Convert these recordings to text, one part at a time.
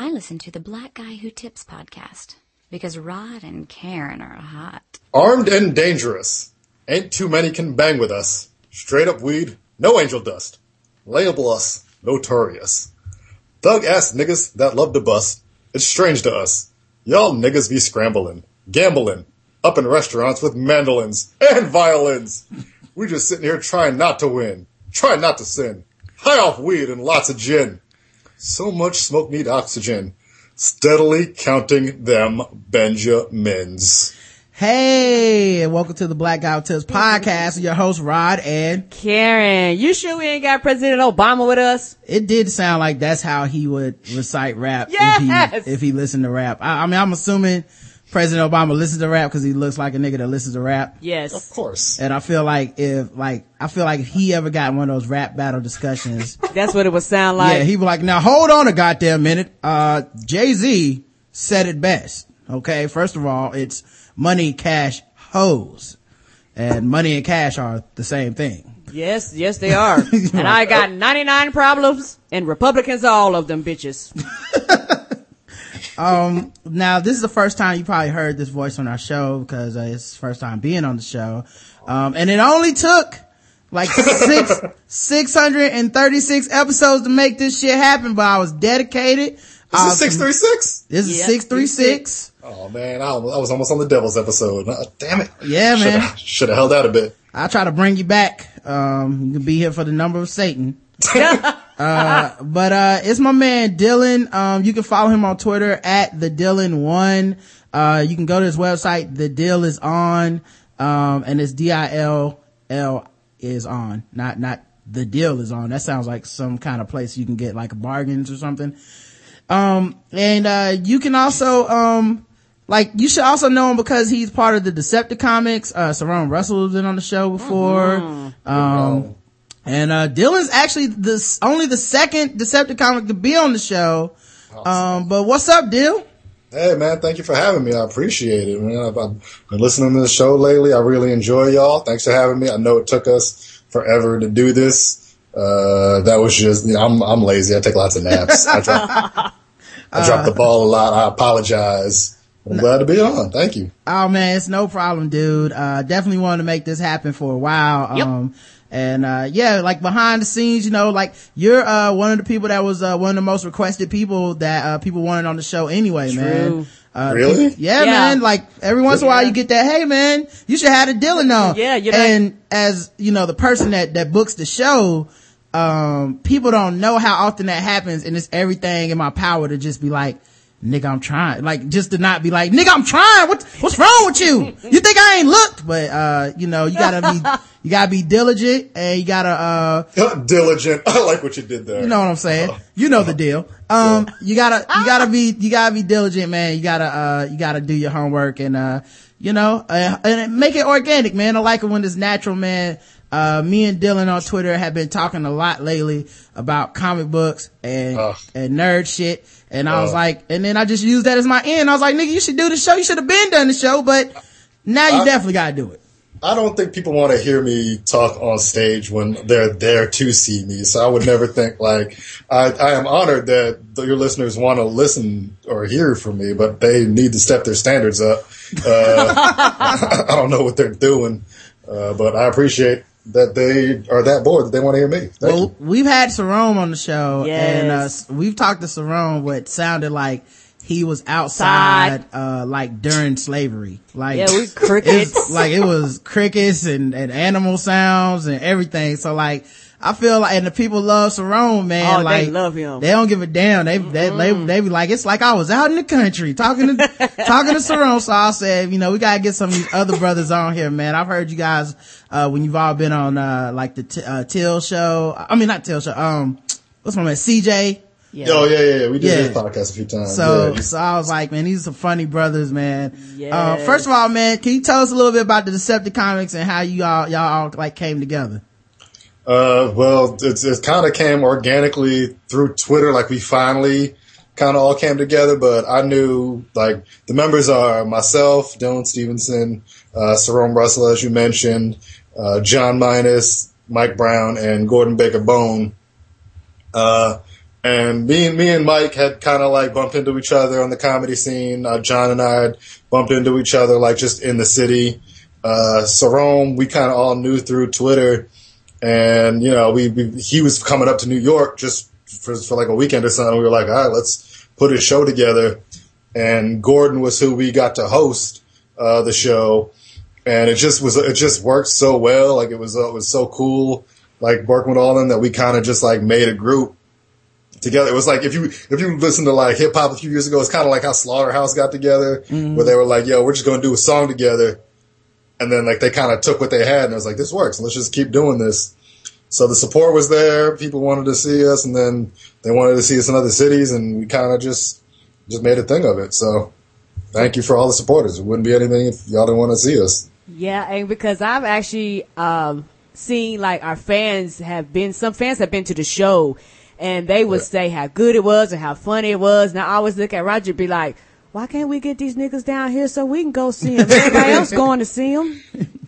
I listen to the Black Guy Who Tips podcast because Rod and Karen are hot. Armed and dangerous. Ain't too many can bang with us. Straight up weed, no angel dust. Label us notorious. Thug ass niggas that love to bust. It's strange to us. Y'all niggas be scrambling, gambling, up in restaurants with mandolins and violins. We just sitting here trying not to win, trying not to sin. High off weed and lots of gin. So much smoke need oxygen. Steadily counting them Benjamins. Hey, and welcome to the Black Guy Tips podcast. Your host Rod and Karen, you sure we ain't got President Obama with us? It did sound like that's how he would recite rap yes! if he if he listened to rap. I, I mean, I'm assuming President Obama listens to rap because he looks like a nigga that listens to rap. Yes. Of course. And I feel like if, like, I feel like if he ever got one of those rap battle discussions. That's what it would sound like. Yeah, he'd be like, now hold on a goddamn minute. Uh, Jay-Z said it best. Okay. First of all, it's money, cash, hoes. And money and cash are the same thing. Yes, yes they are. and I got 99 problems and Republicans are all of them bitches. um now this is the first time you probably heard this voice on our show because uh, it's first time being on the show um and it only took like six 636 episodes to make this shit happen but i was dedicated This is 636? this is Yep, 636 Oh man, I, was- I was almost on the devil's episode. Uh, damn it. yeah man Should have held out a bit. i'll try to bring you back um you can be here for the number of satan uh, but uh it's my man dillon. Um you can follow him on twitter at the dillon one. Uh you can go to his website the deal is on. Um and it's d-i-l-l is on not not the deal is on. That sounds like some kind of place you can get like bargains or something. Um and uh you can also um like you should also know him because he's part of the Decepticomics. Uh, Saron Russell has been on the show before. Um, and, uh, Dillon's actually the, only the second Decepticomic to be on the show. Um, but what's up, Dill? Hey man, thank you for having me. I appreciate it, man. I've, I've been listening to the show lately. I really enjoy y'all. Thanks for having me. I know it took us forever to do this. Uh, that was just, you know, I'm, I'm lazy. I take lots of naps. I drop, I drop the ball a lot. I apologize. I'm glad to be on. Thank you. Oh man, it's no problem, dude. Uh, definitely wanted to make this happen for a while. Yep. Um, and, uh, yeah, like behind the scenes, you know, like you're, uh, one of the people that was, uh, one of the most requested people that, uh, people wanted on the show anyway, man. True. Uh, Really? Yeah, Yeah. man. Like every once in a while you get that, hey man, you should have a Dillon on. Yeah, you're like- And as, you know, the person that, that books the show, um, people don't know how often that happens and it's everything in my power to just be like, nigga, I'm trying. Like, just to not be like, nigga, I'm trying. What, what's wrong with you? You think I ain't looked? But, uh, you know, you gotta be, you gotta be diligent and you gotta, uh, Diligent. I like what you did there. you know what I'm saying? You know the deal. Um, you gotta, you gotta be, you gotta be diligent, man. You gotta, uh, you gotta do your homework and, uh, you know, uh, and make it organic, man. I like it when it's natural, man. Uh, me and Dillon on Twitter have been talking a lot lately about comic books and, Ugh. and nerd shit. And I was like, and then I just used that as my end. I was like, nigga, you should do the show. You should have been done the show, but now you I- definitely gotta do it. I don't think people want to hear me talk on stage when they're there to see me. So I would never think like I, I am honored that your listeners want to listen or hear from me, but they need to step their standards up. Uh, I don't know what they're doing, uh, but I appreciate that they are that bored that they want to hear me. Thank Well, you. we've had Sarone on the show, and uh, we've talked to Sarone. What sounded like he was outside, uh, like during slavery. Like Yeah, we crickets. like it was crickets and, and animal sounds and everything. So like, I feel like, and the people love Sarone, man. Oh, they love him. They don't give a damn. They, they, they, they be like, it's like I was out in the country talking to, talking to Sarone. So I said, you know, we gotta get some of these other brothers on here, man. I've heard you guys, uh, when you've all been on, uh, like the, t- uh, Till show. I mean, not Till show. Um, what's my man? CJ. Yeah. Oh yeah, yeah, yeah. We did Yeah. this podcast a few times. So, yeah. so I was like, man, these are some funny brothers, man. Uh, first of all, man, can you tell us a little bit about the Decepticomics and how you all, y'all all like came together? Uh, well, it's, it kind of came organically through Twitter. Like we finally kind of all came together, but I knew like the members are myself, Dillon Stevenson, uh, Russell, as you mentioned, uh, John Minus, Mike Brown, and Gordon Baker Bone. Uh, And me and me and Mike had kind of like bumped into each other on the comedy scene. Uh, John and I had bumped into each other like just in the city. Uh, Sarome, we kind of all knew through Twitter, and you know, we, we he was coming up to New York just for, for like a weekend or something. We were like, all right, let's put a show together. And Gordon was who we got to host uh, the show, and it just was it just worked so well. Like it was uh, it was so cool, like working with all of them that we kind of just like made a group together. It was like if you if you listen to like hip hop a few years ago, it's kind of like how Slaughterhouse got together, where they were like, "Yo, we're just gonna do a song together," and then like they kind of took what they had and it was like, "This works. Let's just keep doing this." So the support was there. People wanted to see us, and then they wanted to see us in other cities, and we kind of just just made a thing of it. So thank you for all the supporters. It wouldn't be anything if y'all didn't want to see us. Yeah, and because I've actually um, seen like our fans have been, some fans have been to the show, and they would Yeah. say how good it was and how funny it was. And I always look at Roger, and be like, "Why can't we get these niggas down here so we can go see them? Everybody else going to see them."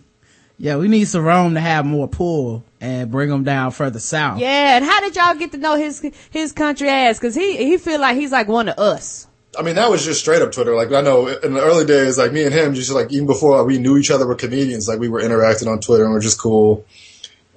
Yeah, we need Sarome to have more pull and bring them down further south. Yeah, and how did y'all get to know his his country ass? Because he he feel like he's like one of us. I mean, that was just straight up Twitter. Like, I know in the early days, like me and him, just like even before we knew each other were comedians, like we were interacting on Twitter and we're just cool.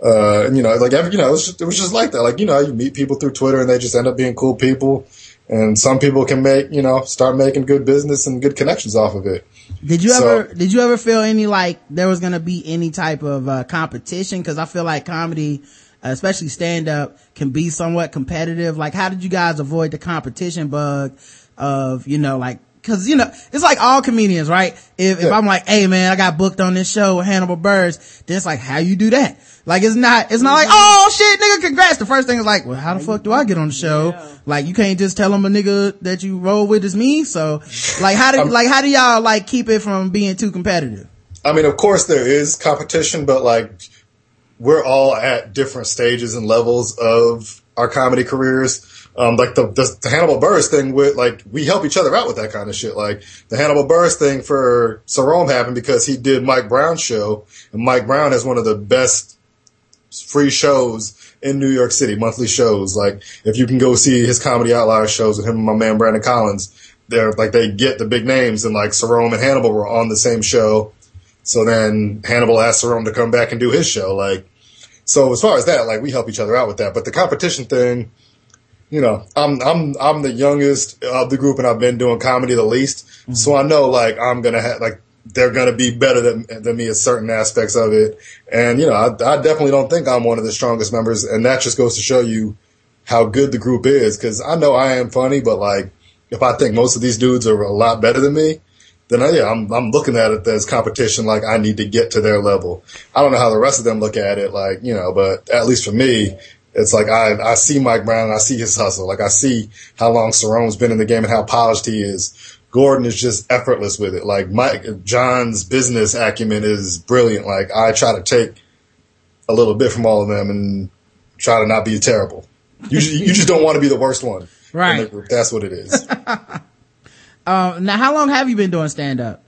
Uh, and you know, like every, you know, it was, just, it was just like that. Like, you know, you meet people through Twitter and they just end up being cool people. And some people can make, you know, start making good business and good connections off of it. Did you So- ever, did you ever feel any like there was going to be any type of uh, competition? Cause I feel like comedy, especially stand up can be somewhat competitive. Like how did you guys avoid the competition bug of, you know, like, cause you know, it's like all comedians, right? If, if I'm like, hey man, I got booked on this show with Hannibal Buress, then it's like, how you do that? Like it's not, it's not like, oh shit, nigga, congrats. The first thing is like, well, how the fuck do I get on the show? Like you can't just tell them a nigga that you roll with is me. So like how do, like how do y'all like keep it from being too competitive? I mean, of course there is competition, but like we're all at different stages and levels of our comedy careers. Um, like the, the, the Hannibal Buress thing with like, we help each other out with that kind of shit. Like the Hannibal Buress thing for Sarome happened because he did Mike Brown's show and Mike Brown has one of the best free shows in New York City, monthly shows. Like if you can go see his comedy outlier shows with him and my man Brandon Collins, they're like, they get the big names and like Sarome and Hannibal were on the same show. So then Hannibal asked Sarone to come back and do his show. Like, so as far as that, like we help each other out with that. But the competition thing, you know, I'm I'm I'm the youngest of the group, and I've been doing comedy the least. So I know like I'm gonna have like they're gonna be better than than me at certain aspects of it. And you know, I, I definitely don't think I'm one of the strongest members, and that just goes to show you how good the group is. Because I know I am funny, but like if I think most of these dudes are a lot better than me, then uh, yeah, I'm I'm looking at it as competition. Like I need to get to their level. I don't know how the rest of them look at it. Like you know, but at least for me, it's like I I see Mike Brown, and I see his hustle. Like I see how long Sarone's been in the game and how polished he is. Gordon is just effortless with it. Like Mike John's business acumen is brilliant. Like I try to take a little bit from all of them and try to not be terrible. You just, you just don't want to be the worst one. Right. That's what it is. Um, now how long have you been doing stand up?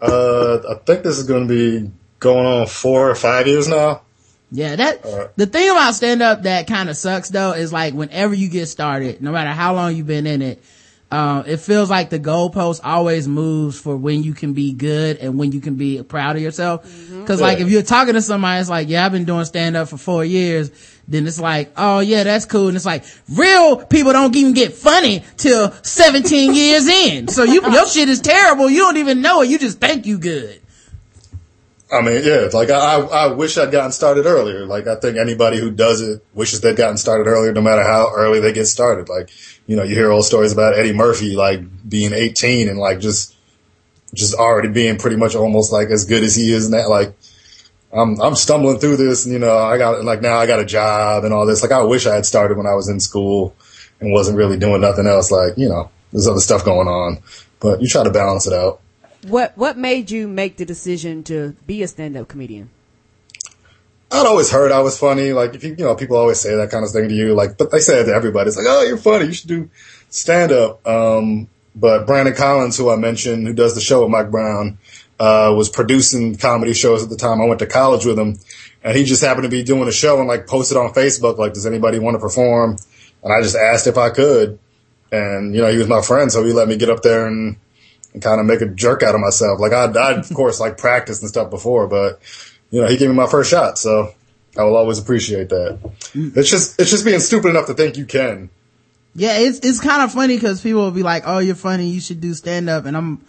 Uh, I think this is going to be going on four or five years now. Yeah, that Alright. the thing about stand up that kind of sucks though is like whenever you get started, no matter how long you've been in it, um, it feels like the goalpost always moves for when you can be good and when you can be proud of yourself. Cause like if you're talking to somebody, it's like, yeah, I've been doing stand up for four years. Then it's like, oh yeah, that's cool. And it's like, real people don't even get funny till 17 years in. So you, your shit is terrible. You don't even know it. You just think you good. I mean, yeah, like I, I wish I'd gotten started earlier. Like I think anybody who does it wishes they'd gotten started earlier, no matter how early they get started. Like, you know, you hear old stories about Eddie Murphy, like being 18 and like just, just already being pretty much almost like as good as he is. That like, I'm, I'm stumbling through this and you know, I got, like now I got a job and all this. Like I wish I had started when I was in school and wasn't really doing nothing else. Like, you know, there's other stuff going on, but you try to balance it out. What what made you make the decision to be a stand up comedian? I'd always heard I was funny. Like if you, you know, people always say that kind of thing to you. Like, but they say it to everybody. It's like, oh, you're funny. You should do stand up. Um, but Brandon Collins, who I mentioned, who does the show with Mike Brown, uh, was producing comedy shows at the time. I went to college with him and he just happened to be doing a show and like posted on Facebook, like, does anybody want to perform? and I just asked if I could, and you know he was my friend, so he let me get up there and, and kind of make a jerk out of myself. Like I, I of course like practiced and stuff before, but you know he gave me my first shot, so I will always appreciate that. It's just it's just being stupid enough to think you can. Yeah, it's it's kind of funny because people will be like, "Oh, you're funny. You should do stand up," and I'm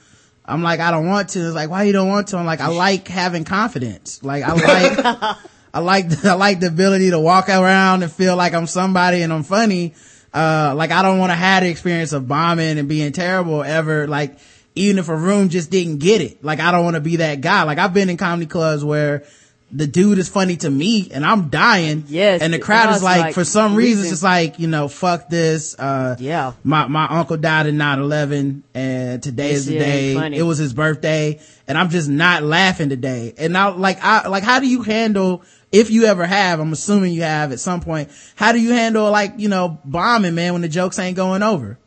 I'm like, I don't want to. It's like, why you don't want to? I'm like, I like having confidence. Like I like I like the, I like the ability to walk around and feel like I'm somebody and I'm funny. Uh, like I don't want to have the experience of bombing and being terrible ever. Like even if a room just didn't get it, like I don't want to be that guy. Like I've been in comedy clubs where the dude is funny to me and I'm dying. Yes, And the crowd is like, like for some reason, it's just like, you know, fuck this. Uh, Yeah. my, my uncle died in 9-11 and today This is the day. funny. It was his birthday and I'm just not laughing today. And now, like, I, like, how do you handle, if you ever have, I'm assuming you have at some point, how do you handle like, you know, bombing, man, when the jokes ain't going over?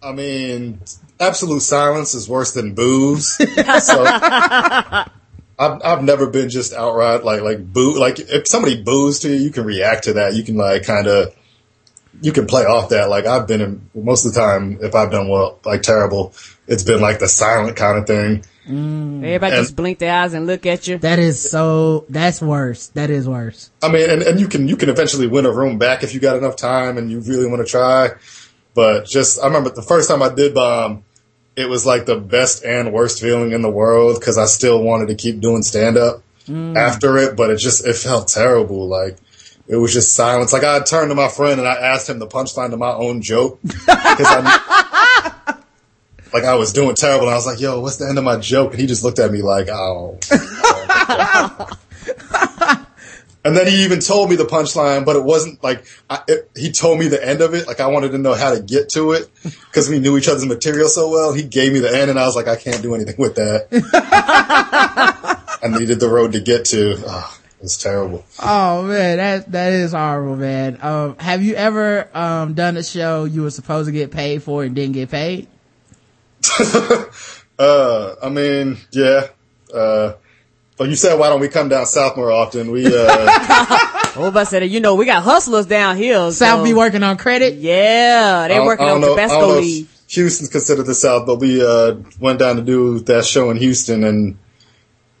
I mean, absolute silence is worse than booze. so I've I've never been just outright like like boo like if somebody boos to you, you can react to that. You can like kind of you can play off that. Like I've been in most of the time if I've done well like terrible, it's been like the silent kind of thing. Mm. Everybody And- just blink their eyes and look at you. That is so, that's worse. That is worse. I mean, and, and you can you can eventually win a room back if you got enough time and you really want to try. But just I remember the first time I did bomb, it was like the best and worst feeling in the world because I still wanted to keep doing stand up after it, but it just it felt terrible. Like it was just silence. Like I turned to my friend and I asked him the punchline to my own joke because I. Like I was doing terrible, and I was like, "Yo, what's the end of my joke?" And he just looked at me like, "Oh." And then he even told me the punchline, but it wasn't like I, it, he told me the end of it. Like I wanted to know how to get to it because we knew each other's material so well. He gave me the end, and I was like, I can't do anything with that. I needed the road to get to. Oh, it was terrible. Oh man, that, that is horrible, man. Um, have you ever, um, done a show you were supposed to get paid for and didn't get paid? Uh, I mean, yeah. Uh, like you said, why don't we come down south more often? We uh, Everybody said, you know, we got hustlers down here. South so- be working on credit? Yeah, they don't- working on don't know- I Tabasco know if leave. Houston's considered the South, but we uh, went down to do that show in Houston, and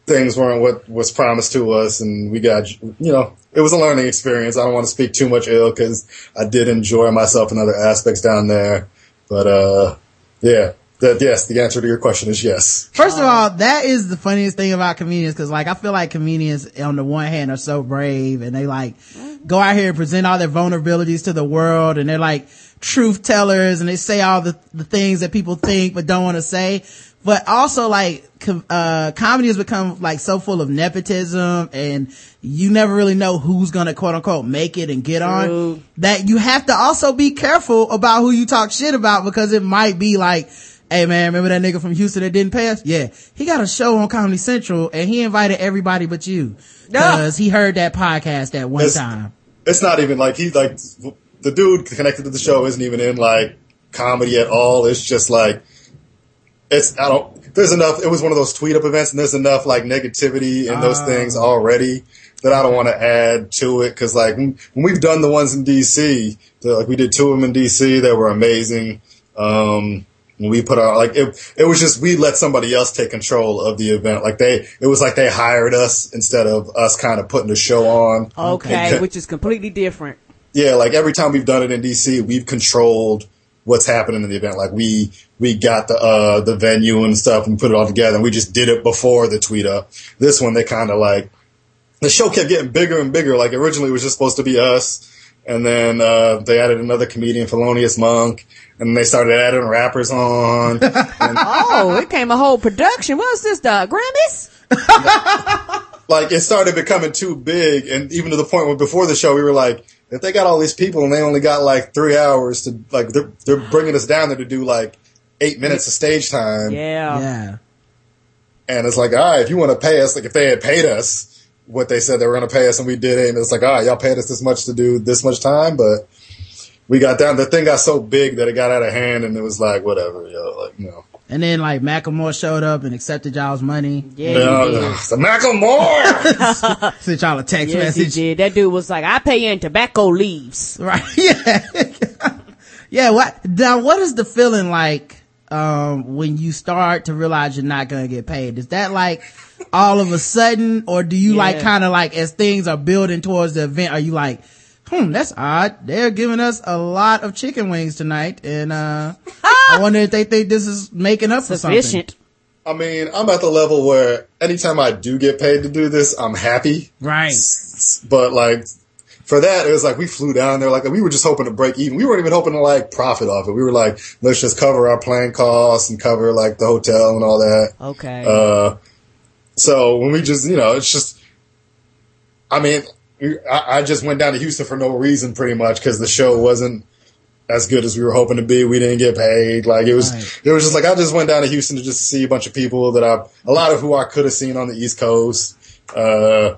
things weren't what was promised to us, and we got you know it was a learning experience. I don't want to speak too much ill because I did enjoy myself in other aspects down there, but uh, yeah, that yes, the answer to your question is yes. First of all, that is the funniest thing about comedians because like I feel like comedians on the one hand are so brave and they like go out here and present all their vulnerabilities to the world and they're like truth tellers and they say all the, the things that people think but don't want to say. But also like, com- uh, comedy has become like so full of nepotism and you never really know who's gonna quote unquote make it and get on True. that you have to also be careful about who you talk shit about because it might be like, Hey man, remember that nigga from Houston that didn't pass? Yeah. He got a show on Comedy Central and he invited everybody but you. Cause he heard that podcast at one It's- time. It's not even like he like the dude connected to the show isn't even in like comedy at all. It's just like it's I don't there's enough it was one of those tweet up events and there's enough like negativity in those things already that I don't want to add to it because like when when we've done the ones in DC the, like we did two of them in DC that were amazing um when we put our like it it was just we let somebody else take control of the event like they it was like they hired us instead of us kind of putting the show on Okay, And- which is completely different. yeah, like every time we've done it in DC, we've controlled what's happening in the event. Like we we got the uh the venue and stuff and put it all together and we just did it before the tweet up. This one they kinda like the show kept getting bigger and bigger. Like originally it was just supposed to be us and then uh they added another comedian, Felonious Monk, and they started adding rappers on. and Oh, it came a whole production. What's this, the Grammys? like it started becoming too big and even to the point where before the show we were like if they got all these people and they only got like three hours to like they're, they're bringing us down there to do like eight minutes of stage time Yeah. Yeah. and it's like all right if you want to pay us like if they had paid us what they said they were going to pay us and we did it and it's like all right y'all paid us this much to do this much time but we got down the thing got so big that it got out of hand and it was like whatever yo like you know And then like Macklemore showed up and accepted y'all's money. Yeah, you he know, did. it's the Macklemore Sent y'all a text Yes, he did. That dude was like, I pay in tobacco leaves. Right. Yeah. yeah. What now? What is the feeling like um, when you start to realize you're not gonna get paid? Is that like all of a sudden, or do you like kind of like as things are building towards the event? Are you like, hmm, that's odd. They're giving us a lot of chicken wings tonight, and uh, I wonder if they think this is making up for something. Sufficient. I mean, I'm at the level where anytime I do get paid to do this, I'm happy. Right. But like, for that, it was like we flew down there, like we were just hoping to break even. We weren't even hoping to like profit off it. We were like, let's just cover our plane costs and cover like the hotel and all that. Okay. Uh, so when we just, you know, it's just, I mean, I, I just went down to Houston for no reason pretty much because the show wasn't as good as we were hoping to be. We didn't get paid. Like it was, Right. it was just like, I just went down to Houston to just see a bunch of people that I, a lot of who I could have seen on the East Coast. Uh,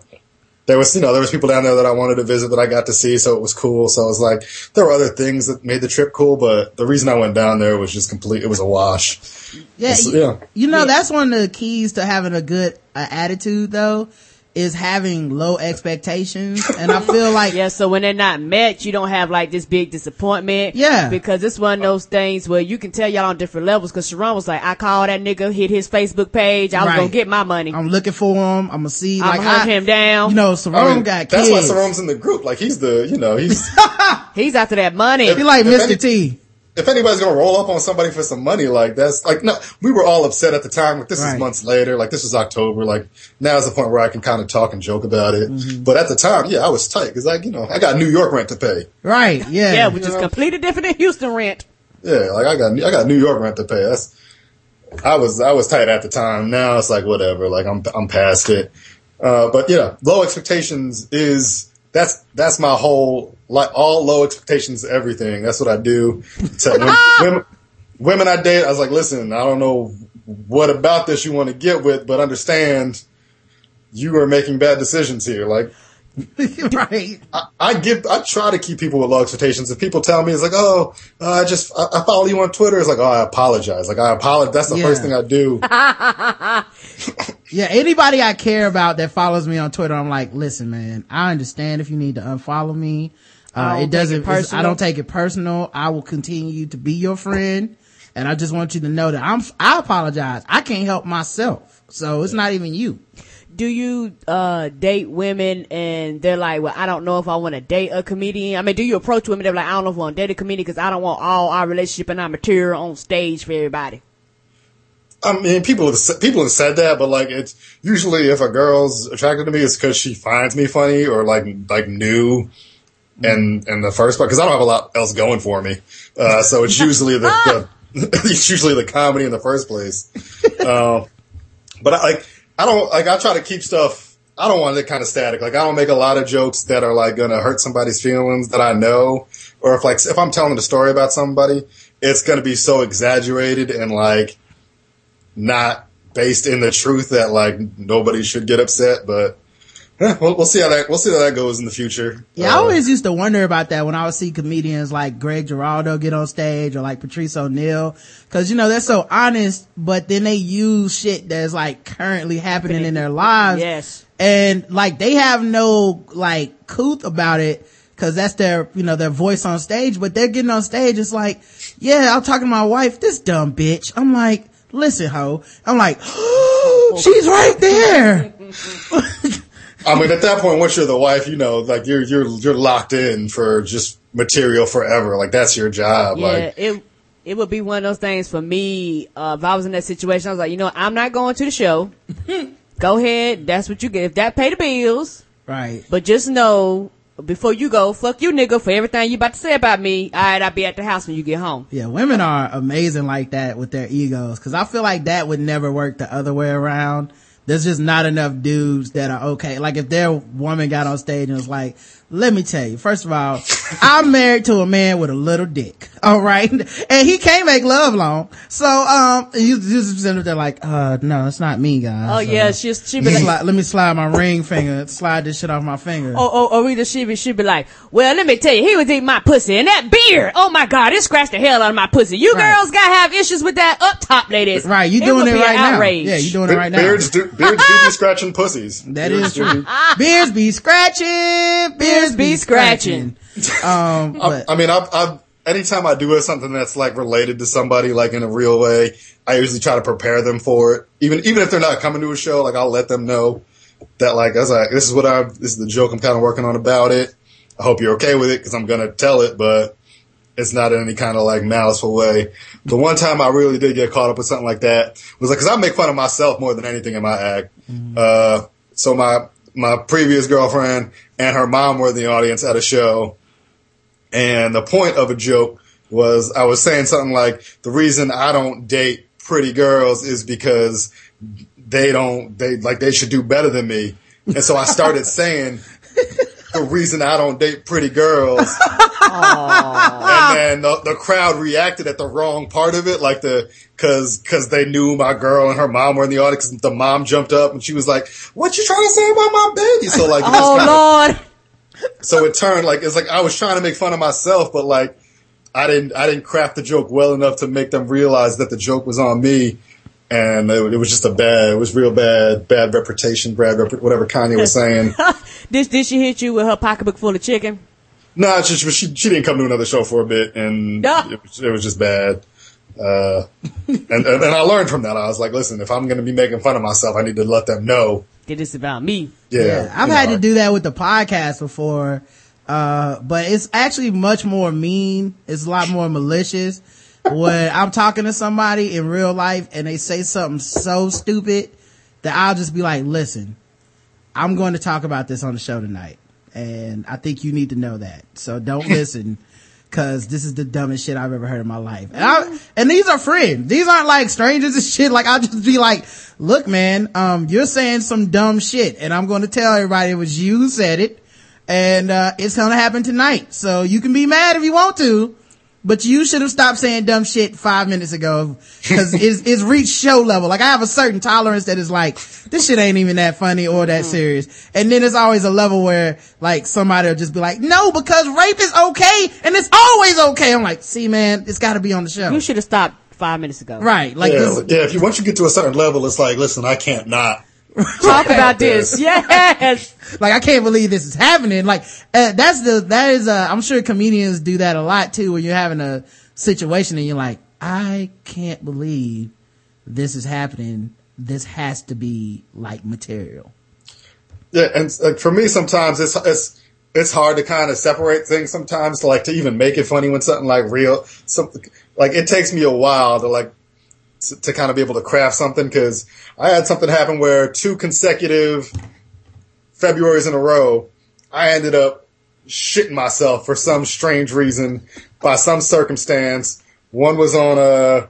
there was, you know, there was people down there that I wanted to visit that I got to see, so it was cool. So it was like, there were other things that made the trip cool, but the reason I went down there was just complete, it was a wash. Yeah, you, yeah. you know that's one of the keys to having a good uh, attitude, though, is having low expectations. And I feel like Yeah, so when they're not met, you don't have like this big disappointment. Yeah. Because it's one of those things where you can tell y'all on different levels. Cause Sharon was like, I called that nigga, hit his Facebook page. I was Right. gonna get my money. I'm looking for him. I'm gonna see. I'm like gonna hunt I- him down. You know, Sarone I mean, got that's kids. why Sarome's in the group. Like he's the, you know, he's He's after that money. He like If Mr. any- T. if anybody's gonna roll up on somebody for some money, like that's like no, we were all upset at the time. Like this Right. is months later. Like this was October. Like now's the point where I can kind of talk and joke about it. Mm-hmm. But at the time, yeah, I was tight because like you know I got New York rent to pay. Right. Yeah. yeah, which is know. completely different than Houston rent. Yeah, like I got I got New York rent to pay. That's I was I was tight at the time. Now it's like whatever. Like I'm I'm past it. Uh, but yeah, low expectations is that's that's my whole like all low expectations everything. That's what I do. To when, women, women I date, I was like, listen, I don't know what about this you want to get with, but understand you are making bad decisions here. Like right. I, I give, I try to keep people with low expectations. If people tell me it's like, oh, uh, I just, I, I follow you on Twitter. It's like, oh, I apologize. Like, I apologize. That's the Yeah. first thing I do. Yeah. Anybody I care about that follows me on Twitter, I'm like, listen, man, I understand if you need to unfollow me. I Uh, don't it take doesn't, it I personal. don't take it personal. I will continue to be your friend. And I just want you to know that I'm, I apologize. I can't help myself. So it's not even you. Do you uh date women and they're like, well, I don't know if I want to date a comedian. I mean, do you approach women? They're like, I don't know if I want to date a comedian because I don't want all our relationship and our material on stage for everybody. I mean, people have, people have said that, but like, it's usually if a girl's attracted to me, it's because she finds me funny or like, like new. And, and the first part, cause I don't have a lot else going for me. Uh, so it's usually the, the it's usually the comedy in the first place. Um, but I, like, I don't, like, I try to keep stuff, I don't want it kind of static. Like, I don't make a lot of jokes that are like gonna hurt somebody's feelings that I know. Or if like, if I'm telling a story about somebody, it's gonna be so exaggerated and like, not based in the truth that like nobody should get upset, but we'll, we'll see how that, we'll see how that goes in the future. Yeah, I Uh, always used to wonder about that when I would see comedians like Greg Giraldo get on stage or like Patrice O'Neal. Cause you know, they're so honest, but then they use shit that's like currently happening in their lives. Yes. And like they have no like couth about it cause that's their, you know, their voice on stage, but they're getting on stage. It's like, yeah, I'm talking to my wife, this dumb bitch. I'm like, listen, ho. I'm like, she's right there. I mean, at that point, once you're the wife, you know, like you're, you're, you're locked in for just material forever. Like that's your job. Yeah, Like, it it would be one of those things for me. Uh, if I was in that situation, I was like, you know, I'm not going to the show. go ahead, that's what you get. If that pay the bills, Right. but just know before you go, fuck you, nigga, for everything you about to say about me. All right, I'll be at the house when you get home. Yeah, women are amazing like that with their egos. Cause I feel like that would never work the other way around. There's just not enough dudes that are okay. Like if their woman got on stage and was like, let me tell you, first of all, I'm married to a man with a little dick. All right. And he can't make love long. So, um, you just sitting up there like, uh, no, it's not me, guys. Oh Uh, yeah, she she let be me, like, slide, let me slide my ring finger, slide this shit off my finger. oh oh oh, either she be she be like, well, let me tell you, he was eating my pussy and that beard. Oh my god, it scratched the hell out of my pussy. You Right. girls gotta have issues with that up top, ladies. Right. You doing would it be right outrage. now. Yeah, you doing it Be- right now. beards do, beards do be scratching pussies. That Beards is true. Beards be scratching. Beards be be scratching. Um, I, but I mean, I've, I've, anytime I do something that's like related to somebody, like in a real way, I usually try to prepare them for it. Even even if they're not coming to a show, like I'll let them know that like I was like, this is what I this is the joke I'm kind of working on about it. I hope you're okay with it because I'm gonna tell it, but it's not in any kind of like maliceful way. The one time I really did get caught up with something like that was like, cause I make fun of myself more than anything in my act. Uh, so my, my previous girlfriend and her mom were in the audience at a show. And the point of a joke was I was saying something like, the reason I don't date pretty girls is because they don't, they like, they should do better than me. And so I started saying, the reason I don't date pretty girls. and then the, the crowd reacted at the wrong part of it, like the, cause, cause they knew my girl and her mom were in the audience. The mom jumped up and she was like, what you trying to say about my baby? So like, Oh kinda- Lord. so it turned like, it's like I was trying to make fun of myself, but like, I didn't, I didn't craft the joke well enough to make them realize that the joke was on me. And it, it was just a bad, it was real bad, bad reputation, bad, rep- whatever Kanye was saying. Did, did she hit you with her pocketbook full of chicken? No, she, she she didn't come to another show for a bit, and No. it, was- it was just bad. Uh, and, and and I learned from that. I was like, listen, if I'm going to be making fun of myself, I need to let them know. That this about me. Yeah, Yeah, I've you had know, to do that with the podcast before, uh, but it's actually much more mean. It's a lot more malicious. When I'm talking to somebody in real life and they say something so stupid that I'll just be like, listen, I'm going to talk about this on the show tonight. And I think you need to know that. So don't listen. Cause this is the dumbest shit I've ever heard in my life. And, I, and these are friends. These aren't like strangers and shit. Like I'll just be like, look, man, um, you're saying some dumb shit and I'm going to tell everybody it was you who said it. And, uh, it's going to happen tonight. So you can be mad if you want to, but you should have stopped saying dumb shit five minutes ago because it's, it's reached show level. Like I have a certain tolerance that is like, this shit ain't even that funny or that mm-hmm. serious. And then there's always a level where like somebody will just be like, no, because rape is okay and it's always okay. I'm like, see man, it's gotta be on the show. You should have stopped five minutes ago. Right. Like yeah, this, yeah. If you once you get to a certain level, it's like, listen, I can't not. Talk about this. Yes. like I can't believe this is happening. Like uh, that's the that is uh I'm sure comedians do that a lot too when you're having a situation and you're like I can't believe this is happening. This has to be like material. Yeah, and uh, for me, sometimes it's it's it's hard to kind of separate things. Sometimes, to like to even make it funny when something like real, something like it takes me a while to like s- to kind of be able to craft something because I had something happen where two consecutive Februarys in a row, I ended up shitting myself for some strange reason by some circumstance. One was on a,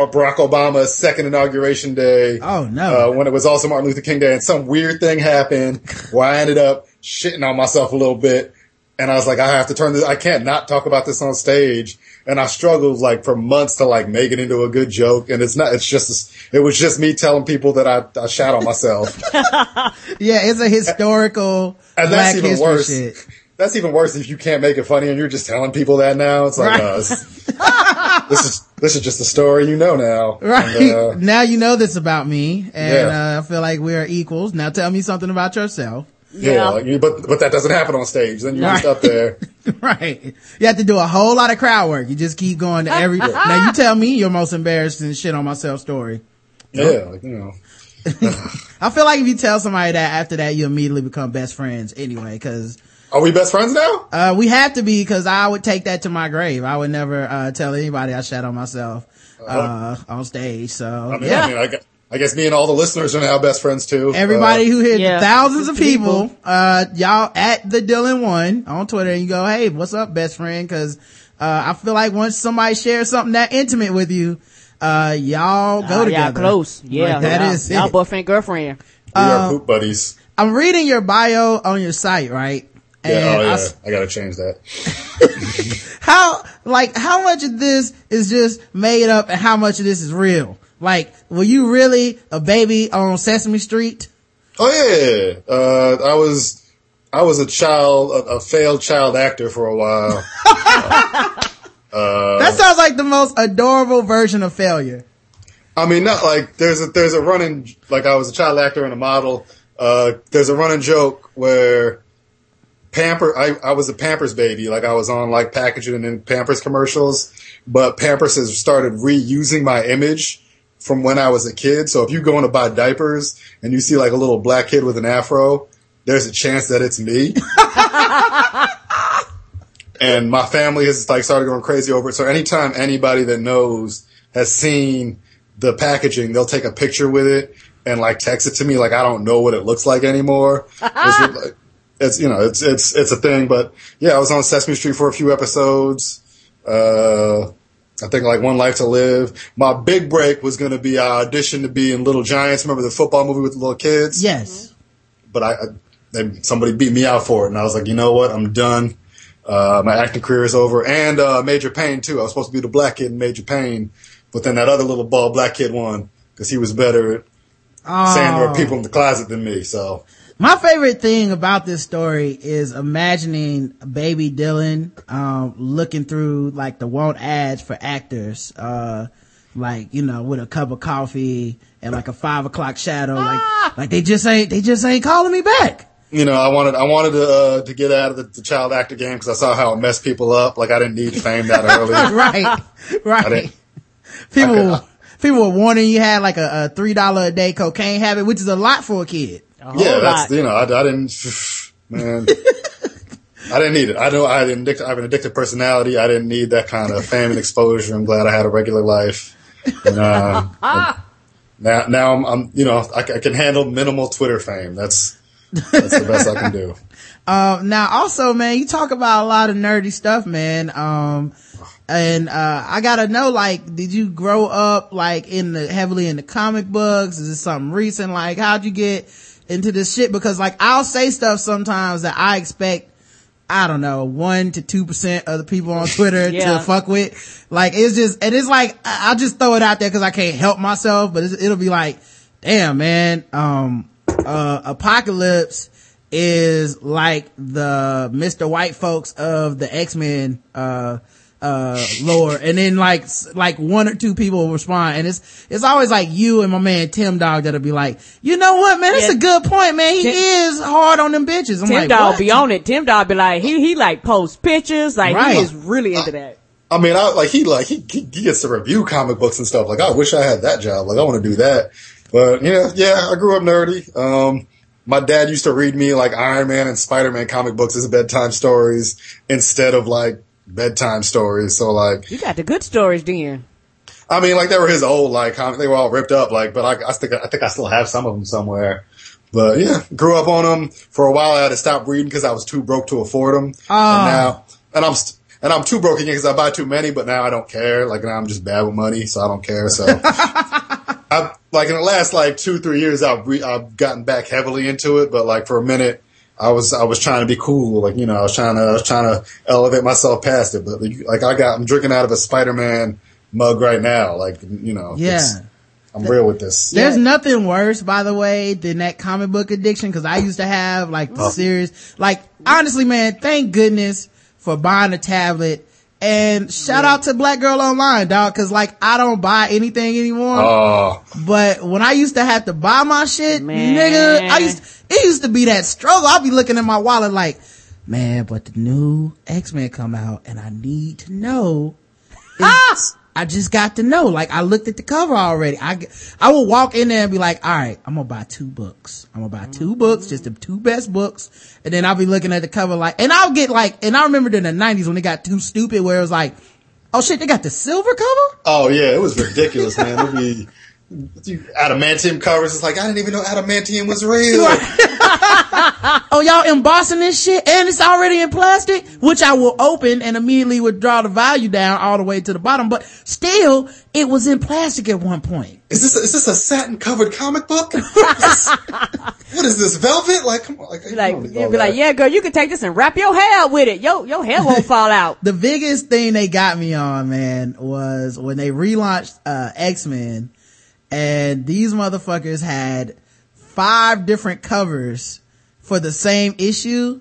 a Barack Obama's second inauguration day. Oh, no. Uh, when it was also Martin Luther King Day, and some weird thing happened where I ended up shitting on myself a little bit. And I was like, I have to turn this, I can't not talk about this on stage. And I struggled like for months to like make it into a good joke. And it's not, it's just, it was just me telling people that I, I shat on myself. Yeah, it's a historical And black that's even worse. shit. That's even worse if you can't make it funny and you're just telling people that now. It's like, Right. uh, this, this is, this is just a story you know now. Right. And, uh, now you know this about me and Yeah. uh, I feel like we are equals. Now tell me something about yourself. Yeah, Yeah. like, you- but, but that doesn't happen on stage. Then you're just up there. right. You have to do a whole lot of crowd work. You just keep going to every, now you tell me your most embarrassing shit on myself story. Yeah, like, you know. I feel like if you tell somebody that after that, you immediately become best friends anyway, cause, Are we best friends now? uh, we have to be cause I would take that to my grave. I would never, uh, tell anybody I shat on myself, uh, on stage. So, I mean, yeah. I, mean I, gu- I guess me and all the listeners are now best friends too. Everybody Uh, who hit Yeah. thousands of People. people, uh, y'all at the Dillon one on Twitter and you go, Hey, what's up, best friend? Cause, uh, I feel like once somebody shares something that intimate with you, uh, y'all go together. Y'all close. Yeah. Like, that y'all, is y'all boyfriend, girlfriend. we uh, are poop buddies. I'm reading your bio on your site, right? Yeah, And oh I yeah, s- I gotta change that. how, like, how much of this is just made up and how much of this is real? Like, were you really a baby on Sesame Street? Oh yeah, uh, I was, I was a child, a, a failed child actor for a while. that sounds like the most adorable version of failure. I mean, not like there's a there's a running like I was a child actor and a model. Uh, there's a running joke where Pamper. I, I was a Pampers baby. Like I was on like packaging and Pampers commercials, but Pampers has started reusing my image from when I was a kid. So if you go in to buy diapers and you see like a little black kid with an afro, there's a chance that it's me. and my family has like started going crazy over it. So anytime anybody that knows has seen the packaging, they'll take a picture with it and like text it to me. Like I don't know what it looks like anymore. it's, it's, you know, it's, it's, it's a thing, but yeah, I was on Sesame Street for a few episodes. Uh, I think like One Life to Live. My big break was going to be I auditioned to be in Little Giants. Remember the football movie with the little kids? Yes. But I, I they, somebody beat me out for it, and I was like, you know what? I'm done. Uh, my acting career is over, and uh, Major Payne too. I was supposed to be the black kid in Major Payne, but then that other little bald black kid won because he was better at saying there were people in the closet than me. So My favorite thing about this story is imagining baby Dillon, um, looking through like the want ads for actors, uh, like, you know, with a cup of coffee and like a five o'clock shadow, like, like they just ain't, they just ain't calling me back. you know, I wanted I wanted to uh, to get out of the, the child actor game because I saw how it messed people up. Like I didn't need fame that early. right, right. People, could- were- people were warning you had like a, a three dollar a day cocaine habit, which is a lot for a kid. Yeah, that's lot. you know, I, I didn't, man, I didn't need it. I know I had an addicted, I have an addictive personality. I didn't need that kind of fame and exposure. I'm glad I had a regular life. And, uh, now, now I'm, I'm, you know, I, I can handle minimal Twitter fame. That's that's the best I can do. Um, now also, man, you talk about a lot of nerdy stuff, man. Um, and, uh, I gotta know, like, did you grow up, like, in the, heavily in the comic books? Is this something recent? Like, how'd you get into this shit? Because, like, I'll say stuff sometimes that I expect, I don't know, one to two percent of the people on Twitter Yeah. to fuck with. Like, it's just, and it's like, I'll just throw it out there cause I can't help myself, but it's, it'll be like, damn, man, um, uh, Apocalypse is like the Mr. White folks of the X-Men, uh, uh, lore. And then like, like one or two people will respond. And it's, it's always like you and my man Tim Dog that'll be like, you know what, man, that's Yeah. a good point, man. He Tim- is hard on them bitches. I'm Tim like, Dog what? be on it. Tim Dog be like, he, he like post pictures. Like Right. he is really into that. I mean, I like he like he, he he gets to review comic books and stuff. Like I wish I had that job. Like I want to do that. But yeah, yeah, I grew up nerdy. Um, my dad used to read me like Iron Man and Spider Man comic books as bedtime stories instead of like bedtime stories. So like, You got the good stories, then. I mean, like they were his old like comic. They were all ripped up. Like, but I, I think I think I still have some of them somewhere. But yeah, grew up on them. For a while, I had to stop reading because I was too broke to afford them. Ah. And now, and I'm st- and I'm too broke again because I buy too many. But now I don't care. Like now I'm just bad with money, so I don't care. So. I've, like in the last like two, three years, I've re- I've gotten back heavily into it, but like for a minute, I was I was trying to be cool, like you know, I was trying to I was trying to elevate myself past it. But like I got, I'm drinking out of a Spider-Man mug right now, like you know, Yeah. I'm real with this. There's Yeah. nothing worse, by the way, than that comic book addiction. Cause I used to have like the Oh. series, like honestly, man, thank goodness for buying a tablet and shout out to Black Girl Online, dog. Cause like I don't buy anything anymore. Oh, But when I used to have to buy my shit, Man. nigga, I used, it used to be that struggle. I'd be looking at my wallet like, man, but the new X-Men come out and I need to know. It's- I just got to know. Like I looked at the cover already. I I will walk in there and be like, all right, I'm gonna buy two books. I'm gonna buy two books, just the two best books. And then I'll be looking at the cover like, and I'll get like, and I remember in the nineties when it got too stupid where it was like, oh shit, they got the silver cover? oh yeah, it was ridiculous, man. It'd be adamantium covers. It's like I didn't even know adamantium was real. oh y'all embossing this shit and it's already in plastic which i will open and immediately withdraw the value down all the way to the bottom but still it was in plastic at one point Is this is this a satin covered comic book? This- what is this velvet? Like, come on, like, you Like, you'd all be like, yeah, girl, you can take this and wrap your hair up with it. Yo, your hair won't fall out. the biggest thing they got me on man was when they relaunched uh, x-men and these motherfuckers had five different covers for the same issue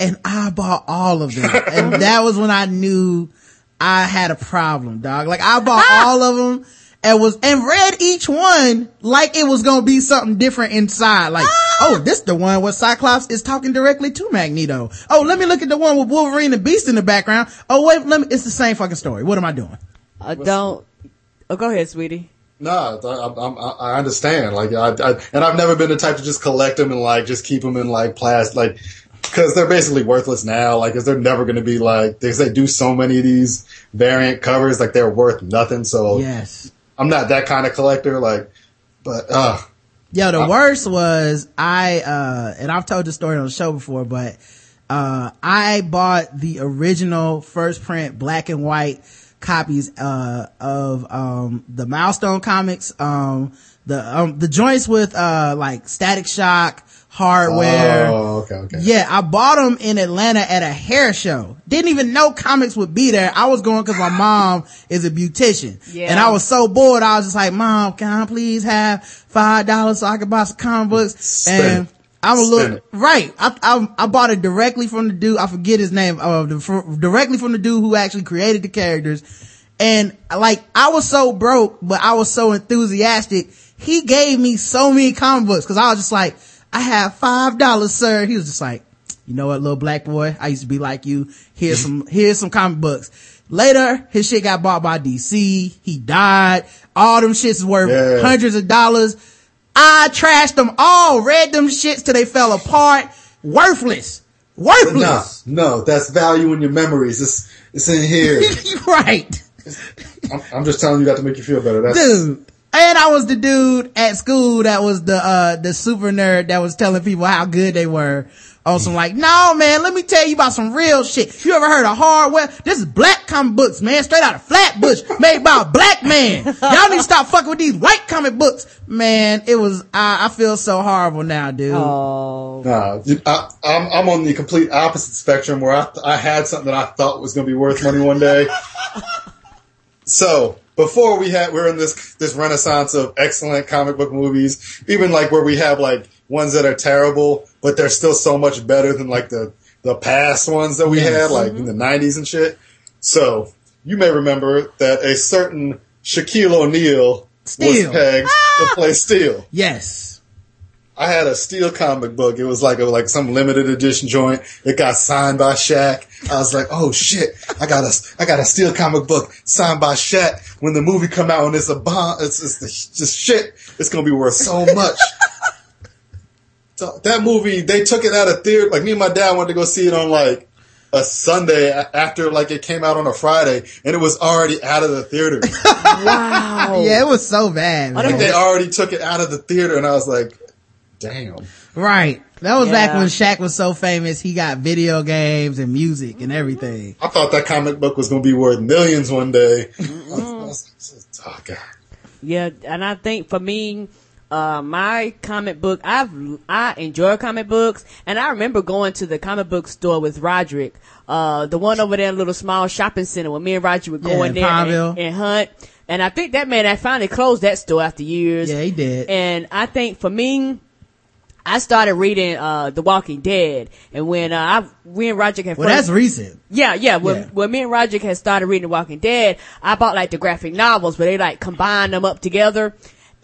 and i bought all of them and that was when i knew i had a problem dog like i bought ah! all of them and was, and read each one like it was gonna be something different inside. Like, ah! oh, this the one where Cyclops is talking directly to Magneto. Oh, let me look at the one with Wolverine and Beast in the background. Oh, wait, let me, it's the same fucking story. What am I doing? I don't. Oh, go ahead, sweetie. No, I, I, I understand. Like, I, I, and I've never been the type to just collect them and like just keep them in like plastic, like, because they're basically worthless now. Like, because they're never going to be like they they do so many of these variant covers, like they're worth nothing. So Yes. I'm not that kind of collector. Like, but uh, Yo, the worst was I, uh, and I've told the story on the show before, but, uh, I bought the original first print black and white copies, uh, of, um, the milestone comics, um, the, um, the joints with, uh, like static shock, hardware. oh, okay, okay. Yeah, I bought them in Atlanta at a hair show. Didn't even know comics would be there. I was going cause my mom is a beautician. Yeah. And I was so bored. I was just like, mom, can I please have five dollars so I can buy some comic books? Spend and it. I'm a little, it. right. I, I, I bought it directly from the dude. I forget his name. Uh, the, fr- directly from the dude who actually created the characters. And like, I was so broke, but I was so enthusiastic. He gave me so many comic books cause I was just like, I have five dollars, sir. He was just like, you know what, little black boy? I used to be like you. Here's some, here's some comic books. Later, his shit got bought by DC. He died. All them shits worth Yeah. hundreds of dollars. I trashed them all, read them shits till they fell apart. Worthless. Worthless. No, no, that's value in your memories. It's it's in here. right. I'm, I'm just telling you that to make you feel better. That's Dude. And I was the dude at school that was the, uh, the super nerd that was telling people how good they were. On some like, no man, let me tell you about some real shit. You ever heard of hardware? This is black comic books, man, straight out of Flatbush, made by a black man. Y'all need to stop fucking with these white comic books. Man, it was, I, I feel so horrible now, dude. Oh, Nah, you- I, I'm I'm on the complete opposite spectrum where I I had something that I thought was going to be worth money one day. so before we had we're in this this renaissance of excellent comic book movies, even like where we have like ones that are terrible, but they're still so much better than like the the past ones that we Yes. had, like in the mm-hmm. '90s and shit. So you may remember that a certain Shaquille O'Neal Steel. was pegged to ah! play Steel. Yes. I had a steel comic book. It was like a, like some limited edition joint. It got signed by Shaq. I was like, oh shit, I got a I got a steel comic book signed by Shaq. When the movie come out and it's a bomb, it's, it's the, just shit. It's gonna be worth so much. so that movie, they took it out of theater. Like me and my dad wanted to go see it on like a Sunday after like it came out on a Friday, and it was already out of the theater. wow. Yeah, it was so bad, man. like they already took it out of the theater, and I was like, damn. Right. That was back when Shaq was so famous. He got video games and music and everything. I thought that comic book was going to be worth millions one day. I was- I was- oh god. Yeah, and I think for me, uh, my comic book, I've, I enjoy comic books, and I remember going to the comic book store with Roderick, uh, the one over there in a little small shopping center where me and Roger would go Yeah, in in there and, and hunt. And I think that man, I finally closed that store after years. Yeah, he did. And I think for me, I started reading, uh, The Walking Dead. And when, uh, I, we and Roger had Well, first- that's recent. yeah, yeah. When, Yeah. when me and Roger had started reading The Walking Dead, I bought like the graphic novels where they like combine them up together.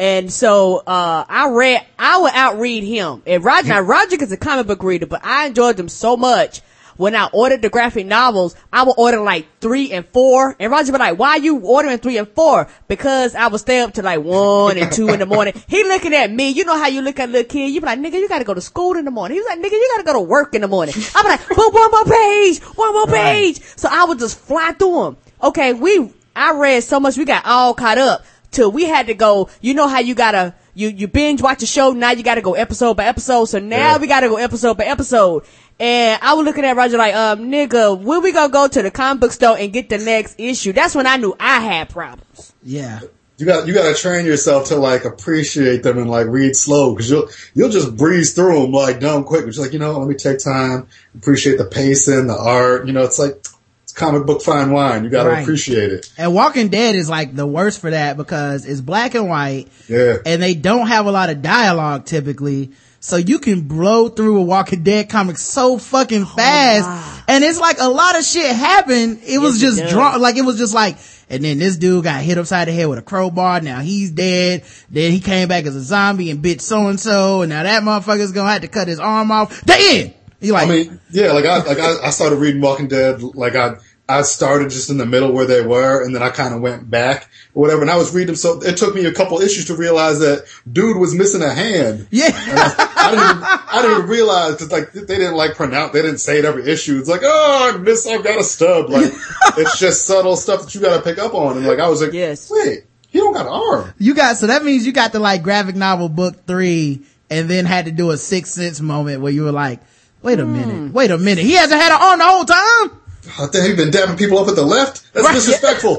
And so, uh, I read, I would outread him. And Roger, now Roger is a comic book reader, but I enjoyed them so much. When I ordered the graphic novels, I would order like three and four. And Roger would be like, why are you ordering three and four? Because I would stay up to like one and two in the morning. He looking at me. You know how you look at a little kid. You be like, nigga, you gotta go to school in the morning. He was like, nigga, you gotta go to work in the morning. I'm like, but one more page, one more page. So I would just fly through them. Okay, we, I read so much, we got all caught up till we had to go, you know how you gotta, you, you binge watch a show, now you gotta go episode by episode, so now Yeah. we gotta go episode by episode. And I was looking at Roger like, um, nigga, when we gonna go to the comic book store and get the next issue? That's when I knew I had problems. Yeah. You got you got to train yourself to like appreciate them and like read slow because you'll you'll just breeze through them like dumb quick. It's like you know, let me take time, appreciate the pacing, the art. You know, it's like it's comic book fine wine. You got to Right. appreciate it. And Walking Dead is like the worst for that because it's black and white Yeah. and they don't have a lot of dialogue typically. So you can blow through a Walking Dead comic so fucking oh, fast. wow. And it's like a lot of shit happened. It was Yes, it just does. drawn, like it was just like, and then this dude got hit upside the head with a crowbar. Now he's dead. Then he came back as a zombie and bit so and so, and now that motherfucker's gonna have to cut his arm off. The end. You like? I mean, yeah, like I like I, I started reading Walking Dead. Like I I started just in the middle where they were, and then I kind of went back or whatever. And I was reading them, so it took me a couple issues to realize that dude was missing a hand. yeah. I, I didn't even, I didn't even realize because like they didn't like pronounce, they didn't say it every issue. It's like, oh, I miss, I've got a stub. Like it's just subtle stuff that you got to pick up on. And like I was like, Yes. wait, he don't got an arm. You got, so that means you got the like graphic novel book three and then had to do a six sense moment where you were like, wait a minute, wait a minute. He hasn't had an arm the whole time? I think he's been dabbing people up at the left. That's Right. disrespectful.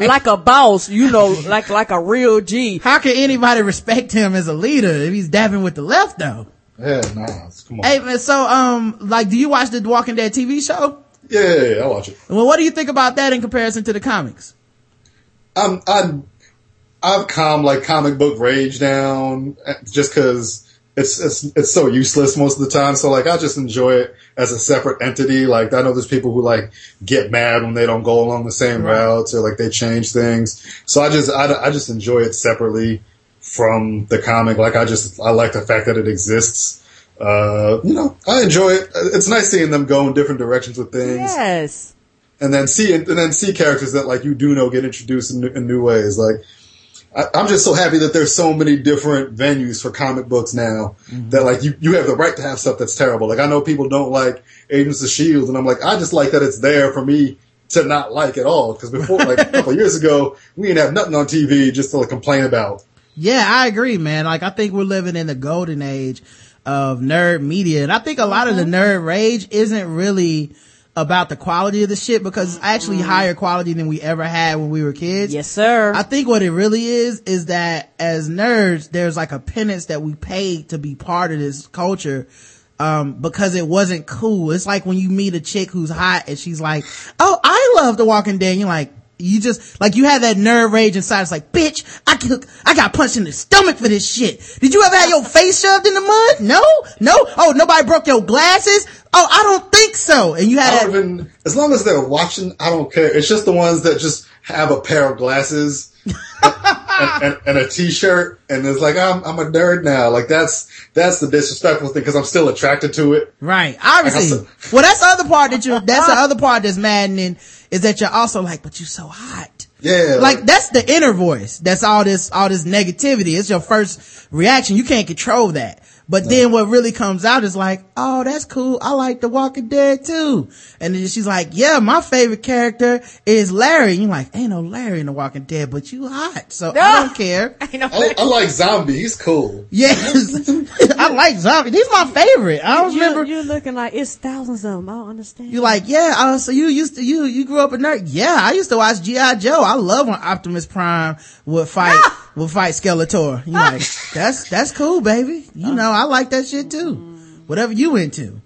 like a boss, you know, like like a real G. How can anybody respect him as a leader if he's dabbing with the left though? yeah, nah, come on. Hey man, so um, like, do you watch the Walking Dead TV show? Yeah, yeah, yeah, I watch it. Well, what do you think about that in comparison to the comics? I'm I'm I've calmed like comic book rage down uh, just because it's it's it's so useless most of the time. So like I just enjoy it as a separate entity. Like I know there's people who like get mad when they don't go along the same routes or like they change things. So I just I, I just enjoy it separately from the comic. Like I just I like the fact that it exists. Uh, you know, I enjoy it. It's nice seeing them go in different directions with things Yes. and then see and then see characters that like you do know get introduced in, in new ways. Like I, I'm just so happy that there's so many different venues for comic books now mm-hmm. that like you you have the right to have stuff that's terrible. Like I know people don't like Agents of Shield, and I'm like I just like that it's there for me to not like at all. Because before like a couple years ago, we didn't have nothing on TV just to like, complain about. Yeah, I agree, man. Like, I think we're living in the golden age of nerd media. And I think a lot of the mm-hmm. nerd rage isn't really about the quality of the shit because it's actually higher quality than we ever had when we were kids. Yes, sir. I think what it really is, is that as nerds, there's like a penance that we pay to be part of this culture. Um, because it wasn't cool. It's like when you meet a chick who's hot and she's like, Oh, I love The Walking Dead. And you're like, you just, like you had that nerve rage inside. It's like, bitch, I cook, I got punched in the stomach for this shit. Did you ever have your face shoved in the mud? No? No? Oh, nobody broke your glasses? Oh, I don't think so. And you had that, even as long as they're watching, I don't care. It's just the ones that just have a pair of glasses and, and, and a t-shirt and it's like I'm I'm a nerd now. Like that's that's the disrespectful thing because I'm still attracted to it. Right. Obviously. Like I well, that's the other part that you, that's the other part that's maddening is that you're also like, but you're so hot. Yeah, Like that's the inner voice. That's all this, all this negativity. It's your first reaction. You can't control that. But then what really comes out is like, oh, that's cool. I like The Walking Dead too. And then she's like, yeah, my favorite character is Larry. And you're like, ain't no Larry in The Walking Dead, but you hot. So I don't care. You know, I, I like zombie. He's cool. Yes. I like Zombie. He's my favorite. I don't you, remember. you're looking like it's thousands of them. I don't understand. You're like, yeah, uh, so you used to, you, you grew up a nerd. Yeah, I used to watch G.I. Joe. I love when Optimus Prime would fight, would fight Skeletor. You're like, that's, that's cool, baby. You know, I like that shit too. Whatever you into.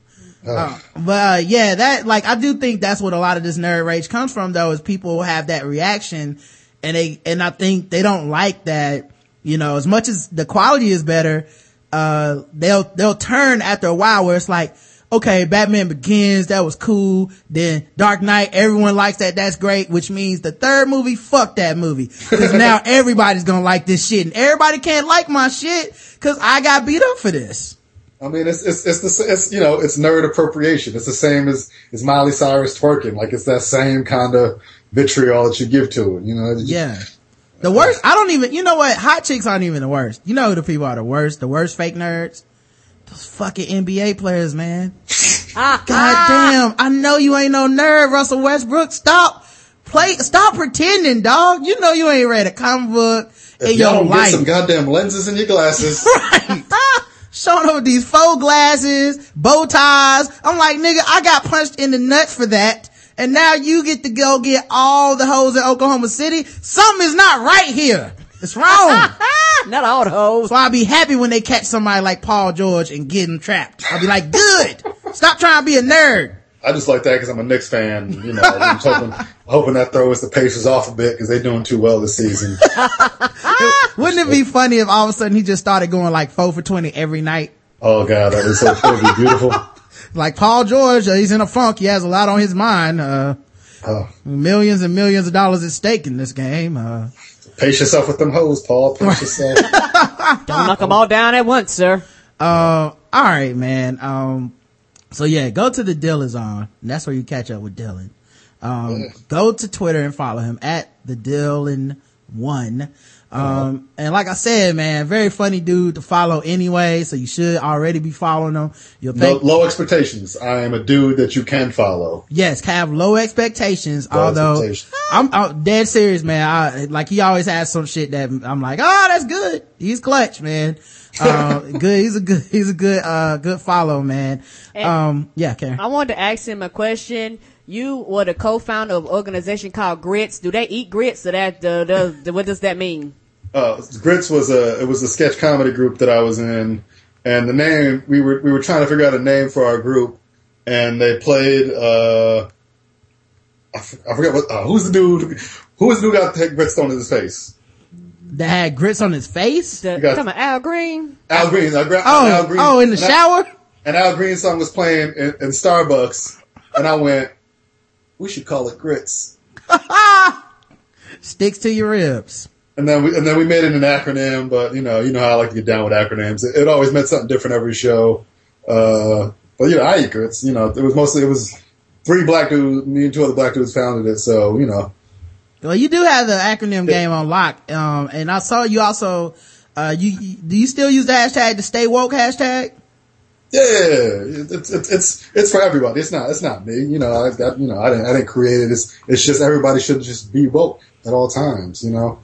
Uh, but uh, yeah, that, like, I do think that's what a lot of this nerd rage comes from though, is people have that reaction and they, and I think they don't like that, you know, as much as the quality is better, uh, they'll, they'll turn after a while where it's like, okay, Batman Begins, that was cool. Then Dark Knight, everyone likes that, that's great, which means the third movie, fuck that movie. Cause now everybody's gonna like this shit and everybody can't like my shit cause I got beat up for this. I mean, it's it's it's the it's you know it's nerd appropriation. It's the same as as Miley Cyrus twerking. Like it's that same kind of vitriol that you give to it. You know. Yeah. The worst, I don't even, you know what? Hot chicks aren't even the worst. You know who the people are the worst? The worst fake nerds? Those fucking NBA players, man. Ah, God damn. I know you ain't no nerd, Russell Westbrook. Stop. Play, stop pretending, dog. You know you ain't read a comic book in If your y'all don't get some goddamn lenses in your glasses, right. Showing up with these faux glasses, bow ties. I'm like, nigga, I got punched in the nuts for that. And now you get to go get all the hoes in Oklahoma City. Something is not right here. It's wrong. Not all the hoes. So I'll be happy when they catch somebody like Paul George and get him trapped. I'll be like, good. Stop trying to be a nerd. I just like that because I'm a Knicks fan. You know, I'm hoping hoping that throws the Pacers off a bit because they're doing too well this season. Wouldn't it be funny if all of a sudden he just started going like four for 20 every night? Oh god, that is so that would be so beautiful. Like Paul George, uh, he's in a funk. He has a lot on his mind. Uh, Oh, Millions and millions of dollars at stake in this game. Uh, pace yourself with them hoes, Paul. Pace yourself. Don't knock them all down at once, sir. Uh, all right, man. Um, so yeah, go to the Dillison. That's where you catch up with Dillon. Um, go to Twitter and follow him at the Dillon one. Um, and like I said, man, very funny dude to follow anyway. So you should already be following him. You'll No, low expectations. I am a dude that you can follow. yes, have low expectations. Low although expectations. I'm, I'm dead serious, man. I, like he always has some shit that I'm like, oh, that's good. He's clutch, man. Uh, good. He's a good, he's a good, uh, good follow, man. And- Um, yeah, Karen. I wanted to ask him a question. You were the co-founder of an organization called Grits. Do they eat grits? Or that, the, the, the, what does that mean? Uh, Grits was a it was a sketch comedy group that I was in, and the name we were we were trying to figure out a name for our group, and they played. Uh, I, f- I forget what uh, who's the dude who was the dude who got the grits thrown in his face. that had grits on his face. The, You got- talking about Al Green? Al Green. I gra- Oh, Al Green, oh, in the and I- shower. and Al Green song was playing in, in Starbucks, and I went, we should call it grits. Sticks to your ribs. And then we and then we made it an acronym, but you know, you know how I like to get down with acronyms. It, it always meant something different every show. Uh, but you know, I eat grits. You know, it was mostly it was three black dudes, me and two other black dudes founded it. So you know, Well, you do have the acronym game on lock. Um, and I saw you also, uh, you, you- do you still use the hashtag, the stay woke hashtag? Yeah, it's it's it's it's for everybody. It's not it's not me. You know, I got you know, I didn't I didn't create it. It's it's just everybody should just be woke at all times. You know,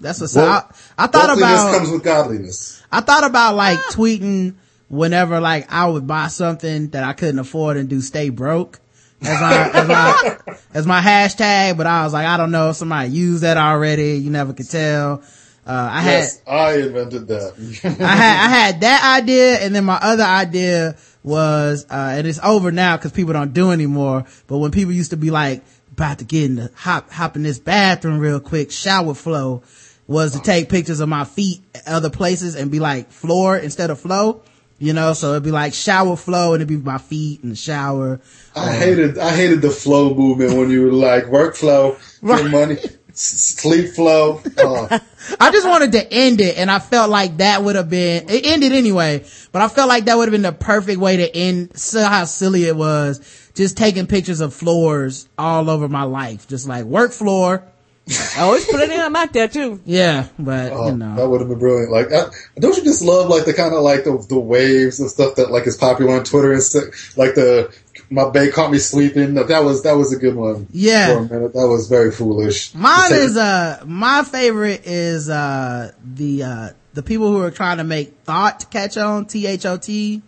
That's what's Woke- I, I thought about, comes with godliness. I thought about like tweeting whenever like I would buy something that I couldn't afford and do stay broke as my, as my, as my hashtag, but I was like, I don't know if somebody used that already. You never could tell. Uh, I had, Yes, I invented that. I had I had that idea, and then my other idea was, uh, and it's over now because people don't do anymore. But when people used to be like about to get in the hop hop in this bathroom real quick, shower flow was to take pictures of my feet other places and be like floor instead of flow. You know, so it'd be like shower flow and it'd be my feet in the shower. I hated I hated the flow movement when you were like workflow, Right. money, sleep flow. Oh, I just wanted to end it and I felt like that would have been, it ended anyway, but I felt like that would have been the perfect way to end, so how silly it was. Just taking pictures of floors all over my life. Just like work floor. Oh, it's putting them out there too. Yeah, but oh, you know. that would have been brilliant. Like, I, don't you just love like the kind of like the the waves and stuff that like is popular on Twitter and stuff? Like the my bae caught me sleeping. That that was that was a good one. Yeah. for a that was very foolish. Mine is, it- uh, my favorite is, uh, the, uh, the people who are trying to make thought catch on, T-H-O-T.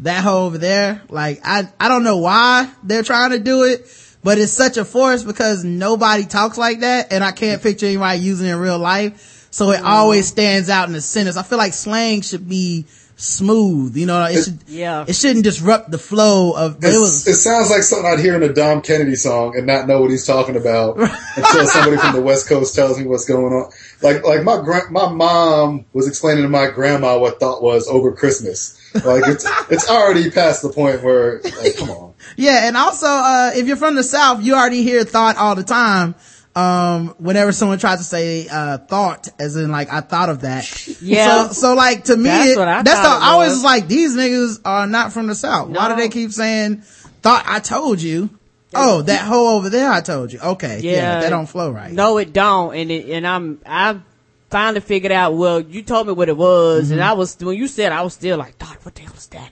That hoe over there. Like, I, I don't know why they're trying to do it, but it's such a force because nobody talks like that and I can't picture anybody using it in real life. So it always stands out in the sentence. I feel like slang should be smooth, you know, it should, Yeah. it shouldn't disrupt the flow of, it was, it sounds like something I'd hear in a Dom Kennedy song and not know what he's talking about until somebody from the West Coast tells me what's going on. Like, like my gra- my mom was explaining to my grandma what thought was over Christmas. Like it's it's already past the point where like, come on. Yeah, and also, uh, if you're from the South, you already hear thought all the time. Um, whenever someone tries to say, uh, thought, as in like, I thought of that. Yeah. So, so like, to me, That's it- what I that's the, I was like, these niggas are not from the South. Why do they keep saying, thought I told you? Oh, that hoe over there, I told you. Okay. Yeah. Yeah. that don't flow right. No, it don't. And it, and I'm I finally figured out. Well, you told me what it was, Mm-hmm. and I was when you said, I was still like, thought, what the hell is that?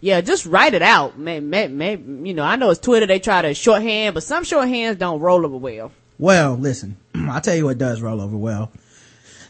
Yeah, just write it out. Maybe, maybe, you know, I know it's Twitter. They try to shorthand, but some shorthands don't roll over well. Well, listen, I'll tell you what does roll over well.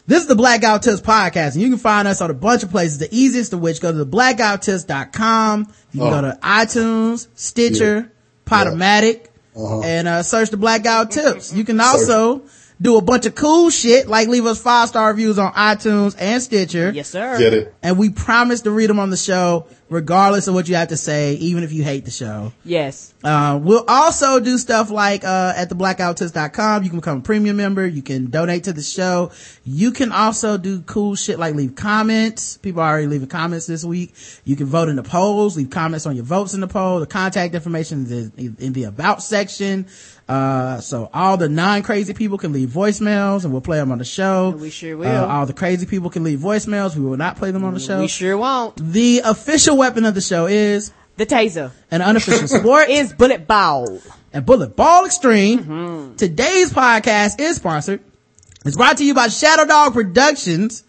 This is the Black Guy Who Tips podcast, and you can find us on a bunch of places. The easiest of which go to the blackguywhotips.com. You can Oh. go to iTunes, Stitcher, Podomatic, Uh-huh. and uh, search the Black Guy Who Tips. You can also do a bunch of cool shit like leave us five star reviews on iTunes and Stitcher. Yes, sir. Get it? And we promise to read them on the show, regardless of what you have to say, even if you hate the show. Yes. Uh, we'll also do stuff like, uh, at the blackguywhotips.com. You can become a premium member. You can donate to the show. You can also do cool shit like leave comments. People are already leaving comments this week. You can vote in the polls, leave comments on your votes in the poll. The contact information is in, in the about section. Uh, so all the non-crazy people can leave voicemails and we'll play them on the show. We sure will. Uh, all the crazy people can leave voicemails. We will not play them on the show. We sure won't. The official weapon of the show is The taser. an unofficial sport is bullet ball. and Bullet Ball Extreme. Today's podcast is sponsored. It's brought to you by Shadow Dog Productions,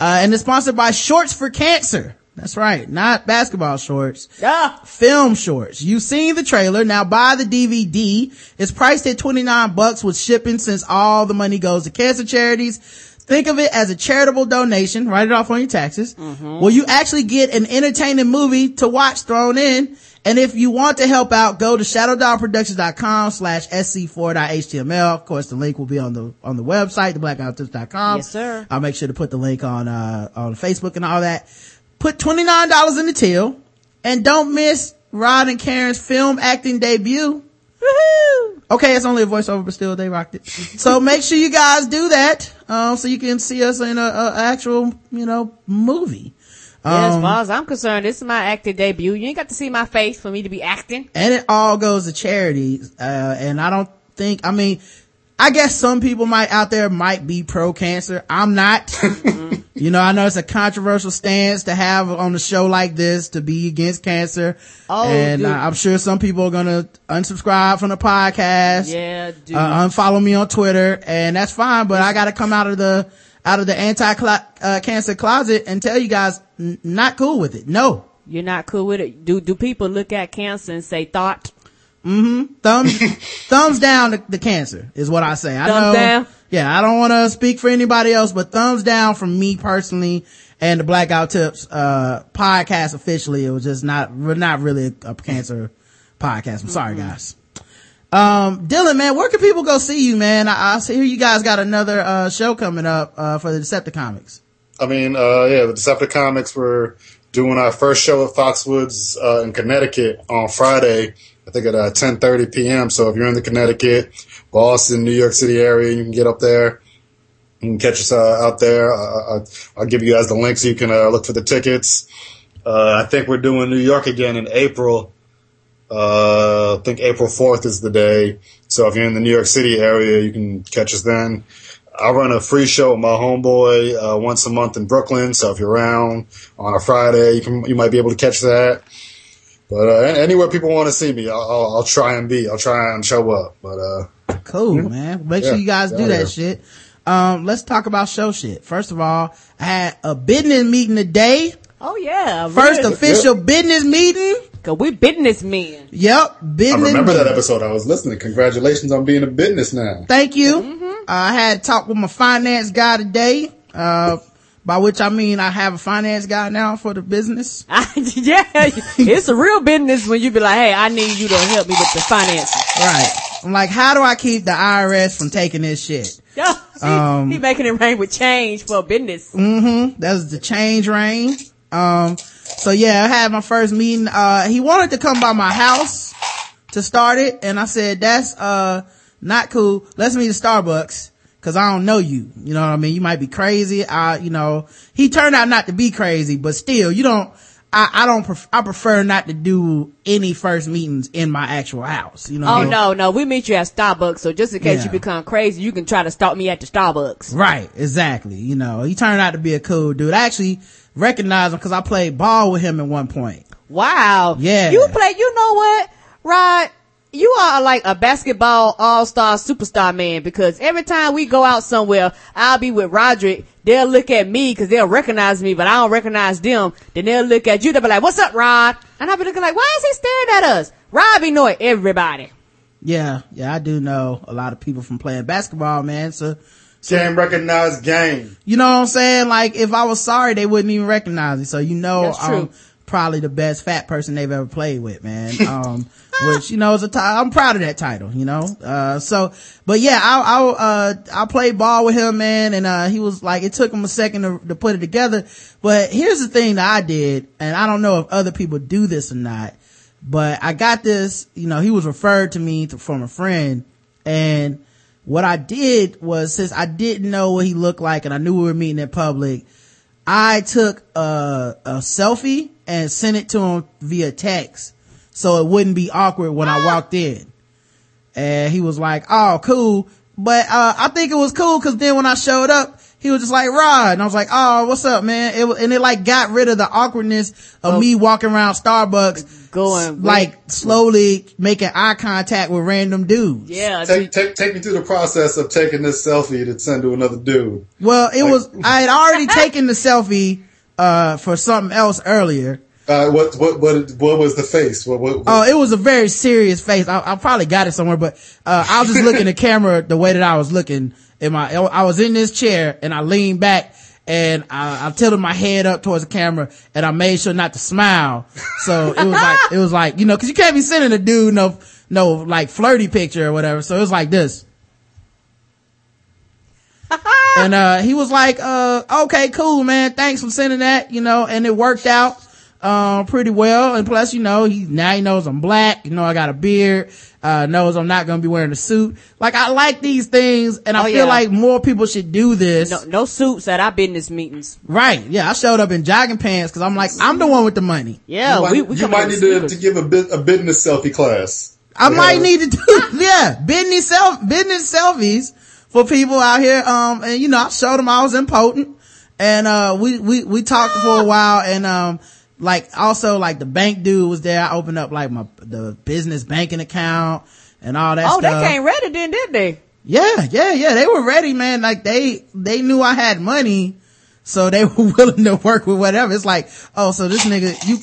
uh, and it's sponsored by Shorts for Cancer. That's right. Not basketball shorts. Ah, Film shorts. You've seen the trailer. Now buy the DVD. It's priced at 29 bucks with shipping since all the money goes to cancer charities. Think of it as a charitable donation. Write it off on your taxes. Well, you actually get an entertaining movie to watch thrown in. And if you want to help out, go to shadowdogproductions.com slash sc4.html. Of course, the link will be on the, on the website, theblackguywhotips.com. Yes, sir. I'll make sure to put the link on, uh, on Facebook and all that. Put $29 in the till and don't miss Rod and Karen's film acting debut. Woohoo! Okay, it's only a voiceover, but still they rocked it. So make sure you guys do that, um, so you can see us in a, a actual, you know, movie. Yeah, as Um, far as I'm concerned, this is my acting debut. You ain't got to see my face for me to be acting. and it all goes to charity. Uh, and I don't think, I mean, I guess some people might out there might be pro cancer. I'm not. you know, I know it's a controversial stance to have on a show like this to be against cancer. Oh, and dude. uh, I'm sure some people are going to unsubscribe from the podcast. Yeah, dude. uh, unfollow me on Twitter, and that's fine. But I got to come out of the out of the anti uh, cancer closet and tell you guys, n- not cool with it. No, You're not cool with it. Do do people look at cancer and say thought? Thumbs thumbs down the, the cancer is what I say. I Thumbs know, down? Yeah, I don't want to speak for anybody else, but thumbs down from me personally and the Black Guy Who Tips uh podcast officially. It was just not we're not really a, a cancer podcast. I'm sorry, guys. Um, Dillon, man, where can people go see you, man? I, I hear you guys got another uh show coming up uh for the Decepticomics. I mean, uh, yeah, the Decepticomics were doing our first show at Foxwoods uh, in Connecticut on Friday. I think at uh, 10:30 p.m. So if you're in the Connecticut, Boston, New York City area, you can get up there. You can catch us uh, out there. Uh, I'll give you guys the link so you can uh, look for the tickets. Uh, I think we're doing New York again in April. Uh, I think April 4th is the day. So if you're in the New York City area, you can catch us then. I run a free show with my homeboy once a month in Brooklyn. So if you're around on a Friday, you can you might be able to catch that. But uh, anywhere people want to see me, I'll, I'll, I'll try and be. I'll try and show up. But uh, Cool, man. Make sure you guys do Yeah, that yeah. shit. Um, let's talk about show shit. First of all, I had a business meeting today. Oh yeah, First really. official business meeting. Cause we business men. Yep, business. I business. remember that episode. I was listening. Congratulations on being a business now. Thank you. Uh, I had talk with my finance guy today. Uh, by which I mean I have a finance guy now for the business. yeah, it's a real business when you be like, hey, I need you to help me with the finances. Right. I'm like, how do I keep the IRS from taking this shit? Yeah, Um, he making it rain with change for business. Mm-hmm. That's the change rain. Um, so yeah, I had my first meeting. Uh, he wanted to come by my house to start it. And I said, that's, uh, not cool. Let's meet at Starbucks. Cause I don't know you. You know what I mean? You might be crazy. I, you know, he turned out not to be crazy, but still, you don't, I, I don't, pref- I prefer not to do any first meetings in my actual house. You know? Oh no, no, we meet you at Starbucks, so just in case Yeah. you become crazy, you can try to stalk me at the Starbucks. Right, exactly. You know, he turned out to be a cool dude. I actually recognized him because I played ball with him at one point. Wow. Yeah. You play, you know what, Rod? You are like a basketball all-star superstar man because every time we go out somewhere, I'll be with Roderick. They'll look at me because they'll recognize me, but I don't recognize them. Then they'll look at you. They'll be like, what's up, Rod? And I'll be looking like, why is he staring at us? Rod be knowing everybody. Yeah, yeah, I do know a lot of people from playing basketball, man. So, Game recognized game. you know what I'm saying? Like, if I was sorry, they wouldn't even recognize me. So, you know, That's true. I'm probably the best fat person they've ever played with, man. Um, which, you know, is a ti- I'm proud of that title, you know? Uh, so, but yeah, I, I, uh, I played ball with him, man. And, uh, he was like, it took him a second to, to put it together. But here's the thing that I did, and I don't know if other people do this or not, but I got this, you know, he was referred to me to, from a friend and what I did was since I didn't know what he looked like and I knew we were meeting in public, I took a, a selfie and sent it to him via text so it wouldn't be awkward when I walked in. And he was like, oh, cool. But, uh, I think it was cool cause then when I showed up, he was just like, Rod. And I was like, oh, what's up, man? It, and it like got rid of the awkwardness of Oh. me walking around Starbucks, Going- like slowly making eye contact with random dudes. Yeah. Take, take, take me through the process of taking this selfie to send to another dude. Well, it was, I had already taken the selfie, uh, for something else earlier. Uh, what, what, what, what was the face? What, what, Oh, it was a very serious face. I, I probably got it somewhere, but, uh, I was just looking at the camera the way that I was looking in my, I was in this chair and I leaned back and I, I tilted my head up towards the camera and I made sure not to smile. So it was like, it was like, you know, cause you can't be sending a dude no, no like flirty picture or whatever. So it was like this. and uh he was like uh okay cool man. Thanks for sending that you know and it worked out uh pretty well. And plus you know he now he knows i'm black. You know i got a beard. Uh knows i'm not gonna be wearing a suit. Like i like these things and i Oh, feel yeah. like more people should do this. No, no suits at our business meetings. right. Yeah i showed up in jogging pants because i'm like i'm the one with the money. Yeah, you might, we, we you might need to, to give a bit, a business selfie class. I You might know? need to do, yeah, business self, business selfies for people out here. Um, and you know, I showed them I was impotent and, uh, we, we, we talked for a while and, um, like also like the bank dude was there. I opened up like my, the business banking account and all that Oh, stuff. they came ready then, did they? Yeah, yeah, yeah. They were ready, man. Like they, they knew I had money. So they were willing to work with whatever. It's like, oh, so this nigga, you,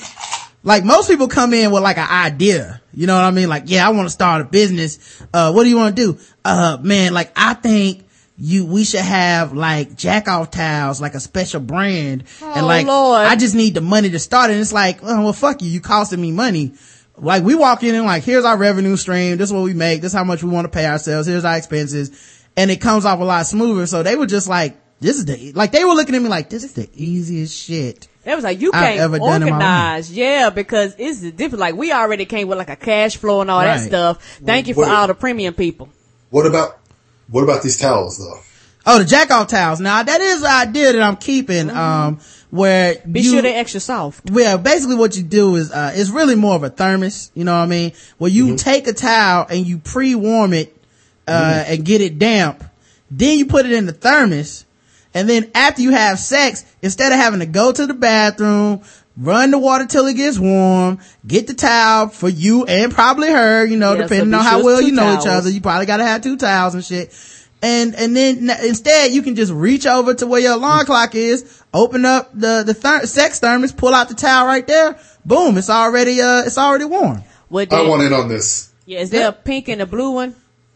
like most people come in with like an idea. You know what I mean? Like, yeah, I want to start a business. Uh, what do you want to do? Uh, man, like I think you, we should have like jack off towels, like a special brand. and Oh, like, Lord. I just need the money to start it. And it's like, oh, well, fuck you. You costing me money. Like we walk in and like, here's our revenue stream. This is what we make. This is how much we want to pay ourselves. Here's our expenses. And it comes off a lot smoother. So they were just like, this is the, like they were looking at me like, this is the easiest shit. They was like, you can't ever done in my organize. Yeah, because it's different. Like we already came with like a cash flow and all that stuff. Thank you for Wait. all the premium people. What about, what about these towels though? Oh, the jack off towels. Now that is an idea that I'm keeping, um, where Mm-hmm. Be you, sure they're extra soft. well, basically what you do is, uh, it's really more of a thermos, you know what I mean? Where you Mm-hmm. take a towel and you pre-warm it, uh, and get it damp. Then you put it in the thermos. And then after you have sex, instead of having to go to the bathroom, run the water till it gets warm, get the towel for you and probably her, you know, Yeah, depending be on how well you know each other. You probably gotta have two towels and shit. And, and then instead you can just reach over to where your alarm clock is, open up the, the ther- sex thermos, pull out the towel right there. Boom. It's already, uh, it's already warm. What I want in on this. yeah, is there a pink and a blue one?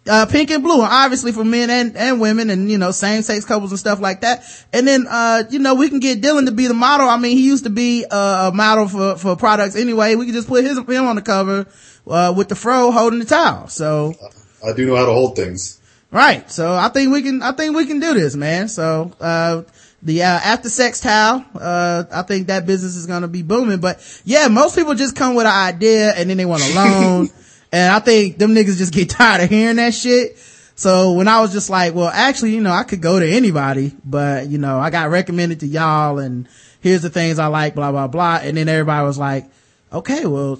Uh, pink and blue, obviously for men and, and women and, you know, same sex couples and stuff like that. And then, uh, you know, we can get Dillon to be the model. I mean, he used to be uh, a model for, for products anyway. We can just put his, him on the cover, uh, with the fro holding the towel. So, I do know how to hold things. right. So I think we can, I think we can do this, man. So, uh, the, uh, after sex towel, uh, I think that business is going to be booming. But yeah, most people just come with an idea and then they want a loan. and I think them niggas just get tired of hearing that shit. So when I was just like, well, actually, you know, I could go to anybody, but you know, I got recommended to y'all and here's the things I like, blah, blah, blah. And then everybody was like, okay, well,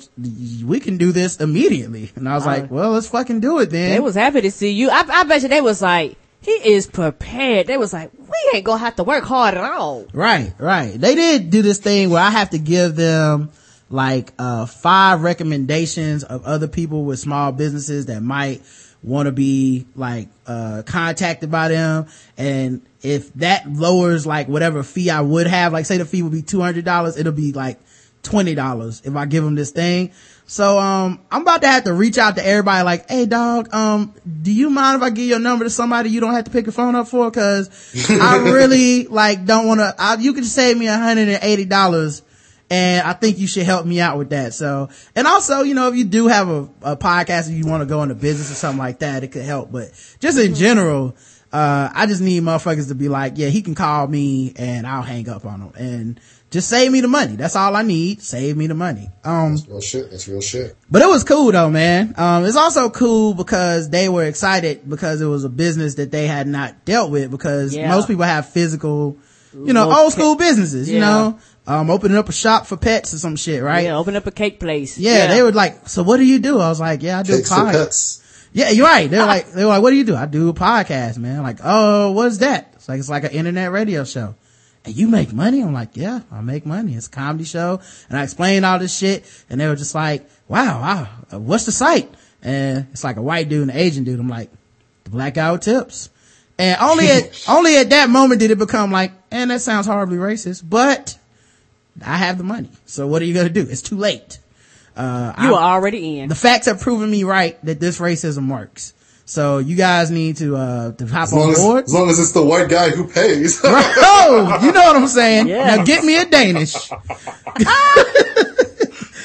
we can do this immediately. And I was like, uh, well, let's fucking do it then. They was happy to see you. I, I bet you they was like, he is prepared. They was like, we ain't gonna have to work hard at all. Right, right. They did do this thing where I have to give them like uh five recommendations of other people with small businesses that might want to be like uh contacted by them. And if that lowers like whatever fee I would have like say the fee would be $200 it'll be like $20 if I give them this thing. So um I'm about to have to reach out to everybody like hey dog um do you mind if I give your number to somebody you don't have to pick a phone up for? Cuz I really like don't want to you can save me $180 and I think you should help me out with that. So, and also, you know, if you do have a, a podcast and you want to go into business or something like that, it could help. But just in general, uh, I just need motherfuckers to be like, yeah, he can call me and I'll hang up on him and just save me the money. That's all I need. Save me the money. Um, That's real shit. That's real shit. but it was cool though, man. Um, it's also cool because they were excited because it was a business that they had not dealt with because Yeah. most people have physical, you know, old school businesses, you Yeah. know, um, opening up a shop for pets or some shit, right? Yeah, open up a cake place. Yeah, they were like, so what do you do? I was like, yeah, I do Cakes for Yeah, you're right. They're like, they're like, what do you do? I do a podcast, man. Like, oh, what's that? It's like, it's like an internet radio show. And you make money? I'm like, yeah, I make money. It's a comedy show. And I explained all this shit. And they were just like, wow, wow, uh, what's the site? And it's like a white dude and an Asian dude. I'm like, the black guy with tips. And only at, only at that moment did it become like, and that sounds horribly racist, but I have the money. So what are you going to do? It's too late. Uh, You I- are already in. the facts have proven me right that this racism works. So you guys need to, uh, to hop As long on as, board. as long as it's the white guy who pays. Right. Oh, you know what I'm saying. Yes. Now get me a Danish.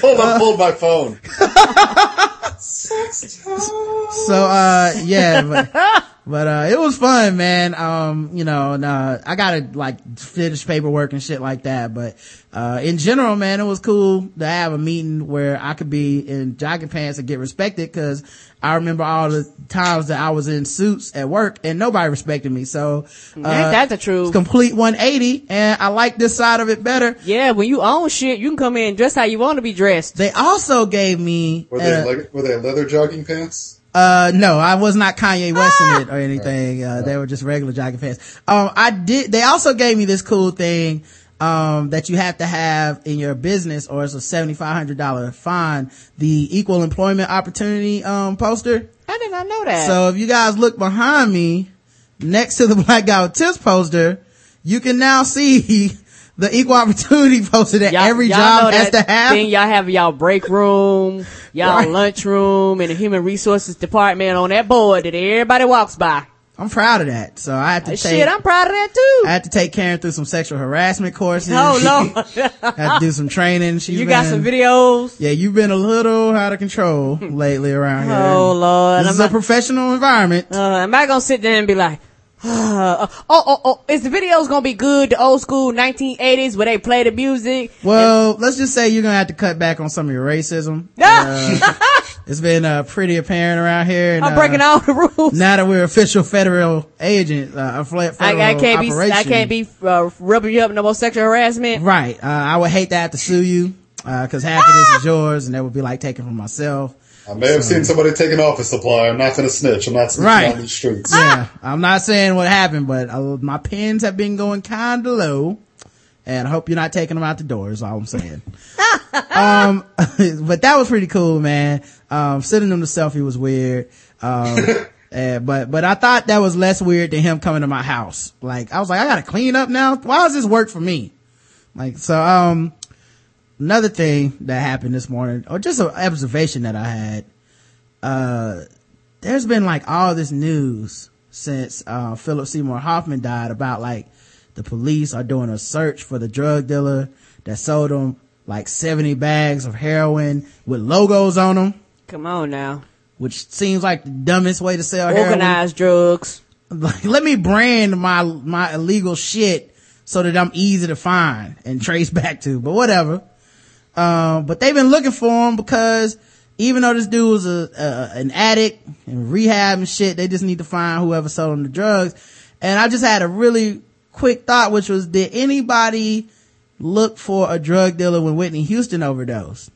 Hold on, pulled my phone. So, uh, yeah, but, but, uh, it was fun, man. Um, you know, and, uh, I gotta like finish paperwork and shit like that. But, uh, in general, man, it was cool to have a meeting where I could be in jogging pants and get respected cause I remember all the times that I was in suits at work and nobody respected me. So, uh, Ain't the truth? complete 180 and I like this side of it better. Yeah, when you own shit, you can come in dressed how you want to be dressed. They also gave me, Were they, uh, le- were they leather jogging pants? Uh, no, I was not Kanye West in it or anything. Uh, they were just regular jogging pants. Um, I did, they also gave me this cool thing, um, that you have to have in your business or it's a $7,500 fine, the equal employment opportunity, um, poster. I did not know that. So if you guys look behind me, next to the black guy with tips poster, you can now see the equal opportunity poster that Y'all- every y'all job has to have. Thing y'all have y'all break room, y'all Right. lunch room, and the human resources department on that board that everybody walks by. I'm proud of that. So I have to Uh, take, Shit, I'm proud of that too. I had to take Karen through some sexual harassment courses. oh lord, I had to do some training. She's you got been- some videos. Yeah, you've been a little out of control lately around here. Oh lord, This I'm is a professional environment. Uh, am I gonna sit there and be like, oh, oh, oh, is the videos gonna be good? The old school 1980s where they play the music? Well, let's just say you're gonna have to cut back on some of your racism. Uh, it's been uh, pretty apparent around here. And, I'm uh, breaking all the rules. Now that we're official federal agent, uh, fle- I, federal I can't be, I can't be uh, rubbing you up no more sexual harassment. Right. Uh, I would hate to have to sue you, uh, cause half of this is yours and that would be like taken from myself. I may have seen somebody take an office supply. I'm not gonna snitch. I'm not snitching Right. on these streets. Yeah, I'm not saying what happened, but uh, my pins have been going kind of low, and I hope you're not taking them out the door. Is all I'm saying. um, but that was pretty cool, man. Um, sending them the selfie was weird. Um, and, but but I thought that was less weird than him coming to my house. Like I was like, I gotta clean up now. Why does this work for me? Like so. Um, another thing that happened this morning, or just an observation that I had. Uh, there's been like all this news since uh, Philip Seymour Hoffman died about like the police are doing a search for the drug dealer that sold them like 70 bags of heroin with logos on them, Come on now, which seems like the dumbest way to sell heroin. organized drugs. Like, let me brand my my illegal shit so that I'm easy to find and trace back to. But whatever. Um, but they've been looking for him because even though this dude was a, a an addict and rehab and shit, they just need to find whoever sold him the drugs. And I just had a really quick thought, which was, did anybody look for a drug dealer when Whitney Houston overdosed?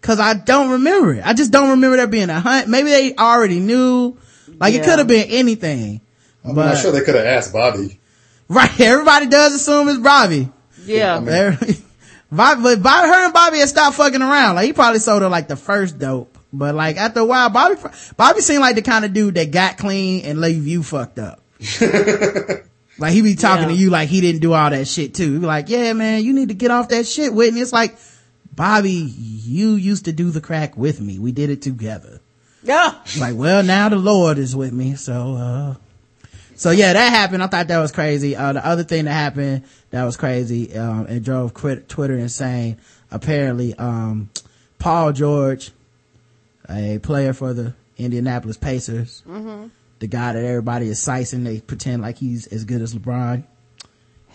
Cause I don't remember it. I just don't remember there being a hunt. Maybe they already knew. Like it could have been anything. I'm But- not sure they could have asked Bobby. Right. Everybody does assume it's Bobby. Yeah, I mean- There- Bobby, but Bobby, her and Bobby had stopped fucking around. Like he probably sold her like the first dope. But like after a while, Bobby, Bobby seemed like the kind of dude that got clean and leave you fucked up. like he be talking to you like he didn't do all that shit too. He be like, yeah, man, you need to get off that shit, Whitney. It's like, Bobby, you used to do the crack with me. We did it together. yeah. like, well, now the Lord is with me. So, uh, so yeah, that happened. I thought that was crazy. Uh, the other thing that happened that was crazy, um, and drove quit, Twitter insane. Apparently, um, Paul George, a player for the Indianapolis Pacers, the guy that everybody is sicing, they pretend like he's as good as LeBron.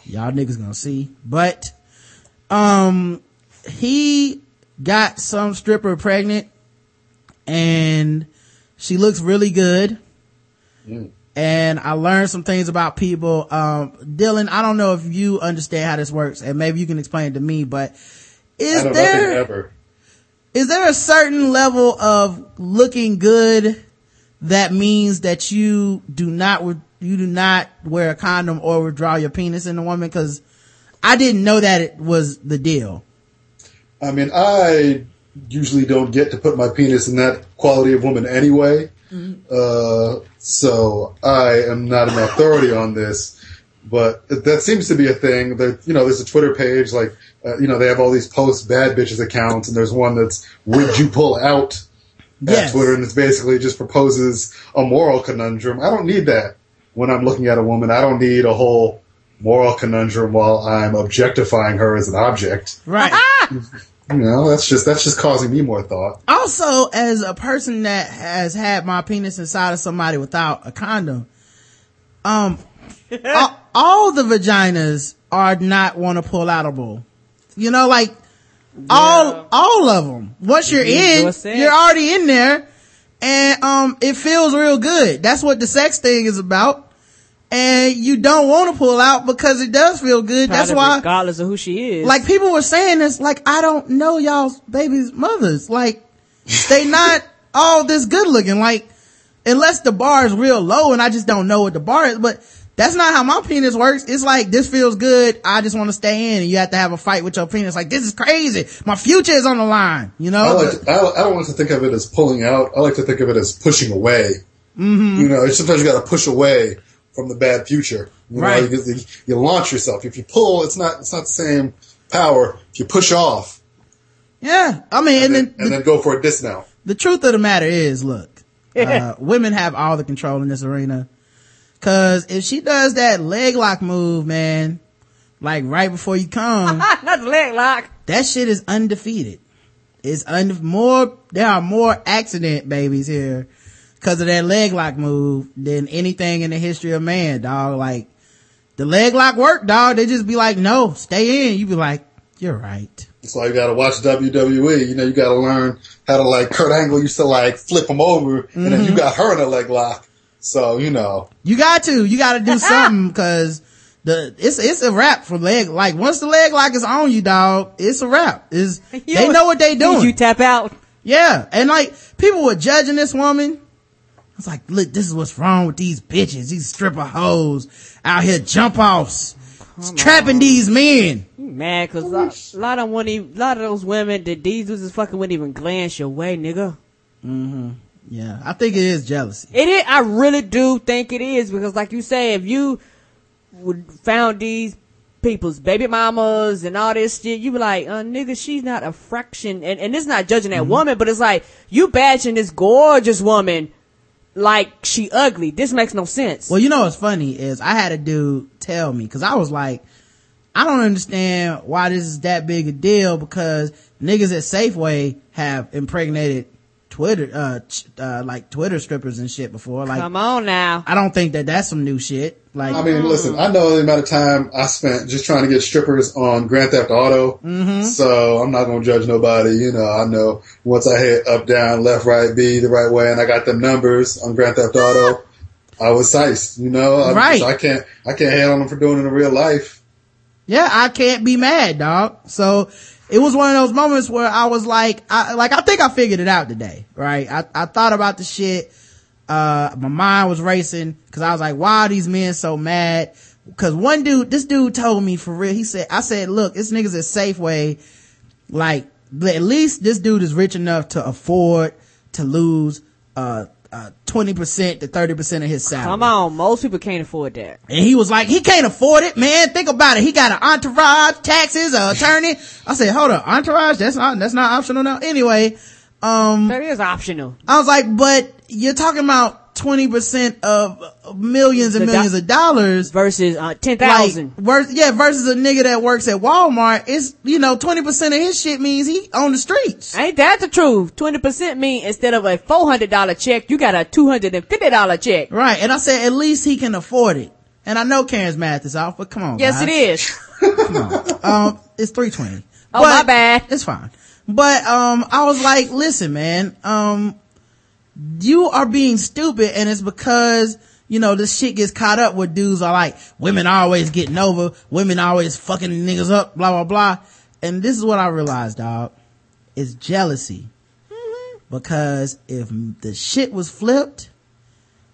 Y'all niggas gonna see. But, um, he got some stripper pregnant and she looks really good. And I learned some things about people. Um, Dillon, I don't know if you understand how this works and maybe you can explain it to me, but is there, ever. is there a certain level of looking good that means that you do not, you do not wear a condom or withdraw your penis in a woman? Cause I didn't know that it was the deal. I mean, I usually don't get to put my penis in that quality of woman anyway. Uh, so I am not an authority on this, but that seems to be a thing that, you know, there's a Twitter page, like, uh, you know, they have all these post bad bitches accounts and there's one that's, would you pull out at Yes. Twitter and it's basically just proposes a moral conundrum. I don't need that when I'm looking at a woman. I don't need a whole moral conundrum while I'm objectifying her as an object. Right. You know, that's just, that's just causing me more thought. also, as a person that has had my penis inside of somebody without a condom, um, all, all the vaginas are not want to pull outable. You know, like all all of them. Once you're in, enjoy you're already in there, and um, it feels real good. That's what the sex thing is about. And you don't want to pull out because it does feel good. That's Probably why regardless of who she is. like people were saying this, like I don't know y'all's baby's mothers. Like they not all this good looking. Like unless the bar is real low and I just don't know what the bar is. But that's not how my penis works. It's like this feels good. I just want to stay in, and you have to have a fight with your penis. Like this is crazy. My future is on the line. You know. I like. To, I, I don't want to think of it as pulling out. I like to think of it as pushing away. Mm-hmm. You know, sometimes you got to push away from the bad future. You Right. Know, you, you launch yourself. If you pull, it's not. It's not the same power. If you push off yeah. I mean, and, and, then, then, and then go for a dismount. the truth of the matter is, look, uh, women have all the control in this arena. Cause if she does that leg lock move, man, like right before you come, not the leg lock. that shit is undefeated. It's un- more, there are more accident babies here because of that leg lock move than anything in the history of man, dog. Like, the leg lock work, dog. They just be like, no, stay in. You be like, you're right. That's why you got to watch WWE. You know, you got to learn how to like Kurt Angle used to like flip him over, and then Mm-hmm. you got her in a leg lock. So you know, You got to, you got to do something because the, it's, it's a wrap for leg, like once the leg lock is on you, dog, it's a wrap. Is they know what they doing. You tap out. Yeah. And like, people were judging this woman. It's like, look, this is what's wrong with these bitches, these stripper hoes out here jump offs, trapping these men. You mad cause a lot, lot of one, a lot of those women that these dudes is fucking wouldn't even glance your way, nigga. Mhm. Yeah. I think it is jealousy. It is. I really do think it is because, like you say, if you would found these people's baby mamas and all this shit, you be like, uh, nigga, she's not a fraction. And and it's not judging that woman, but it's like you bashing this gorgeous woman like she ugly. This makes no sense. Well, you know what's funny is I had a dude tell me, cause I was like, I don't understand why this is that big a deal because niggas at Safeway have impregnated Twitter, uh, uh, like Twitter strippers and shit before. Like, Come on now. I don't think that that's some new shit. Like, I mean, listen, I know the amount of time I spent just trying to get strippers on Grand Theft Auto. Mm-hmm. So I'm not going to judge nobody. You know, I know once I hit up, down, left, right, B the right way and I got the numbers on Grand Theft Auto, I was sized, you know, I, Right. I can't, I can't hate on them for doing it in real life. yeah, I can't be mad, dog. So it was one of those moments where I was like, I, like, I think I figured it out today, right? I, I thought about the shit. Uh, my mind was racing because I was like, why are these men so mad? Cause one dude, this dude told me for real, he said, I said, look, this nigga's at Safeway. Like, at least this dude is rich enough to afford to lose, uh, uh, 20% to 30% of his salary. Come on. Most people can't afford that. And he was like, he can't afford it, man. Think about it. He got an entourage, taxes, an attorney. I said, hold on, entourage? That's not, that's not optional now. Anyway, um, That is optional. I was like, but you're talking about 20% of millions and do- millions of dollars. Versus uh, ten Like, vers- yeah, versus a nigga that works at Walmart. It's, you know, 20% of his shit means he on the streets. Ain't that the truth? Twenty percent mean instead of a four hundred dollar check, you got a two hundred and fifty dollar check. Right. And I said, at least he can afford it. And I know Karen's math is off, but come on. Yes, guys. it is. um it's 320 Oh, my bad. it's fine but um i was like listen man um you are being stupid and it's because you know this shit gets caught up with dudes are like women always getting over women always fucking niggas up blah blah blah and this is what i realized dog it's jealousy because if the shit was flipped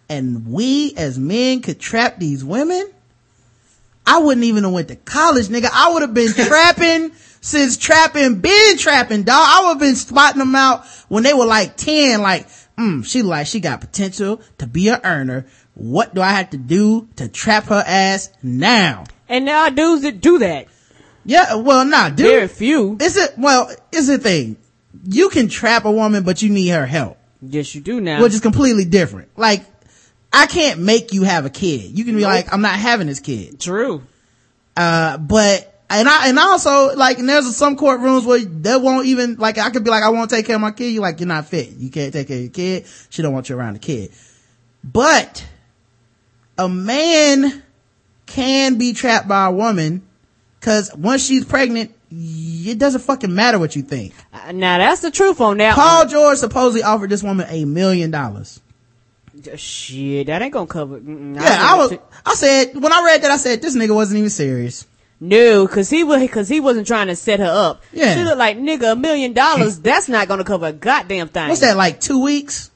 and we as men could trap these women, I wouldn't even have went to college, nigga. I would have been trapping since trapping, been trapping, dog. I would have been spotting them out when they were like 10, like, mm, she like, she got potential to be a earner. What do I have to do to trap her ass now? And there are dudes that do that. Yeah, well, nah, dude. Very few. Is it, well, is the thing. You can trap a woman, but you need her help, Yes, you do now. which is completely different. Like, I can't make you have a kid. You can be Nope. like, I'm not having this kid. True. Uh, but, and I, and also, like, and there's some courtrooms where they won't even, like, I could be like, I won't take care of my kid. You're like, you're not fit. You can't take care of your kid. She don't want you around the kid. But, a man can be trapped by a woman, cause once she's pregnant, it doesn't fucking matter what you think. Uh, Now that's the truth on that Paul one. George supposedly offered this woman a million dollars. Shit, that ain't gonna cover. mm-mm, Yeah, I was, don't- I said, when I read that, I said, this nigga wasn't even serious. No, cause he was, cause he wasn't trying to set her up. Yeah. She looked like, nigga, a million dollars, that's not gonna cover a goddamn thing. What's that, like two weeks?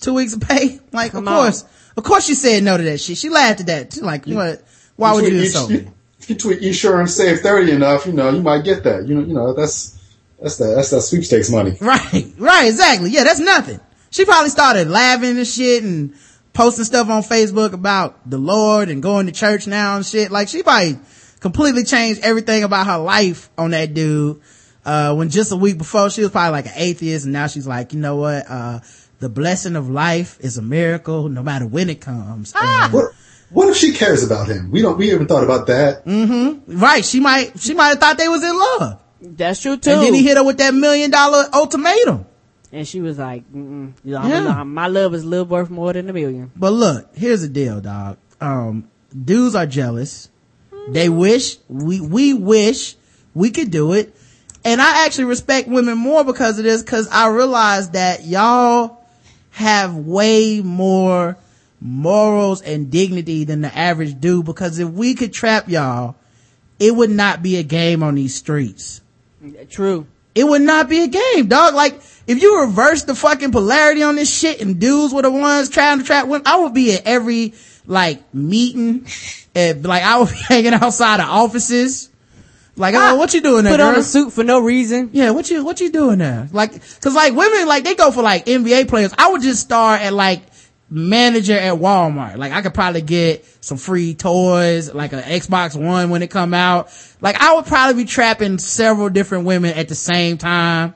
Two weeks of pay? Like, Come of course, of course she said no to that shit. She laughed at that. She's like, what? Why would you do so? each- me? If you tweet Esure and save thirty enough, you know you might get that. You know, you know that's that's that that's that sweepstakes money. Right, right, exactly. Yeah, that's nothing. She probably started laughing and shit and posting stuff on Facebook about the Lord and going to church now and shit. Like she probably completely changed everything about her life on that dude. Uh, when just a week before she was probably like an atheist and now she's like, you know what, uh, the blessing of life is a miracle no matter when it comes. And- What what if she cares about him? We don't. We haven't thought about that. Mm-hmm. right, she might, she might have thought they was in love. That's true too. And then he hit her with that million dollar ultimatum. And she was like, Mm-mm, you know, Yeah. My love is a little worth more than a million. But look, here's the deal, dog. Um, dudes are jealous. They wish we we wish we could do it, and I actually respect women more because of this. Because I realize that y'all have way more morals and dignity than the average dude. Because if we could trap y'all, it would not be a game on these streets True. it would not be a game, dog. Like, if you reverse the fucking polarity on this shit and dudes were the ones trying to trap women, I would be at every, like, meeting. And, like, I would be hanging outside of offices. Like, oh, what you doing there, Put on a suit for no reason. Yeah, what you, what you doing there? Like, cause like women, like, they go for like NBA players. I would just start at like, manager at Walmart. Like I could probably get some free toys, like an Xbox One when it come out. Like I would probably be trapping several different women at the same time.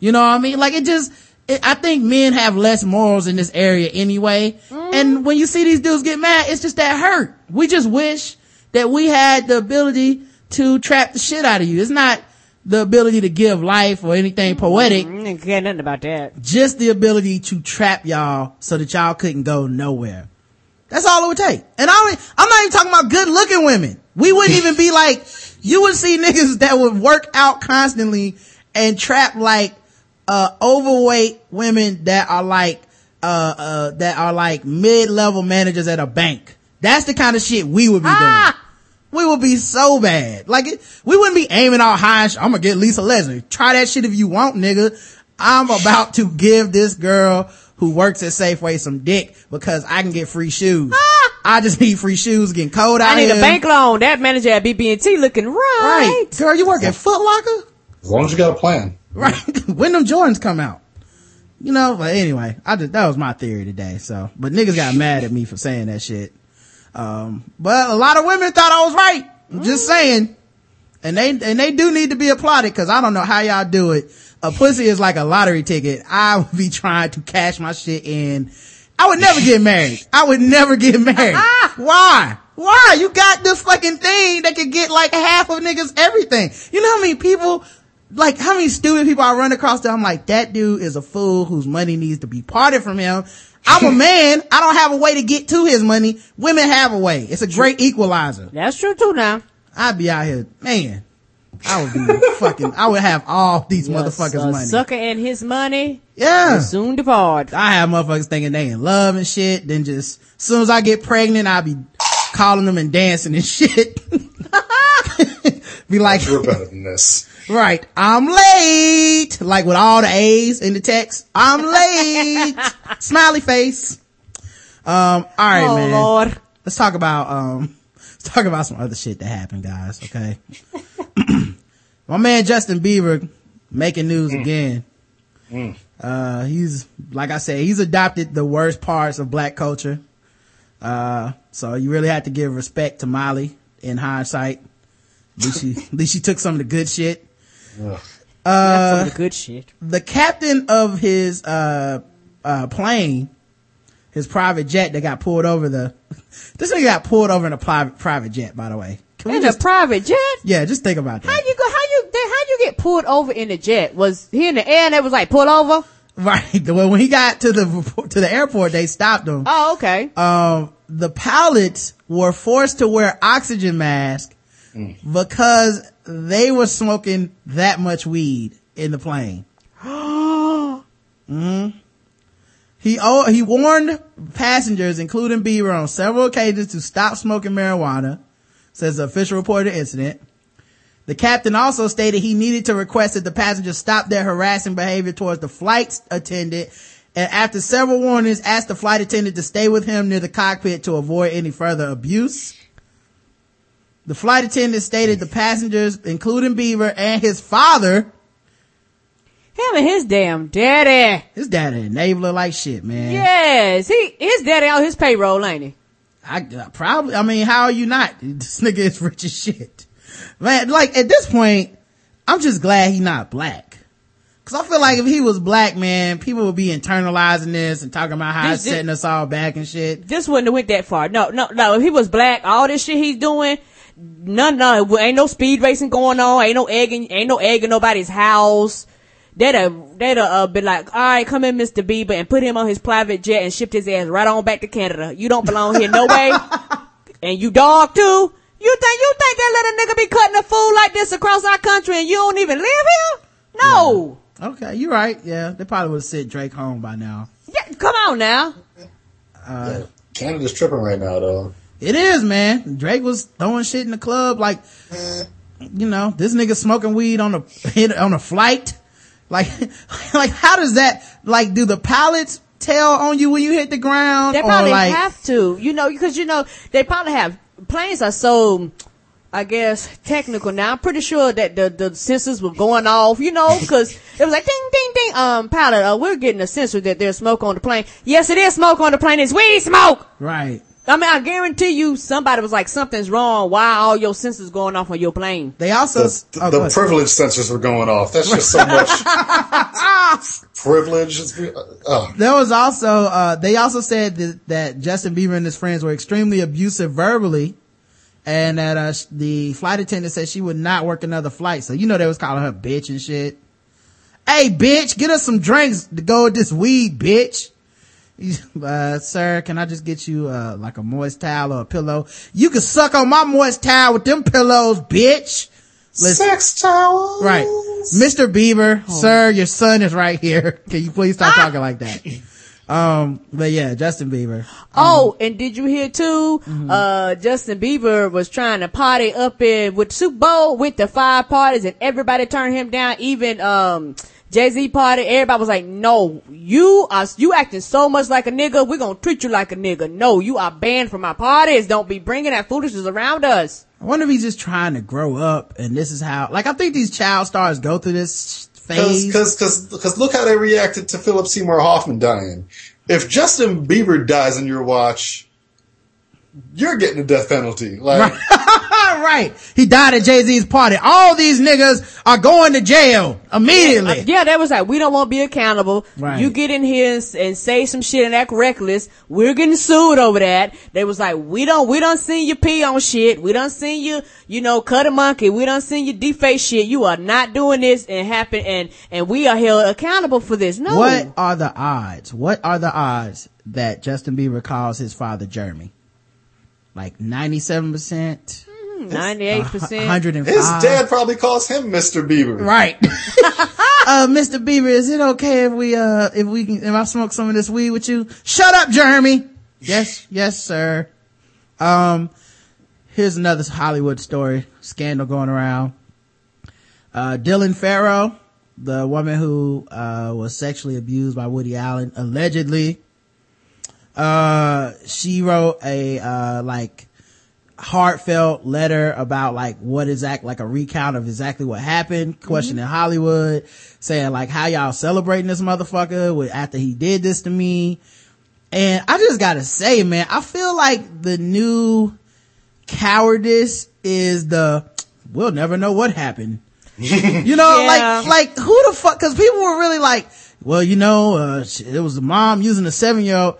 You know what I mean? Like it just, I think men have less morals in this area anyway. And mm-hmm. when you see these dudes get mad, it's just that hurt. We just wish that we had the ability to trap the shit out of you. It's not the ability to give life or anything mm-hmm. poetic I didn't nothing about that. just the ability to trap y'all so that y'all couldn't go nowhere. That's all it would take. And I I'm not even talking about good looking women. We wouldn't even be like, you would see niggas that would work out constantly and trap like, uh, overweight women that are like, uh, uh, that are like mid-level managers at a bank. That's the kind of shit we would be doing. We would be so bad. Like, it, we wouldn't be aiming all high. sh- I'm gonna get Lisa Leslie. Try that shit if you want, nigga. I'm about to give this girl who works at Safeway some dick because I can get free shoes. I just need free shoes getting cold out I need here. a bank loan. That manager at BB&T looking right. Right. Girl, you work at Foot Locker? As long as you got a plan. Right. when them Jordans come out. You know, but anyway, I just, that was my theory today. So, but niggas got mad at me for saying that shit. Um, but a lot of women thought I was right. I'm Just saying. And they, and they do need to be applauded because I don't know how y'all do it. A pussy is like a lottery ticket. I would be trying to cash my shit in. I would never get married. I would never get married. Why? Why? You got this fucking thing that could get like half of niggas everything. You know how many people, like how many stupid people I run across that I'm like, that dude is a fool whose money needs to be parted from him. I'm a man. I don't have a way to get to his money. Women have a way. It's a great equalizer. That's true too now. I'd be out here, man. I would be fucking, I would have all these motherfuckers a money. sucker and his money Yeah. soon depart. I have motherfuckers thinking they in love and shit. Then just, as soon as I get pregnant, I'll be calling them and dancing and shit. Be like, You're better than this. right, I'm late. Like with all the A's in the text. I'm late. Smiley face. Um, all right, oh man. Lord. Let's talk about, um, let's talk about some other shit that happened, guys. Okay. My man Justin Bieber making news again. Uh, he's, like I said, he's adopted the worst parts of black culture. Uh, so you really have to give respect to Miley in hindsight. At least she, at least she took some of the good shit. Ugh. That's some of the good shit. the captain of his uh uh plane his private jet that got pulled over the this nigga got pulled over in a private private jet by the way can In just a private jet? yeah just think about that. How that you go? How you? How you get pulled over in a jet? Was he in the air and it was like pull over? right well when he got to the to the airport they stopped him Oh, okay. um the pilots were forced to wear oxygen masks Mm. because they were smoking that much weed in the plane mm-hmm. He oh, he warned passengers, including Bieber, on several occasions to stop smoking marijuana, says the official report of the incident. The captain also stated he needed to request that the passengers stop their harassing behavior towards the flight attendant and after several warnings asked the flight attendant to stay with him near the cockpit to avoid any further abuse. The flight attendant stated the passengers, including Beaver and his father, Him and his damn daddy. his dad an enabler like shit, man. Yes, he his daddy on his payroll, ain't he? I uh, probably, I mean, how are you not? This nigga is rich as shit. Man, like at this point, I'm just glad he not black. Cause I feel like if he was black, man, people would be internalizing this and talking about how This- it's this- setting us all back and shit. This wouldn't have went that far. No, no, no. If he was black, all this shit he's doing, none, none. Ain't no speed racing going on. Ain't no egging. Ain't no egging nobody's house. They'd have, they'd have uh, been like, all right, come in, Mr. Bieber, and put him on his private jet and shipped his ass right on back to Canada. You don't belong here, no way. and you dog too. You think you think that little nigga be cutting a fool like this across our country and you don't even live here? No. Okay, you're right. Yeah, they probably would have sent Drake home by now. Yeah, come on now. Yeah. Canada's tripping right now, though. It is, man. Drake was throwing shit in the club like, you know, this nigga smoking weed on a, on a flight. Like, like how does that, like, do the pilots tell on you when you hit the ground? They probably like, have to, you know, because you know they probably have planes are so, I guess, technical now. I'm pretty sure that the the sensors were going off, you know, because it was like ding ding ding. Um, pilot, uh, we're getting a sensor that there's smoke on the plane. Yes, it is smoke on the plane. It's weed smoke. right. I mean, I guarantee you, somebody was like, something's wrong. Why are all your sensors going off on your plane? They also, The, the, oh, the privilege sensors were going off. That's just so much privilege. It's, oh, there was also, uh, they also said that, that Justin Bieber and his friends were extremely abusive verbally. And that, uh, the flight attendant said she would not work another flight. So, you know, they was calling her bitch and shit. Hey, bitch, get us some drinks to go with this weed, bitch. Uh, sir, can I just get you, uh, like a moist towel or a pillow? You can suck on my moist towel with them pillows, bitch. Listen. sex towels. Right. Mr. Bieber, sir, your son is right here. Can you please stop talking like that? Um, but yeah, Justin Bieber. Oh, and did you hear too? Mm-hmm. Uh, Justin Bieber was trying to party up in with Super Bowl with the five parties, and everybody turned him down. Even um, Jay Z party, everybody was like, "No, you are you acting so much like a nigga. We're gonna treat you like a nigga. No, you are banned from our parties. Don't be bringing that foolishness around us." I wonder if he's just trying to grow up and this is how, like I think these child stars go through this phase. Cuz Because because look how they reacted to Philip Seymour Hoffman dying. If Justin Bieber dies in your watch, you're getting a death penalty. Like right. He died at Jay-Z's party. All these niggas are going to jail immediately. Yeah, that was like, we don't want to be accountable. Right. You get in here and, and say some shit and act reckless. We're getting sued over that. They was like, we don't, we don't see you pee on shit. We don't see you, you know, cut a monkey. We don't see you deface shit. You are not doing this and happen and, and we are held accountable for this. No. What are the odds? What are the odds that Justin Bieber calls his father Jeremy? Like 97%? 98%. 105? his dad probably calls him Mr. Bieber. Right. uh, Mr. Bieber, is it okay if we, uh, if we can, if I smoke some of this weed with you? Shut up, Jeremy. Yes, yes, sir. Um, here's another Hollywood story, scandal going around. Uh, Dylan Farrow, the woman who, uh, was sexually abused by Woody Allen, allegedly, uh she wrote a uh like heartfelt letter about like what exact like a recount of exactly what happened questioning Mm-hmm. hollywood saying like how y'all celebrating this motherfucker with after he did this to me and i just gotta say man i feel like the new cowardice is the we'll never know what happened you know Yeah. like like who the fuck because people were really like well you know uh it was the mom using a seven year old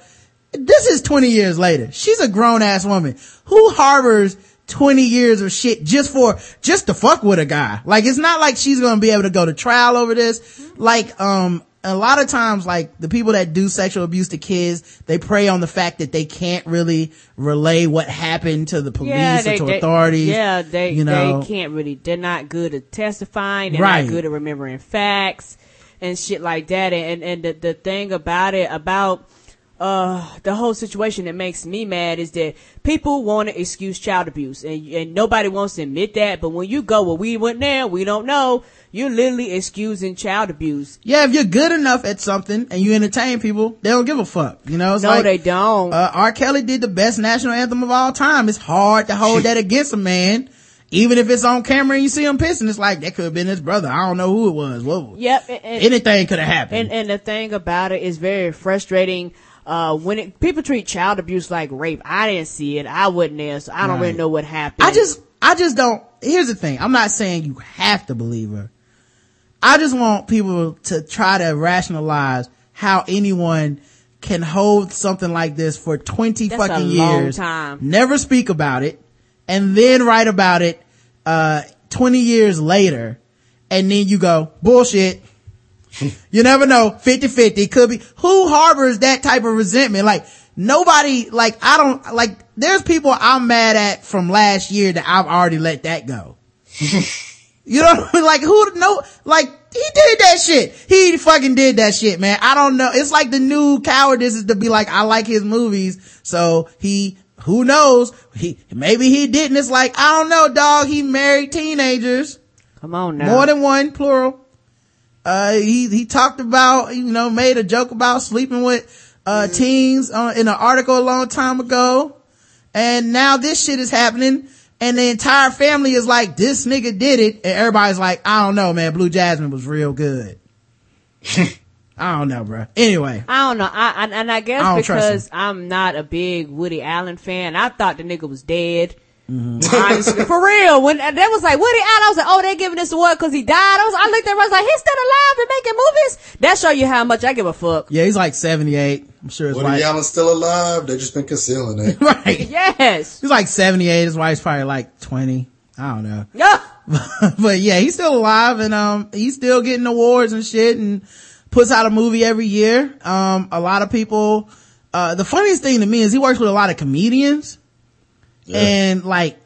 this is 20 years later she's a grown-ass woman who harbors 20 years of shit just for just to fuck with a guy like it's not like she's gonna be able to go to trial over this like um a lot of times like the people that do sexual abuse to kids they prey on the fact that they can't really relay what happened to the police yeah, or to they- authorities Yeah, they you know they can't really. They're not good at testifying. They're Right. not good at remembering facts and shit like that. And and the the thing about it about uh the whole situation that makes me mad is that people want to excuse child abuse and and nobody wants to admit that. But when you go, well, we went there, we don't know. You're literally excusing child abuse. yeah if you're good enough at something and you entertain people they don't give a fuck you know it's No, like, they don't. uh, R. Kelly did the best national anthem of all time. It's hard to hold that against a man, even if it's on camera and you see him pissing. It's like that could have been his brother. I don't know who it was. Whoa. yep. and- and- Anything could have happened. And and the thing about it is very frustrating. Uh, when it, people treat child abuse like rape, I didn't see it. I wasn't there, so I don't really know what happened. I just, I just don't. Here's the thing. I'm not saying you have to believe her. I just want people to try to rationalize how anyone can hold something like this for 20 That's fucking long years, time. never speak about it, and then write about it, uh, 20 years later, and then you go, bullshit. you never know, 50-50, could be, who harbors that type of resentment? Like, nobody, like, I don't, like, there's people I'm mad at from last year that I've already let that go. You know, like who no, like he did that shit. He fucking did that shit, man. I don't know. It's like the new cowardice is to be like, I like his movies. So he, who knows? He, maybe he didn't. It's like, I don't know, dog. He married teenagers. come on now. More than one, plural. Uh, he, he talked about, you know, made a joke about sleeping with, uh, teens uh, in an article a long time ago. And now this shit is happening. And the entire family is like, this nigga did it. And everybody's like, I don't know, man. Blue Jasmine was real good. I don't know, bro. Anyway. I don't know. I, I and I guess I because I'm not a big Woody Allen fan, I thought the nigga was dead. Mm-hmm. For real. When uh, that was like Woody Allen, I was like, oh, they giving this award because he died. I was, I looked at him, I was like, he's still alive and making movies. That show you how much I give a fuck. Yeah, he's like 78. I'm sure his Woody wife. Allen's still alive. They just been concealing it. right. Yes. He's like 78. His wife's probably like 20. I don't know. Yeah. but yeah, he's still alive and, um, he's still getting awards and shit and puts out a movie every year. Um, a lot of people, uh, the funniest thing to me is he works with a lot of comedians and like,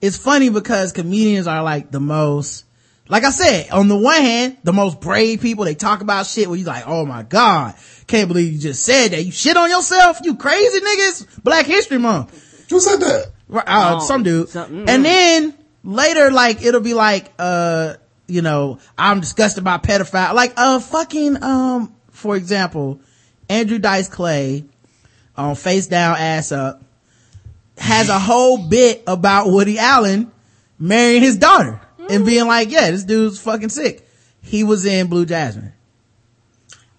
it's funny because comedians are like the most, like I said, on the one hand, the most brave people, they talk about shit where you're like, oh my God, can't believe you just said that. You shit on yourself, you crazy niggas. Black History Month. Who said that? Right, uh, Oh, some dude. some- mm. And then later, like, it'll be like, uh, you know, I'm disgusted by pedophile. Like, uh, fucking, um, for example, Andrew Dice Clay on Face Down Ass Up has a whole bit about Woody Allen marrying his daughter and being like, yeah, this dude's fucking sick. He was in Blue Jasmine.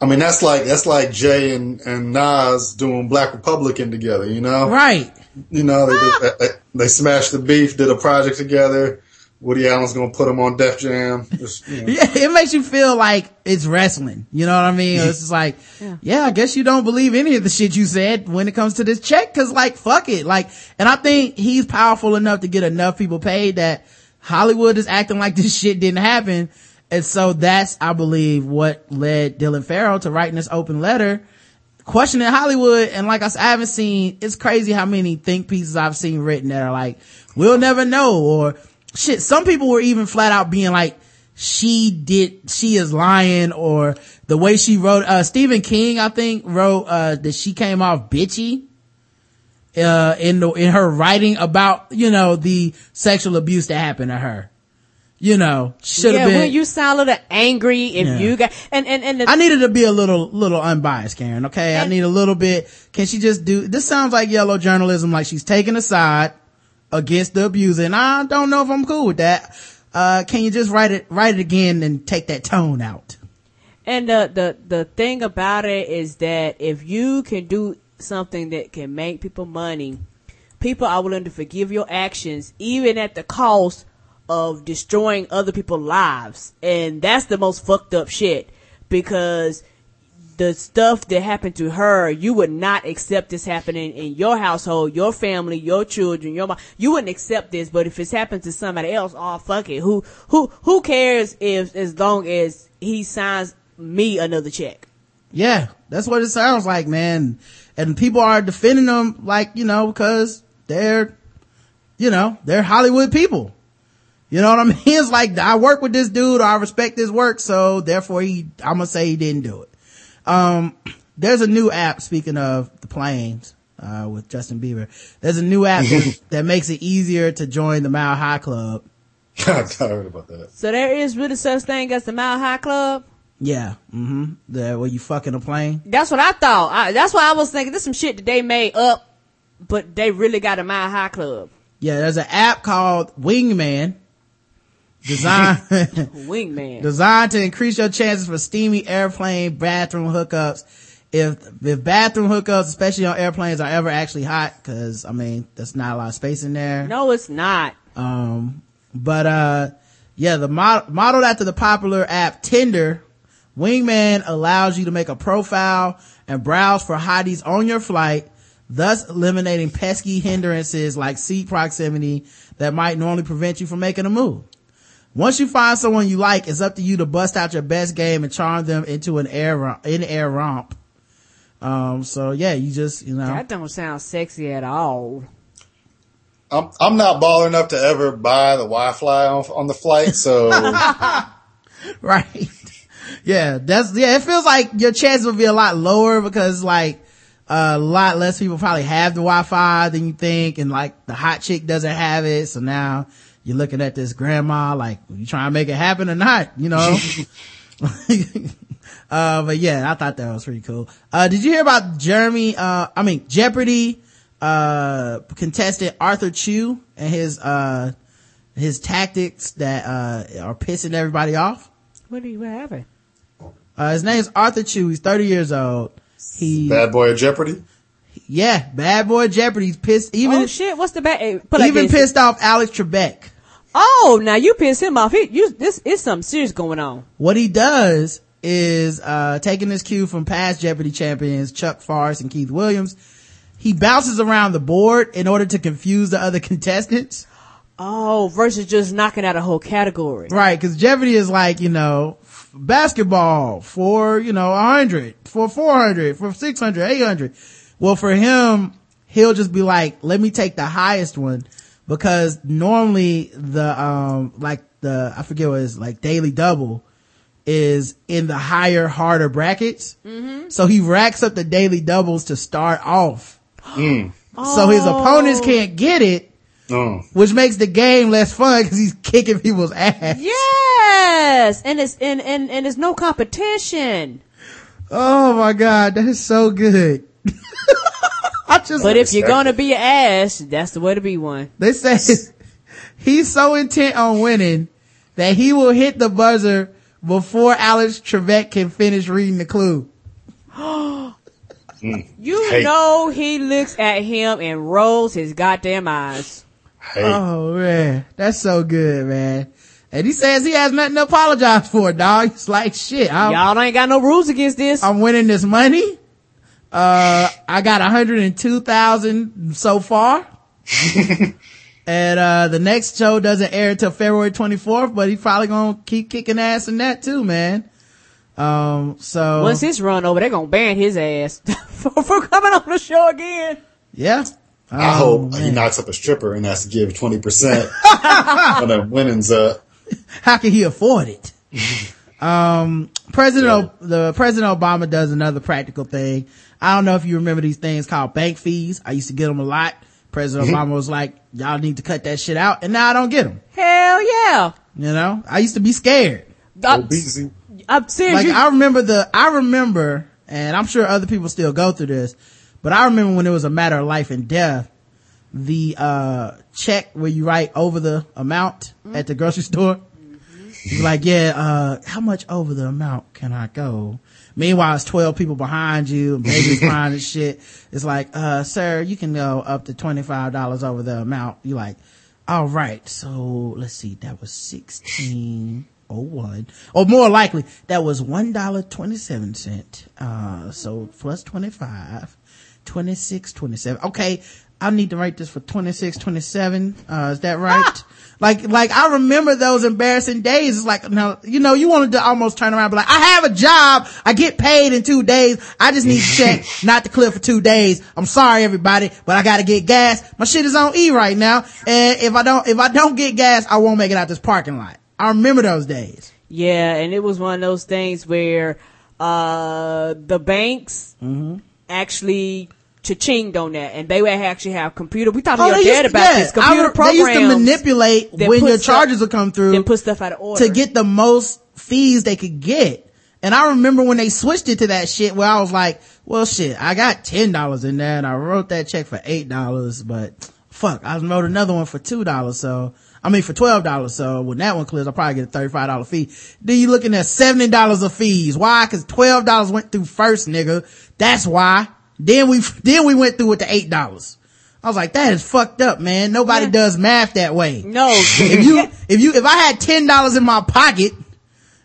I mean, that's like that's like Jay and, and Nas doing Black Republican together. You know, Right. you know they did, they, they smashed the beef, did a project together. Woody Allen's gonna put him on Def Jam. Just, you know. Yeah, it makes you feel like it's wrestling. You know what I mean? It's just like, yeah. I guess you don't believe any of the shit you said when it comes to this check. Cause like, fuck it. Like, and I think he's powerful enough to get enough people paid that Hollywood is acting like this shit didn't happen. And so that's, I believe, what led Dylan Farrow to writing this open letter questioning Hollywood. And like I said, I haven't seen, it's crazy how many think pieces I've seen written that are like, we'll never know or shit. Some people were even flat out being like, she did, she is lying or the way she wrote, uh, Stephen King, I think wrote, uh, that she came off bitchy. Uh, in the, in her writing about, you know, the sexual abuse that happened to her. you know, should have yeah, been. when you sound a little angry, if Yeah. you got and and and the, I needed to be a little, little unbiased, Karen. Okay. I need a little bit. Can she just do, this sounds like yellow journalism, like she's taking a side against the abuser. And I don't know if I'm cool with that. Uh, can you just write it, write it again and take that tone out? And the, the, the thing about it is that if you can do something that can make people money, people are willing to forgive your actions, even at the cost of destroying other people's lives. And that's the most fucked up shit because the stuff that happened to her, you would not accept this happening in your household, your family, your children, your mom. You wouldn't accept this, but if it's happened to somebody else, oh fuck it. Who who who cares if as long as he signs me another check? Yeah, that's what it sounds like, man. And people are defending them like, you know, because they're, you know, they're Hollywood people. You know what I mean? It's like, I work with this dude or I respect his work, so therefore he, I'm gonna say he didn't do it. Um, there's a new app, speaking of the planes, uh, with Justin Bieber. There's a new app that, that makes it easier to join the Mile High Club. I heard about that. So there is really such thing as the Mile High Club. Yeah, mm-hmm. The, where you fucking a plane. That's what I thought. I, that's why I was thinking this some shit that they made up, but they really got a Mile High Club. Yeah, there's an app called Wingman. Designed, Wingman. designed to increase your chances for steamy airplane bathroom hookups. If, if bathroom hookups, especially on airplanes, are ever actually hot, cause, I mean, there's not a lot of space in there. no, it's not. Um, but, uh, yeah, the mod- modeled after the popular app Tinder, Wingman allows you to make a profile and browse for hotties on your flight, thus eliminating pesky hindrances like seat proximity that might normally prevent you from making a move. Once you find someone you like, it's up to you to bust out your best game and charm them into an air rom- in air romp. Um, so yeah, you just, you know, That don't sound sexy at all. I'm I'm not baller enough to ever buy the Wi-Fi on, on the flight, so right. Yeah, that's, yeah, it feels like your chances would be a lot lower because like, a lot less people probably have the Wi-Fi than you think and like the hot chick doesn't have it. So now you're looking at this grandma like, you trying to make it happen or not, you know? uh, but yeah, I thought that was pretty cool. Uh, did you hear about Jeremy, uh, I mean, Jeopardy, uh, contestant Arthur Chu and his, uh, his tactics that, uh, are pissing everybody off? What do you have? Uh, his name's Arthur Chu. He's 30 years old. He, bad boy of Jeopardy. yeah, bad boy Jeopardy. He's pissed, even, oh shit! What's the bad? Even pissed off Alex Trebek. Oh, now you piss him off. He, you, this is something serious going on. What he does is, uh, taking this cue from past Jeopardy champions Chuck Forrest and Keith Williams. He bounces around the board in order to confuse the other contestants. Oh, versus just knocking out a whole category. Right, cause Jeopardy is like, you know, f- basketball for, you know, 100, for 400, for 600, 800. Well, for him, he'll just be like, let me take the highest one because normally the, um, like the, I forget what it is, like daily double is in the higher, harder brackets. Mm-hmm. So he racks up the daily doubles to start off. Mm. So his opponents oh. can't get it, Oh. which makes the game less fun because he's kicking people's ass. Yes, and it's and and and there's no competition. Oh my god, that is so good. I just, But if you're gonna be an ass, that's the way to be one. they say he's so intent on winning that he will hit the buzzer before Alex Trebek can finish reading the clue. Mm. You Hey. know he looks at him and rolls his goddamn eyes. Hey, Oh man, that's so good, man. And he says he has nothing to apologize for, dog. It's like shit. I'm, Y'all ain't got no rules against this. I'm winning this money. Uh, I got 102,000 so far. and, uh, the next show doesn't air until February 24th, but he's probably gonna keep kicking ass in that too, man. Um, so. Once this run over, they're gonna ban his ass for, for coming on the show again. yeah. I Oh, hope he knocks up a stripper and has to give twenty percent when the winnings up. How can he afford it? um, President, O- the President Obama does another practical thing. I don't know if you remember these things called bank fees. I used to get them a lot. President Obama was like, y'all need to cut that shit out. And now I don't get them. Hell yeah. You know, I used to be scared. I'm, I'm serious. Like you- I remember the, I remember, and I'm sure other people still go through this, but I remember when it was a matter of life and death, the, uh, check where you write over the amount at the grocery store. You're like, yeah, uh, how much over the amount can I go? Meanwhile, it's 12 people behind you, babies crying and shit. It's like, uh, sir, you can go up to $25 over the amount. You're like, all right. So let's see. That was 1601 or more likely that was $1.27. Uh, so plus 25, 26, 27. Okay. I need to write this for 26, 27. Uh, is that right? Like, like I remember those embarrassing days. It's like, now, you know, you wanted to almost turn around and be like, I have a job. I get paid in two days. I just need to check not to clear for two days. I'm sorry, everybody, but I gotta get gas. My shit is on E right now. And if I don't, if I don't get gas, I won't make it out this parking lot. I remember those days. Yeah, and it was one of those things where uh the banks Mm-hmm. actually cha-chinged on that, and they would actually have computer. We talked oh, to Oh, your dad about yeah, this computer I programs. They used to manipulate when your stuff- charges would come through. Then put stuff out of order to get the most fees they could get. And I remember when they switched it to that shit where I was like, well shit, I got $10 in there and I wrote that check for $8, but fuck, I wrote another one for $2. So, I mean for $12. So when that one clears, I'll probably get a $35 fee. Then you're looking at $70 of fees. Why? Cause $12 went through first, nigga. That's why. Then we, then we went through with the $8. I was like, that is fucked up, man. Nobody Yeah. does math that way No, if you if you if I had ten dollars in my pocket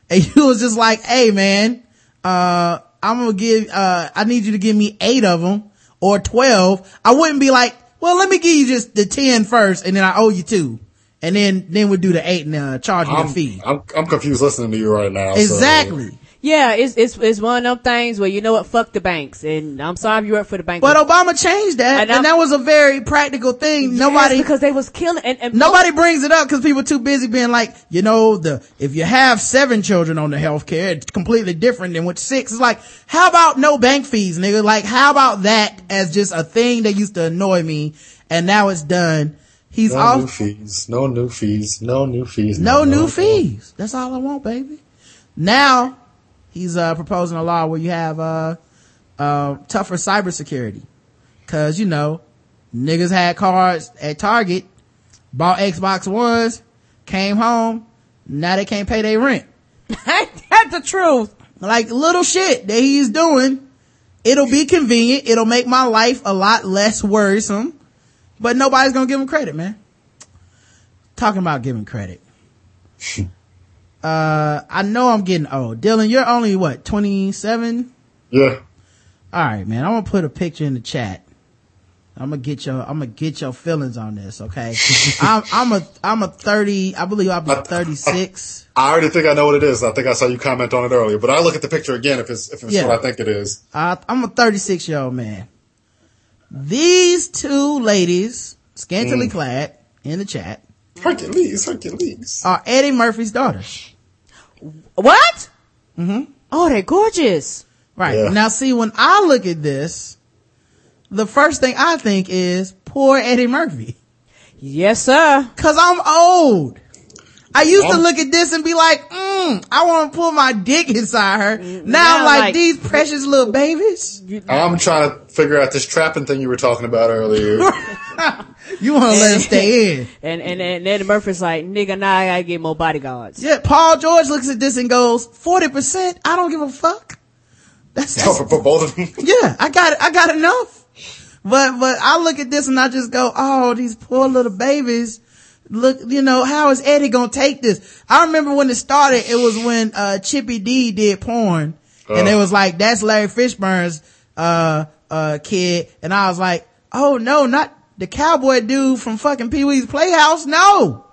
and you was just like, hey man, uh I'm gonna give uh I need you to give me eight of them or twelve, I wouldn't be like, well let me give you just the 10 first and then I owe you two. And then then we'll do the eight and uh charge you I'm, the fee. I'm, I'm confused listening to you right now. so- Exactly. Yeah, it's it's it's one of them things where you know what, fuck the banks, and I'm sorry if you work for the bank, But Obama changed that And and, that was a very practical thing. Yes, Nobody because they was killing, and, and Nobody brings it up because people too busy being like, you know, the, if you have seven children on the health care, it's completely different than with six. It's like, how about no bank fees, nigga? Like, how about that as just a thing that used to annoy me and now it's done. He's No off. new fees. No new fees. No new fees. No new fees. That's all I want, baby. Now he's uh proposing a law where you have uh uh tougher cybersecurity. Cause you know, niggas had cards at Target, bought Xbox Ones, came home, now they can't pay their rent. that's the truth. Like little shit that he's doing. It'll be convenient. It'll make my life a lot less worrisome. But nobody's gonna give him credit, man. Talking about giving credit. uh, I know I'm getting old. Dylan, you're only what, 27? Yeah. All right, man. I'm gonna put a picture in the chat. I'm gonna get your, I'm gonna get your feelings on this, okay? I'm, I'm a, I'm a 30, I believe I'll be 36. I already think I know what it is. I think I saw you comment on it earlier, but I look at the picture again if it's if it's Yeah. what I think it is. Uh, I'm a 36 year old man. These two ladies, scantily clad in the chat, Hercules, Hercules. are Eddie Murphy's daughters. What? Mm-hmm. Oh, they're gorgeous. Right. Yeah. Now see, when I look at this, the first thing I think is poor Eddie Murphy. Yes, sir. Cause I'm old. I used to look at this and be like, mm, I want to pull my dick inside her. Now, now, I'm like, like- these precious little babies. I'm trying to figure out this trapping thing you were talking about earlier. You want to let him stay in. And and and Eddie Murphy's like, nigga, now I gotta get more bodyguards. Yeah, Paul George looks at this and goes, 40%? I don't give a fuck. That's, for, that's for both of them. yeah, I got I got enough. But, but I look at this and I just go, oh, these poor little babies. Look, you know, how is Eddie gonna take this? I remember when it started, it was when, uh, Chippy D did porn. And Oh. it was like, that's Larry Fishburne's, uh, uh, kid. And I was like, oh no, not the cowboy dude from fucking Pee Wee's Playhouse. No.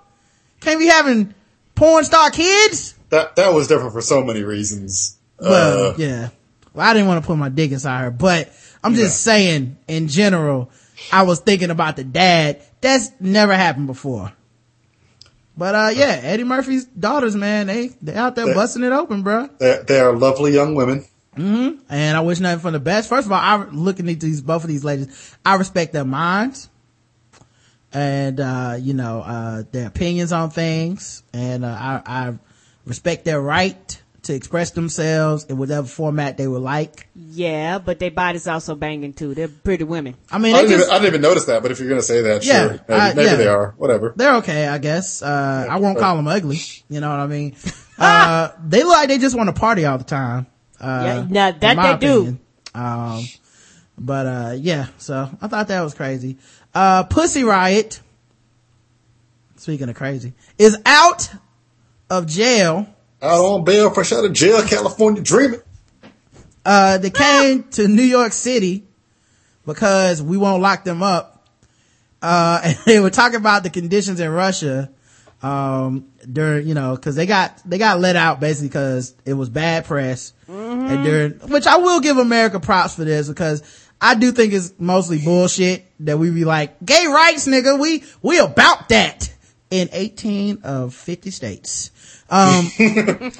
Can't be having porn star kids. That that was different for so many reasons. Well, Uh, yeah. Well, I didn't want to put my dick inside her, but I'm just saying, in general, I was thinking about the dad. That's never happened before. But, uh, yeah, Eddie Murphy's daughters, man, they, they out there Yeah. busting it open, bruh. they they are lovely young women. And I wish nothing for the best. First of all, I, looking at these, both of these ladies, I respect their minds. And, uh, you know, uh, their opinions on things. And, uh, I, I respect their right to express themselves in whatever format they would like. Yeah, but their bodies also banging too. They're pretty women. I mean, I didn't, just, even, I didn't even notice that, but if you're gonna say that, Yeah, sure, maybe, uh, maybe yeah. they are. Whatever. they're okay, I guess. Uh, I won't call them ugly. You know what I mean? Uh, they look like they just want to party all the time. Uh, Yeah, now that my they do. Um, but, uh, yeah, so I thought that was crazy. Uh, Pussy Riot, speaking of crazy, is out of jail. Out on bail, fresh out of jail, California dreaming. Uh, they came to New York City because we won't lock them up. Uh, and they were talking about the conditions in Russia, um, during, you know, cause they got, they got let out basically cause it was bad press. And during, which I will give America props for this because I do think it's mostly bullshit that we be like, gay rights, nigga, we, we about that in 18 of 50 states. Um,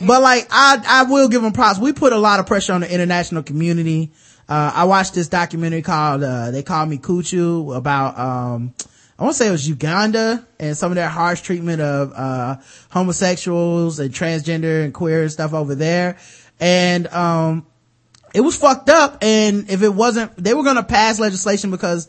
but like I, I will give them props. We put a lot of pressure on the international community. Uh, I watched this documentary called, uh, they called me Kuchu about, um, I want to say it was Uganda and some of their harsh treatment of, uh, homosexuals and transgender and queer and stuff over there. And, um, it was fucked up. And if it wasn't, they were going to pass legislation because,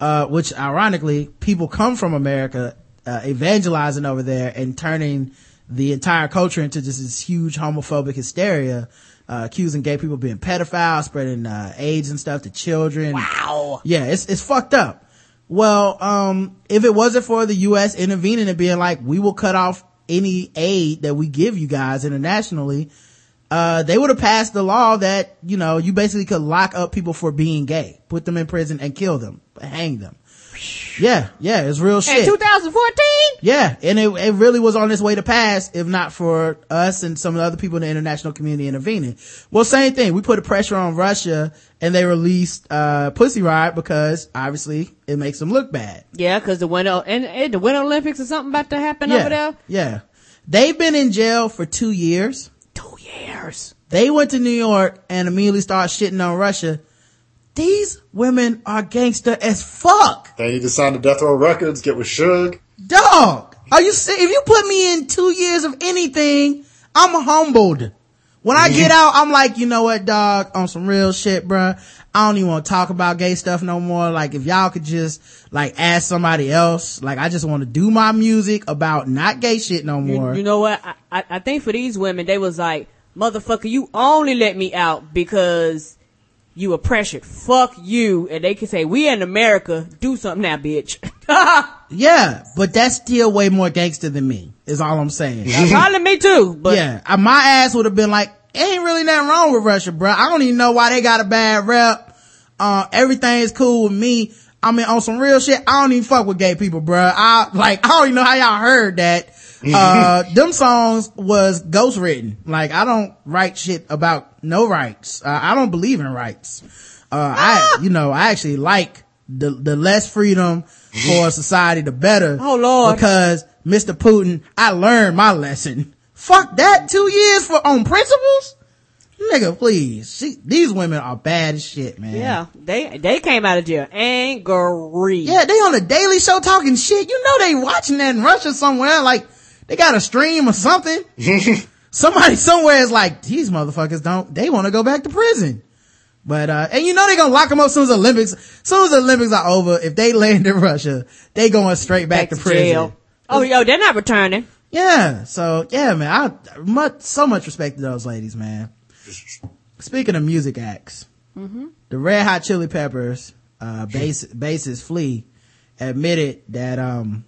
uh, which ironically, people come from America, uh, evangelizing over there and turning the entire culture into just this huge homophobic hysteria, uh, accusing gay people of being pedophiles, spreading, uh, AIDS and stuff to children. Wow. Yeah, it's, it's fucked up. Well, um, if it wasn't for the U.S. intervening and being like, we will cut off any aid that we give you guys internationally, uh, they would have passed the law that, you know, you basically could lock up people for being gay, put them in prison and kill them, hang them. Yeah, yeah, it's real shit. In 2014? Yeah, and it, it really was on its way to pass if not for us and some of the other people in the international community intervening. Well, same thing. We put a pressure on Russia and they released, uh, Pussy Riot because obviously it makes them look bad. Yeah, cause the winter, and, and the winter Olympics is something about to happen Yeah. over there? Yeah. They've been in jail for two years. Two years. They went to New York and immediately started shitting on Russia. These women are gangster as fuck. They need to sign the Death Row Records, get with Suge. Dog, are you see? If you put me in two years of anything, I'm humbled. When I get mm-hmm. out, I'm like, you know what, dog, on some real shit, bruh. I don't even want to talk about gay stuff no more. Like, if y'all could just, like, ask somebody else. Like, I just want to do my music about not gay shit no You, more. you know what? I, I, I think for these women, they was like, motherfucker, you only let me out because you were pressured. Fuck you. And they can say, we in America, do something now, bitch. yeah, but that's still way more gangster than me, is all I'm saying. Probably me too, but yeah, uh, my ass would have been like, ain't really nothing wrong with Russia, bro. I don't even know why they got a bad rep. Uh, everything is cool with me. I mean, on some real shit, I don't even fuck with gay people, bro. I, like, I don't even know how y'all heard that. Uh, them songs was ghost written. Like, I don't write shit about no rights. Uh, I don't believe in rights. Uh, I, you know, I actually like the, the less freedom for society, the better. Oh, Lord. Because Mr. Putin, I learned my lesson. Fuck that, two years for, on principles? Nigga, please. She, these women are bad as shit, man. yeah, they, they came out of jail angry. Yeah, they on the Daily Show talking shit. You know they watching that in Russia somewhere. Like, they got a stream or something. Somebody somewhere is like, these motherfuckers don't, they want to go back to prison. But, uh, and you know they're gonna lock them up as soon as the Olympics, as soon as the Olympics are over, if they land in Russia, they going straight back, to prison. jail. Oh, yo, they're not returning. Yeah. So, yeah, man, I, much, so much respect to those ladies, man. Speaking of music acts, the Red Hot Chili Peppers, uh, bass, bassist Flea admitted that, um,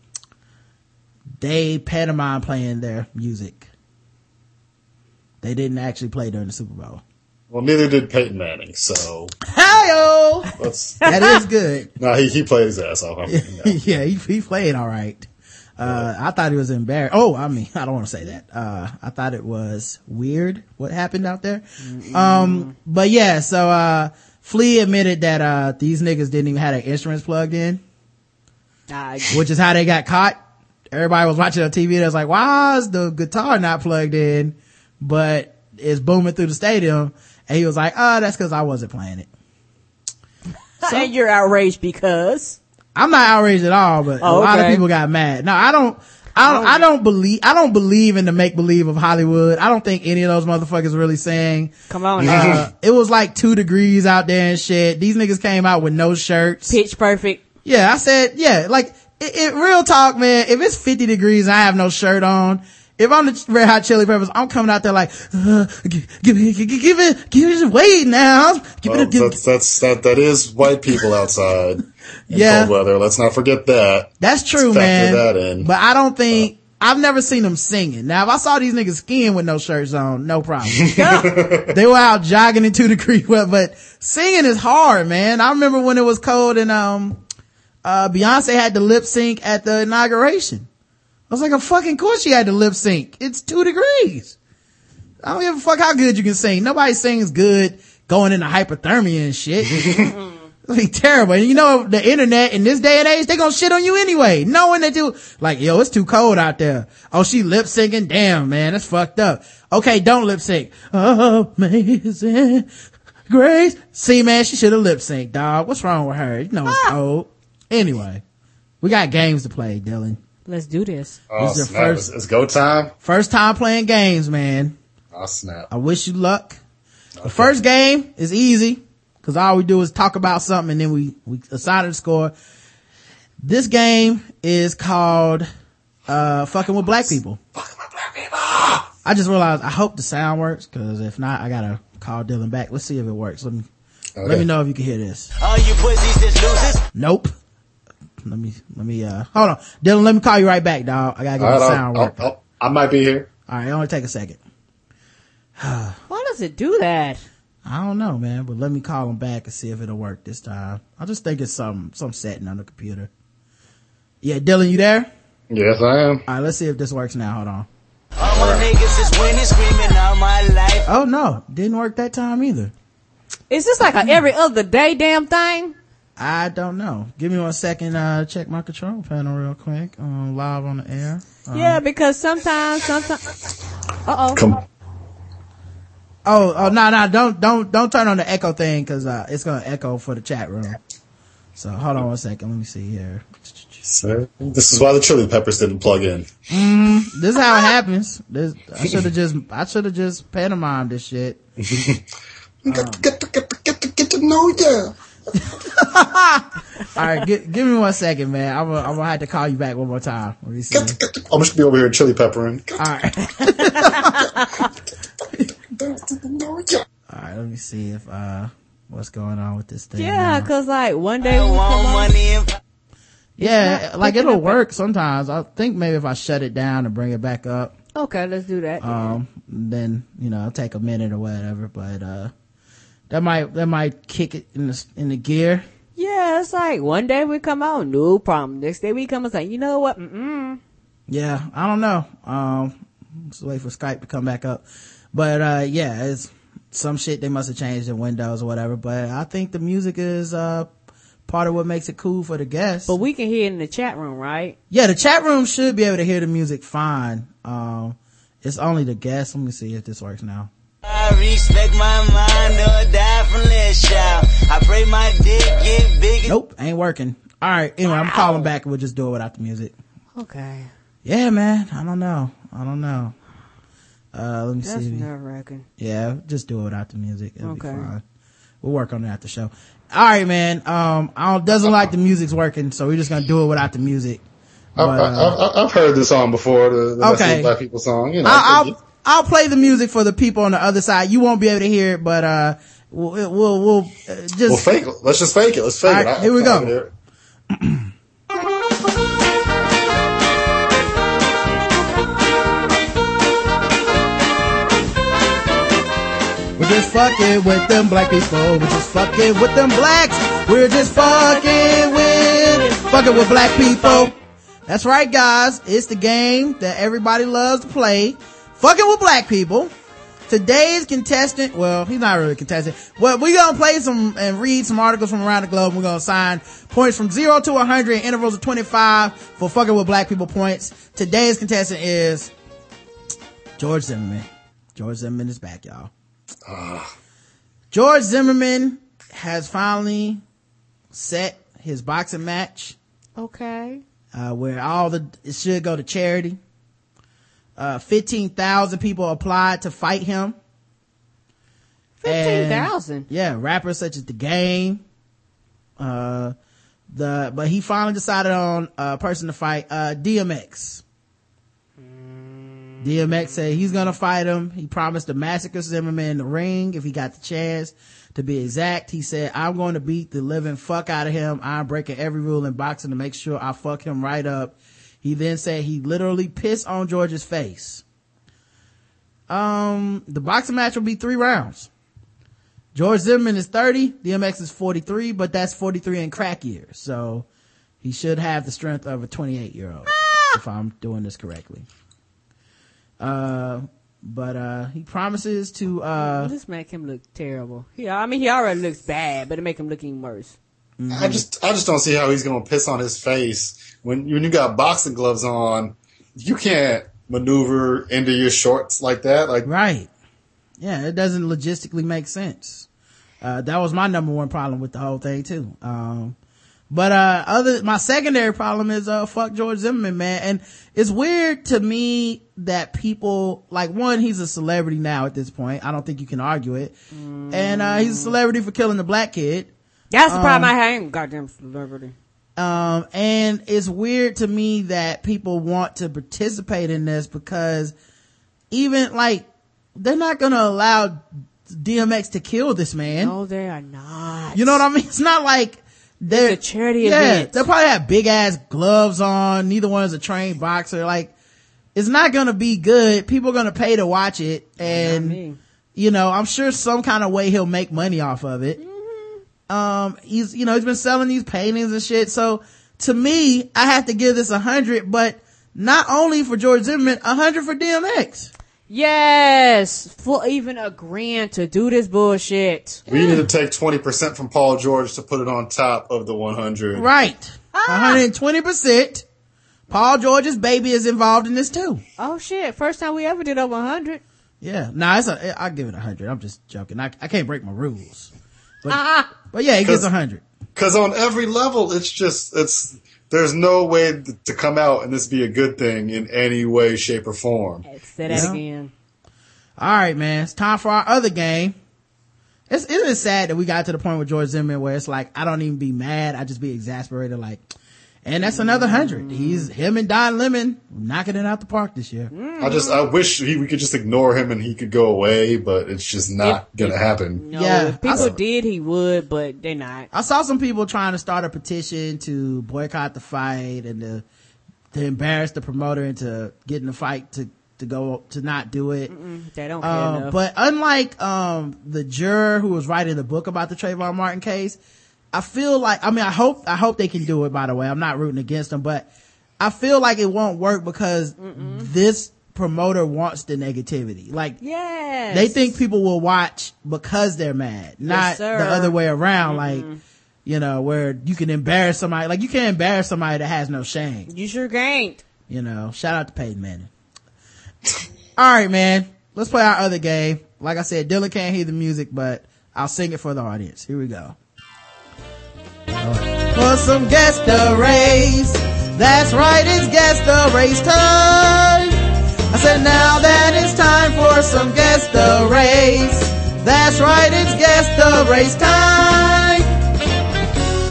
they pantomime playing their music. They didn't actually play during the Super Bowl. Well, neither did Peyton Manning, so Hi-yo! That is good. no, he, he played his ass off. I mean, no. yeah, he, he played all right. Uh, I thought he was embarrassed. Oh, I mean, I don't want to say that. Uh, I thought it was weird what happened out there. Um, but yeah, so, uh, Flea admitted that, uh, these niggas didn't even have their instruments plugged in, Nah, which is how they got caught. Everybody was watching on TV and it was like, why is the guitar not plugged in, but it's booming through the stadium? And he was like, oh, that's cause I wasn't playing it. and you're outraged because I'm not outraged at all, but Oh, a lot of people got mad. No, I don't. I don't, I don't believe, I don't believe in the make believe of Hollywood. I don't think any of those motherfuckers really saying, Come on uh, it was like two degrees out there and shit. These niggas came out with no shirts. Pitch perfect. Yeah, I said, yeah, like, it, it, real talk, man, if it's 50 degrees and I have no shirt on, if I'm the Red Hot Chili Peppers, I'm coming out there like, uh, give, give, give, give, it, give it weight now. Give Well, it a, give, that's, that's, that, that is white people outside in Yeah. cold weather. Let's not forget that. That's true, man. that in. But I don't think, I've never seen them singing. Now, if I saw these niggas skiing with no shirts on, no problem. they were out jogging in two degree weather, but singing is hard, man. I remember when it was cold and, um, uh, Beyonce had to lip sync at the inauguration. I was like, a fucking course she had to lip sync. It's two degrees. I don't give a fuck how good you can sing. Nobody sings good going into hypothermia and shit. like terrible. And you know, the internet in this day and age, they gonna shit on you anyway, knowing that you, like, yo, it's too cold out there. Oh, she lip syncing. Damn, man, that's fucked up. Okay, don't lip sync. Amazing grace. See, man, she should have lip synced, dog. What's wrong with her? You know it's cold. Anyway, we got games to play, Dillon. Let's do this. Oh, This is the snap. first- It's, it's go time. First time playing games, man. Oh, snap. I wish you luck. The first game is easy because all we do is talk about something and then we, we assign it a score. This game is called, uh, fucking with black people. I just realized I hope the sound works because if not, I gotta call Dillon back. Let's see if it works. Let me, let me know if you can hear this. All you pussies is losers. Nope. Let me, let me, uh, hold on. Dillon, let me call you right back, dog. I gotta get All right, the I'll- sound I'll- work. I'll- I might be here. All right, only take a second. Why does it do that? I don't know, man, but let me call him back and see if it'll work this time. I just think it's some, some setting on the computer. Yeah, Dillon, you there? Yes, I am. All right, let's see if this works now. Hold on. All my niggas is winning, screaming all my life. Oh no, didn't work that time either. Is this like a every other day damn thing? I don't know. Give me one second, uh, check my control panel real quick. Um, live on the air. yeah, because sometimes, sometimes. Uh oh. Come. Oh, oh, no, no, don't, don't, don't turn on the echo thing cause, uh, it's gonna echo for the chat room. So hold on one second. Let me see here. So, This is why the chili peppers didn't plug in. This is how it happens. This, I should have just, I should have just pantomimed this shit. Get to, get to, get to, get to, get to know ya. All right, gi- give me one second, man. I'm gonna, I'm gonna have to call you back one more time. Let me see. Get get. I'm just gonna be over here chili peppering. All right. to know ya. All right, let me see if, uh, what's going on with this thing. Yeah, now. cause like one day I we want come money and Yeah, like it'll work sometimes. I think maybe if I shut it down and bring it back up, Okay, let's do that. um, then, you know, it'll take a minute or whatever, but, uh, that might, that might kick it in the, in the gear. yeah, it's like one day we come on, no problem. Next day we come and say, you know what? Mm-mm. Yeah, I don't know. Um, just wait for Skype to come back up. But, uh, yeah, it's some shit they must have changed in Windows or whatever, but I think the music is, uh, part of what makes it cool for the guests. But we can hear it in the chat room, right? Yeah, the chat room should be able to hear the music fine. Um, it's only the guests. Let me see if this works now. I respect my mind or die from less shout. I pray my dick get bigger. Nope, ain't working. All right. Anyway, I'm calling back and we'll just do it without the music. Okay. Yeah, man. I don't know. I don't know. Uh, let me That's see. nerve wracking. Yeah, just do it without the music. It'll be Okay. fine. We'll work on it at the show. All right, man. Um, I don't, doesn't like the music's working, so we're just gonna do it without the music. I've, But, uh, I've, I've heard this song before, the, the Okay. okay. Black People song. You know, I'll, I'll, I'll play the music for the people on the other side. You won't be able to hear it, but, uh, we'll, we'll, we'll uh, just, we'll fake it. Let's just fake it. Let's fake All it. right, I- here we go. can hear it. We're just fucking with them black people. We're just fucking with them blacks. We're just fucking with, fucking with black people. That's right, guys. It's the game that everybody loves to play. Fucking with black people. Today's contestant, well, he's not really a contestant. Well, we're gonna play some and read some articles from around the globe. We're gonna assign points from zero to 100 in intervals of 25 for fucking with black people points. Today's contestant is George Zimmerman. George Zimmerman is back, y'all. George Zimmerman has finally set his boxing match Okay. uh, where all the it should go to charity. Uh, fifteen thousand people applied to fight him. 15,000? Yeah, rappers such as The Game. Uh, the but he finally decided on a person to fight. Uh, DMX. DMX said he's gonna fight him. He promised to massacre Zimmerman in the ring if he got the chance. To be exact, he said, I'm going to beat the living fuck out of him. I'm breaking every rule in boxing to make sure I fuck him right up. He then said he literally pissed on George's face. Um, the boxing match will be three rounds. George Zimmerman is 30, DMX is 43, but that's 43 in crack years. So he should have the strength of a 28 year old, if I'm doing this correctly. Uh, but, uh, he promises to, uh, this make him look terrible. Yeah, I mean he already looks bad, but it make him look even worse. I just I just don't see how he's gonna piss on his face when when you got boxing gloves on. You can't maneuver into your shorts like that. Like Right. Yeah, it doesn't logistically make sense. Uh, that was my number one problem with the whole thing too. Um, but, uh, other, my secondary problem is, uh, fuck George Zimmerman, man. And it's weird to me that people, like one, he's a celebrity now at this point. I don't think you can argue it. And, uh, he's a celebrity for killing the black kid. That's the problem I have. Goddamn celebrity. Um, and it's weird to me that people want to participate in this because even like, they're not gonna allow DMX to kill this man. No, they are not. You know what I mean? It's not like they're It's a charity yeah, event. They'll probably have big ass gloves on. Neither one is a trained boxer. Like, it's not gonna be good. People are gonna pay to watch it, and you know, I'm sure some kind of way he'll make money off of it. Mm-hmm. Um, he's you know he's been selling these paintings and shit. So to me, I have to give this a hundred, but not only for George Zimmerman, a hundred for DMX. Yes, for even a agreeing to do this bullshit. we need to take twenty percent from Paul George to put it on top of the one hundred. Right, Ah. 120 percent. Paul George's baby is involved in this too. Oh shit! First time we ever did over hundred. Yeah, nah, it's a, I'll give it a hundred. I'm just joking. I, I can't break my rules. But, Ah, but yeah, it gets 'Cause- a hundred. Because on every level, it's just it's there's no way to come out and this be a good thing in any way, shape, or form. say that Yeah. again. All right, man. It's time for our other game. It's, isn't it sad that we got to the point with George Zimmerman where it's like, I don't even be mad. I just be exasperated. Like, and that's another hundred. He's him and Don Lemon knocking it out the park this year. I just I wish he, we could just ignore him and he could go away, but it's just not gonna happen. No, Yeah, if people I- did, he would, but they're not. I saw some people trying to start a petition to boycott the fight and to, to embarrass the promoter into getting the fight to, to go, to not do it. They don't care Um, enough. but unlike um, the juror who was writing the book about the Trayvon Martin case, I feel like I mean I hope I hope they can do it. By the way, I'm not rooting against them, but I feel like it won't work because this promoter wants the negativity. Like yes, they think people will watch because they're mad, not sir. the other way around. Like you know where you can embarrass somebody. Like you can't embarrass somebody that has no shame. you sure can't. You know, shout out to Peyton Manning. All right, man. Let's play our other game. Like I said, Dillon can't hear the music, but I'll sing it for the audience. Here we go. For some guest the race. That's right, it's guest the race time. I said now that it's time for some guest the race. That's right, it's guest the race time.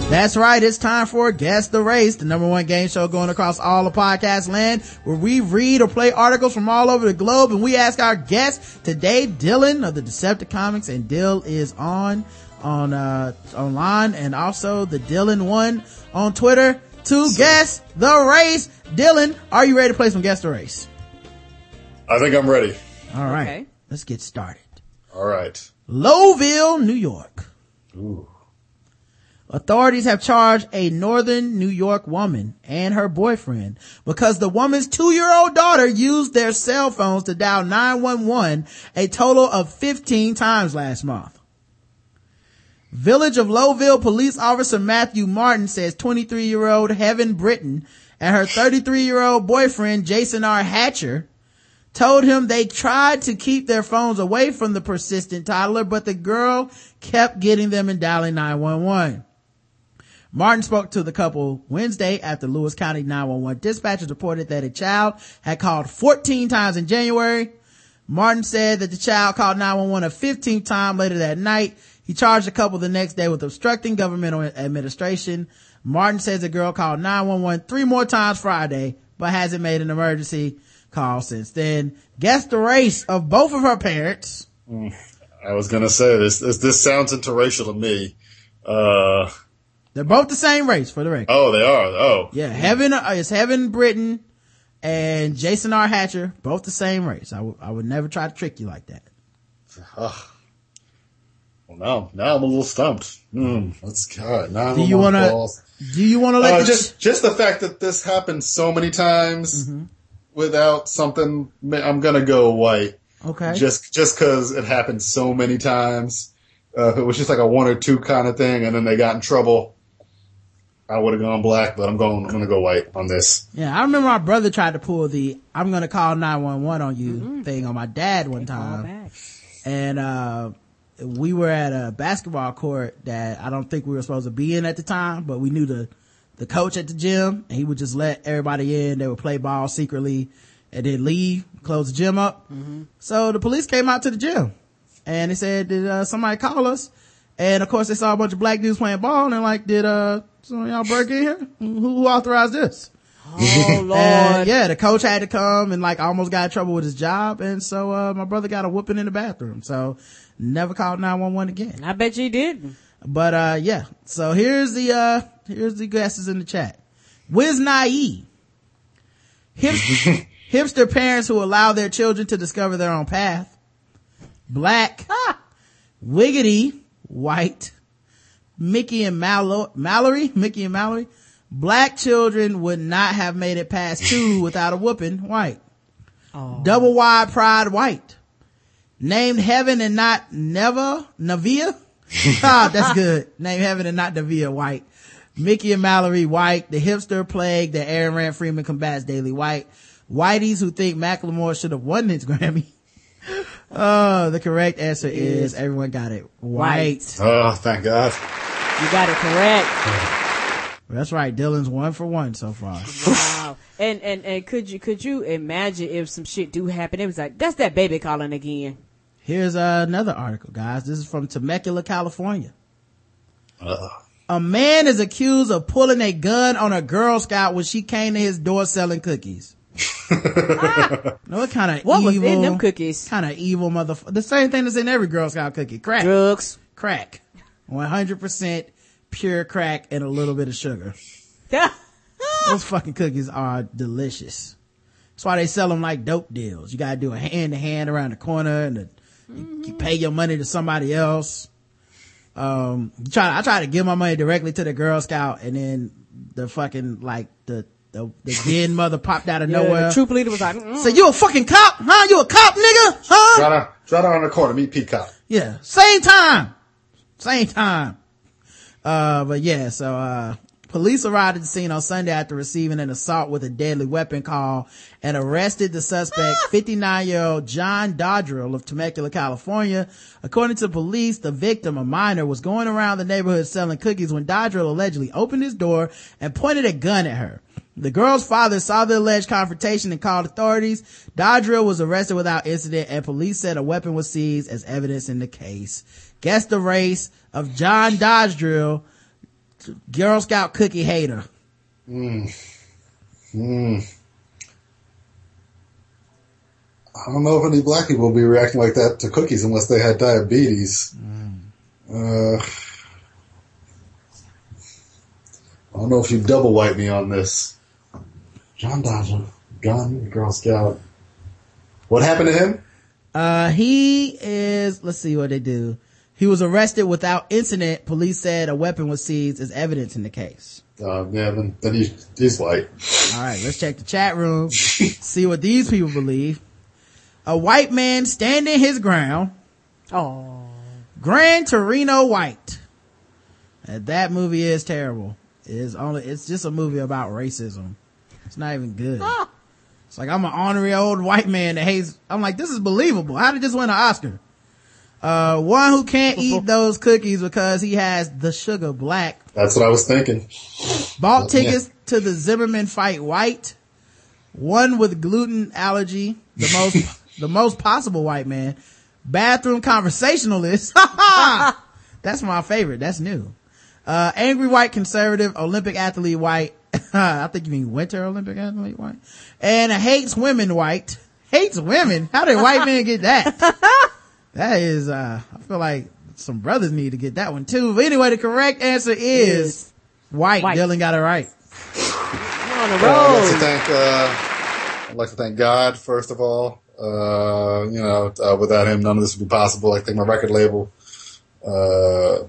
That's right. It's time for Guess the Race, the number one game show going across all of podcast land where we read or play articles from all over the globe and we ask our guests today, Dillon of the Decepticomics and Dillison, on, uh, online and also the Dillon one on Twitter to guess the race. Dillon, are you ready to play some Guess the Race? I think I'm ready. All right. Okay. Let's get started. All right. Lowville, New York. Ooh. Authorities have charged a northern New York woman and her boyfriend because the woman's two-year-old daughter used their cell phones to dial 911 a total of 15 times last month. Village of Lowville police officer Matthew Martin says 23-year-old Heaven Britton and her 33-year-old boyfriend Jason R. Hatcher told him they tried to keep their phones away from the persistent toddler, but the girl kept getting them and dialing 911. Martin spoke to the couple Wednesday after Lewis County 911 dispatchers reported that a child had called 14 times in January. Martin said that the child called 911 a 15th time later that night. He charged the couple the next day with obstructing governmental administration. Martin says the girl called 911 three more times Friday, but hasn't made an emergency call since then. Guess the race of both of her parents. I was gonna say this. This, this sounds interracial to me. Uh, They're both the same race for the record. oh, they are. Oh, Yeah, Heaven uh, is Heaven Britton and Jason R. Hatcher, both the same race. I would I would never try to trick you like that. Well, now now I'm a little stumped. Hmm. Let's God. Now Do you wanna- Do you want to let Uh, the just just the fact that this happened so many times Mm-hmm. without something, I'm gonna go white. okay? Just just because it happened so many times. Uh, it was just like a one or two kind of thing, and then they got in trouble, I would have gone black. But I'm going. I'm gonna go white on this. yeah, I remember my brother tried to pull the "I'm gonna call 911 on you" thing on my dad one time. and uh we were at a basketball court that I don't think we were supposed to be in at the time, but we knew the the coach at the gym, and he would just let everybody in. They would play ball secretly, and then leave, close the gym up. So the police came out to the gym, and they said, "Did uh, somebody call us?" And of course, they saw a bunch of black dudes playing ball, and they're like, "Did uh some of y'all break in here? Who, who authorized this?" Oh Lord. And yeah, the coach had to come and like almost got in trouble with his job. And so, uh, my brother got a whooping in the bathroom. So never called 911 again. I bet you didn't. But, uh, yeah. So here's the, uh, here's the guesses in the chat. Wiz Naive. Hip- hipster parents who allow their children to discover their own path. Black. Wiggity. White. Mickey and Mallo- Mallory. Mickey and Mallory. Black children would not have made it past two without a whooping. White. Oh. Double wide pride white. Named heaven and not never Nevaeh. ah, that's good. Named heaven and not Nevaeh white. Mickey and Mallory white. The hipster plague that Aaron Rand Freeman combats daily white. Whiteys who think Macklemore should have won his Grammy. Oh, the correct answer is everyone got it. White. Oh, thank God. You got it correct. That's right. Dillon's one for one so far. Wow. And and and could you could you imagine if some shit do happen? It was like that's that baby calling again. Here's another article, guys. This is from Temecula, California. Uh, A man is accused of pulling a gun on a Girl Scout when she came to his door selling cookies. know what kind of What was evil, in them cookies? Kind of evil motherfucker. The same thing that's in every Girl Scout cookie. Crack. Drugs. Crack. 100% pure crack and a little bit of sugar. Those fucking cookies are delicious. That's why they sell them like dope deals. You gotta do a hand to hand around the corner and the, you, you pay your money to somebody else. Um, you try, I try to give my money directly to the Girl Scout and then the fucking, like, the, the, the den mother popped out of Yeah, nowhere. the troop leader was like, mm, Say, you a fucking cop? Huh? You a cop, nigga? Huh? right on, right on the corner. Meet Peacock. Yeah. Same time. Same time. Uh, but yeah, so, uh, police arrived at the scene on Sunday after receiving an assault with a deadly weapon call and arrested the suspect, ah! 59 year old John Dodrill of Temecula, California. According to police, the victim, a minor, was going around the neighborhood selling cookies when Dodrill allegedly opened his door and pointed a gun at her. The girl's father saw the alleged confrontation and called authorities. Dodrill was arrested without incident and police said a weapon was seized as evidence in the case. Guess the race of John Dodrill, Girl Scout cookie hater. I don't know if any black people will be reacting like that to cookies unless they had diabetes. Uh, I don't know if you double white me on this. John Dodger, gun, Girl Scout. What happened to him? Uh, he is, let's see what they do. He was arrested without incident. Police said a weapon was seized as evidence in the case. Uh, yeah, then, then he, he's white. All right, let's check the chat room. see what these people believe. A white man standing his ground. oh, Gran Torino White. And that movie is terrible. It is only, it's just a movie about racism. It's not even good. It's like I'm an honorary old white man that hates, I'm like, this is believable. How did this win an Oscar? Uh, one who can't eat those cookies because he has the sugar black. That's what I was thinking. Bought Yeah. tickets to the Zimmerman fight white. One with gluten allergy. The most, the most possible white man. Bathroom conversationalist. That's my favorite. That's new. Uh, angry white conservative, Olympic athlete white. I think you mean winter Olympic athlete white. And a hates women white. Hates women? How did white men get that? That is, uh, I feel like some brothers need to get that one too. But anyway, the correct answer is Is white. white. Dillon got it right. On the Uh, I'd like to thank, uh, I'd like to thank God, first of all. Uh, you know, uh, without him, none of this would be possible. I think my record label, uh,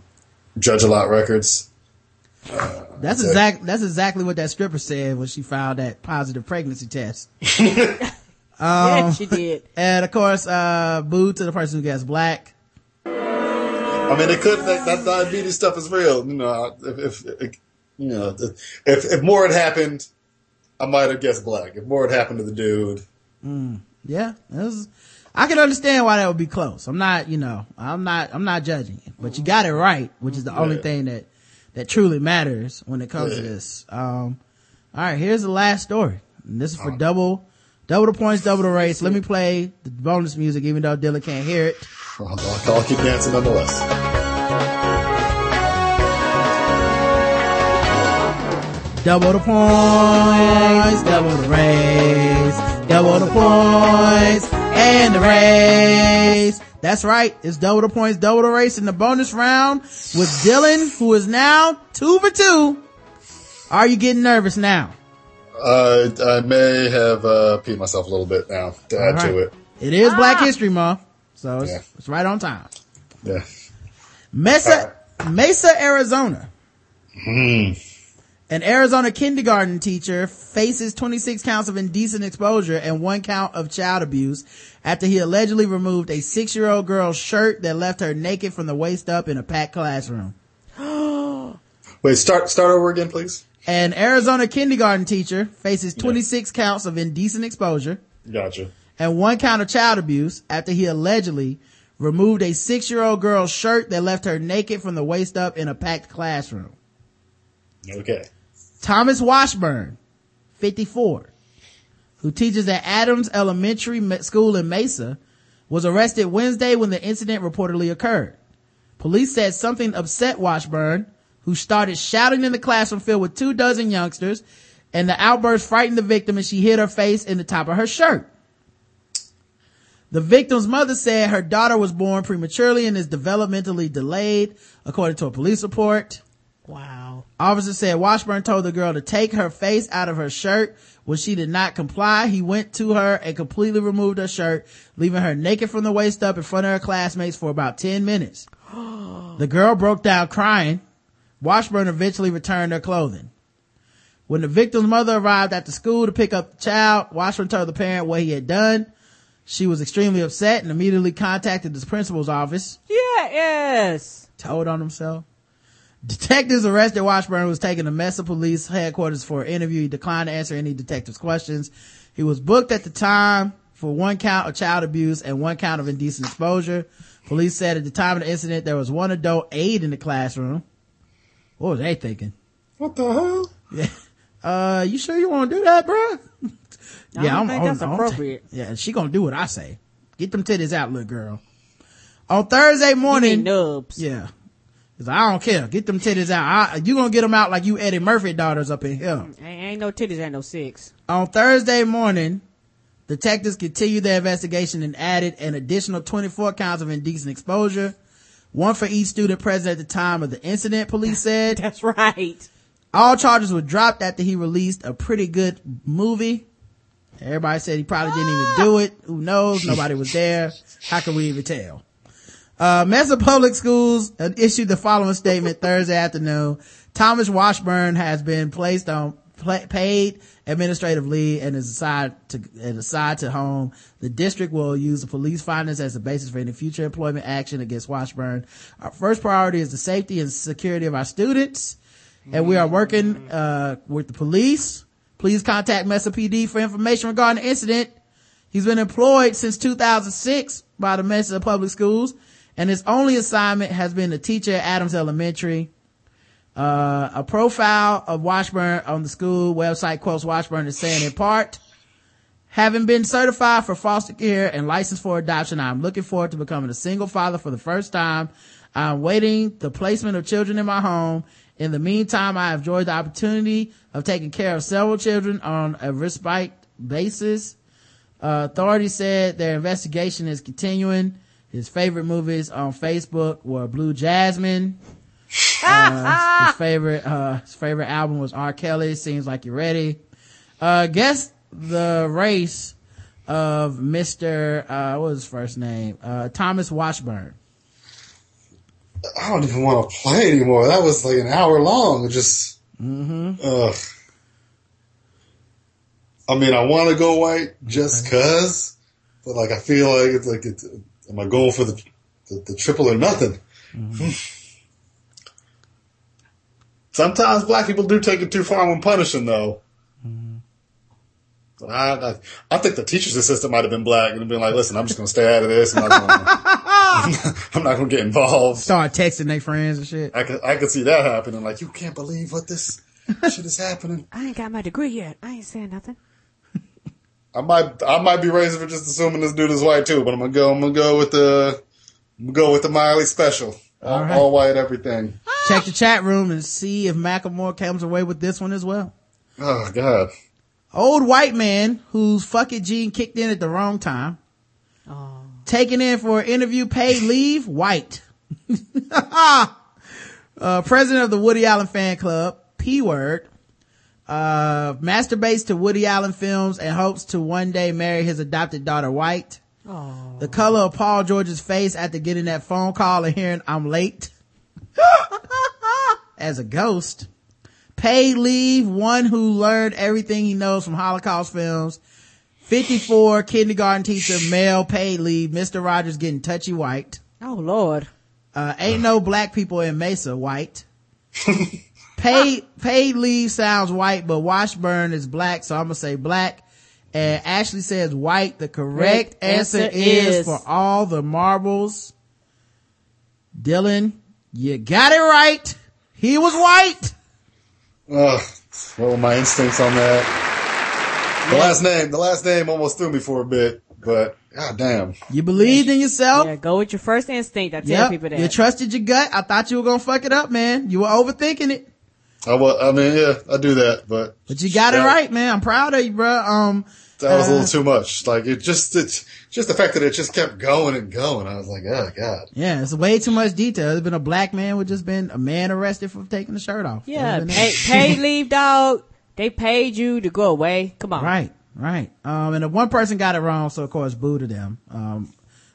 Judge a Lot Records. That's Okay. exact. That's exactly what that stripper said when she filed that positive pregnancy test. yeah, she did. And of course, uh, boo to the person who gets black. I mean, it could, that, that diabetes stuff is real. You know, if, if, you know, if, if more had happened, I might have guessed black. If more had happened to the dude, Yeah, it was, I can understand why that would be close. I'm not, you know, I'm not, I'm not judging you, but you got it right, which is the only thing that, that truly matters when it comes to this. Um, all right, here's the last story. And this is for double, double the points, double the race. Let me play the bonus music, even though Dillon can't hear it. I'll, I'll keep dancing nonetheless. Double the points, double the race, double the points, and the race. That's right. It's double the points, double the race in the bonus round with Dillon, who is now two for two. Are you getting nervous now? Uh, I may have, uh, peed myself a little bit now to add All to it. It is Black History Month, so it's, Yeah. it's right on time. Yeah. Mesa, Mesa, Arizona. Hmm. An Arizona kindergarten teacher faces 26 counts of indecent exposure and one count of child abuse after he allegedly removed a six-year-old girl's shirt that left her naked from the waist up in a packed classroom. Wait, start, start over again, please. An Arizona kindergarten teacher faces 26 counts of indecent exposure Gotcha. and one count of child abuse after he allegedly removed a six-year-old girl's shirt that left her naked from the waist up in a packed classroom. Okay. Thomas Washburn, 54, who teaches at Adams Elementary School in Mesa, was arrested Wednesday when the incident reportedly occurred. Police said something upset Washburn, who started shouting in the classroom filled with two dozen youngsters, and the outburst frightened the victim and she hit her face in the top of her shirt. The victim's mother said her daughter was born prematurely and is developmentally delayed, according to a police report. Wow. Officer said Washburn told the girl to take her face out of her shirt. When she did not comply, he went to her and completely removed her shirt, leaving her naked from the waist up in front of her classmates for about 10 minutes. the girl broke down crying. Washburn eventually returned their clothing. When the victim's mother arrived at the school to pick up the child, Washburn told the parent what he had done. She was extremely upset and immediately contacted the principal's office Yeah, yes. told on himself. Detectives arrested Washburn who was taken to Mesa Police headquarters for an interview. He declined to answer any detectives' questions. He was booked at the time for one count of child abuse and one count of indecent exposure. Police said at the time of the incident there was one adult aide in the classroom. What was they thinking? What the hell? Yeah. Uh, you sure you want to do that, bruh? I don't think that's I'm- I'm- appropriate. yeah, she gonna do what I say. Get them titties out, little girl. On Thursday morning, nubs. yeah. Cause I don't care. Get them titties out. I, you gonna get them out like you Eddie Murphy daughters up in here. Ain't, ain't no titties, ain't no six. On Thursday morning, detectives continued their investigation and added an additional 24 counts of indecent exposure. One for each student present at the time of the incident, police said. That's right. All charges were dropped after he released a pretty good movie. Everybody said he probably didn't even do it. Who knows? Nobody was there. How can we even tell? Uh, Mesa Public Schools issued the following statement Thursday afternoon. Thomas Washburn has been placed on pla paid administrative leave and is assigned to and to home. The district will use the police findings as the basis for any future employment action against Washburn. Our first priority is the safety and security of our students, and we are working uh, with the police. Please contact Mesa PD for information regarding the incident. He's been employed since 2006 by the Mesa Public Schools, and his only assignment has been to teacher at Adams Elementary. Uh, a profile of Washburn on the school website quotes Washburn as saying in part, having been certified for foster care and licensed for adoption, I'm looking forward to becoming a single father for the first time. I'm waiting the placement of children in my home. In the meantime, I have enjoyed the opportunity of taking care of several children on a respite basis. Uh, authorities said their investigation is continuing. His favorite movies on Facebook were Blue Jasmine. Uh, his favorite, uh, his favorite album was R. Kelly. Seems like you're ready. Uh, guess the race of Mr. Uh, what was his first name? Uh, Thomas Washburn. I don't even want to play anymore. That was like an hour long. It just, ugh. I mean, I want to go white just cause, but like I feel like it's like it's, am I going for the the, the triple or nothing? Sometimes black people do take it too far when punishing, though. But I, I, I think the teacher's assistant might have been black and been like, "Listen, I'm just going to stay out of this. I'm not gonna, I'm not going to get involved." Start texting their friends and shit. I could, I could see that happening. Like, you can't believe what this shit is happening. I ain't got my degree yet. I ain't saying nothing. I might, I might be raising for just assuming this dude is white too, but I'm gonna go, I'm gonna go with the, I'm gonna go with the Miley special. All, All right. all white everything. Check the chat room and see if Macklemore comes away with this one as well. Oh God. Old white man whose fucking gene kicked in at the wrong time. Oh. Taken in for an interview, paid leave, white. uh, president of the Woody Allen fan club, P word, uh, masturbates to Woody Allen films and hopes to one day marry his adopted daughter, white. The color of Paul George's face after getting that phone call and hearing I'm late. As a ghost. Paid leave, one who learned everything he knows from Holocaust films. 54, kindergarten teacher, male, paid leave, Mr. Rogers getting touchy white. Oh Lord. Uh, ain't no black people in Mesa white. paid, paid leave sounds white, but Washburn is black, so I'm gonna say black. And Ashley says white. The correct Correct answer, answer is, is- for all the marbles. Dillon, you got it right. He was white. Ugh. What were my instincts on that? The last name, the last name almost threw me for a bit, but god damn. You believed in yourself. Yeah, go with your first instinct. I tell Yep. people that. You trusted your gut. I thought you were gonna fuck it up, man. You were overthinking it. I, wa- I mean, yeah, I do that, but But you got it right, man. I'm proud of you, bro. Um, That was a Uh, little too much. Like it just, it's just the fact that it just kept going and going. I was like, oh god. Yeah, it's way too much detail. There's been a black man with just been a man arrested for taking the shirt off. yeah, There's pay, paid leave, dog. They paid you to go away. Come on. Right, right. Um, and the one person got it wrong, so of course, boo to them. Um,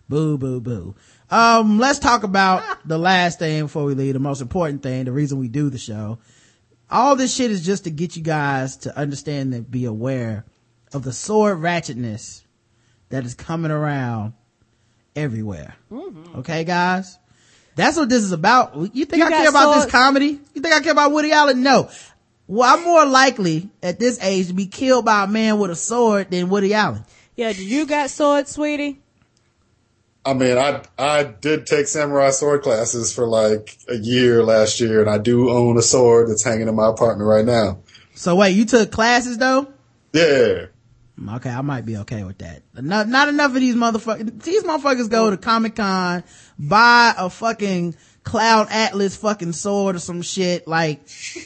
boo, boo, boo. Um, let's talk about the last thing before we leave, the most important thing, the reason we do the show. All this shit is just to get you guys to understand and be aware of the sword ratchetness that is coming around everywhere. Mm-hmm. Okay, guys? That's what this is about. You think You I care about this comedy? You think I care about Woody Allen? No. Well, I'm more likely at this age to be killed by a man with a sword than Woody Allen. Yeah, do you got swords, sweetie? I mean, I I did take samurai sword classes for like a year last year, and I do own a sword that's hanging in my apartment right now. So wait, you took classes though? Yeah, mm, Okay, I might be okay with that. Not, not enough of these motherfuckers. These motherfuckers go to Comic Con, buy a fucking Cloud Atlas fucking sword or some shit, like,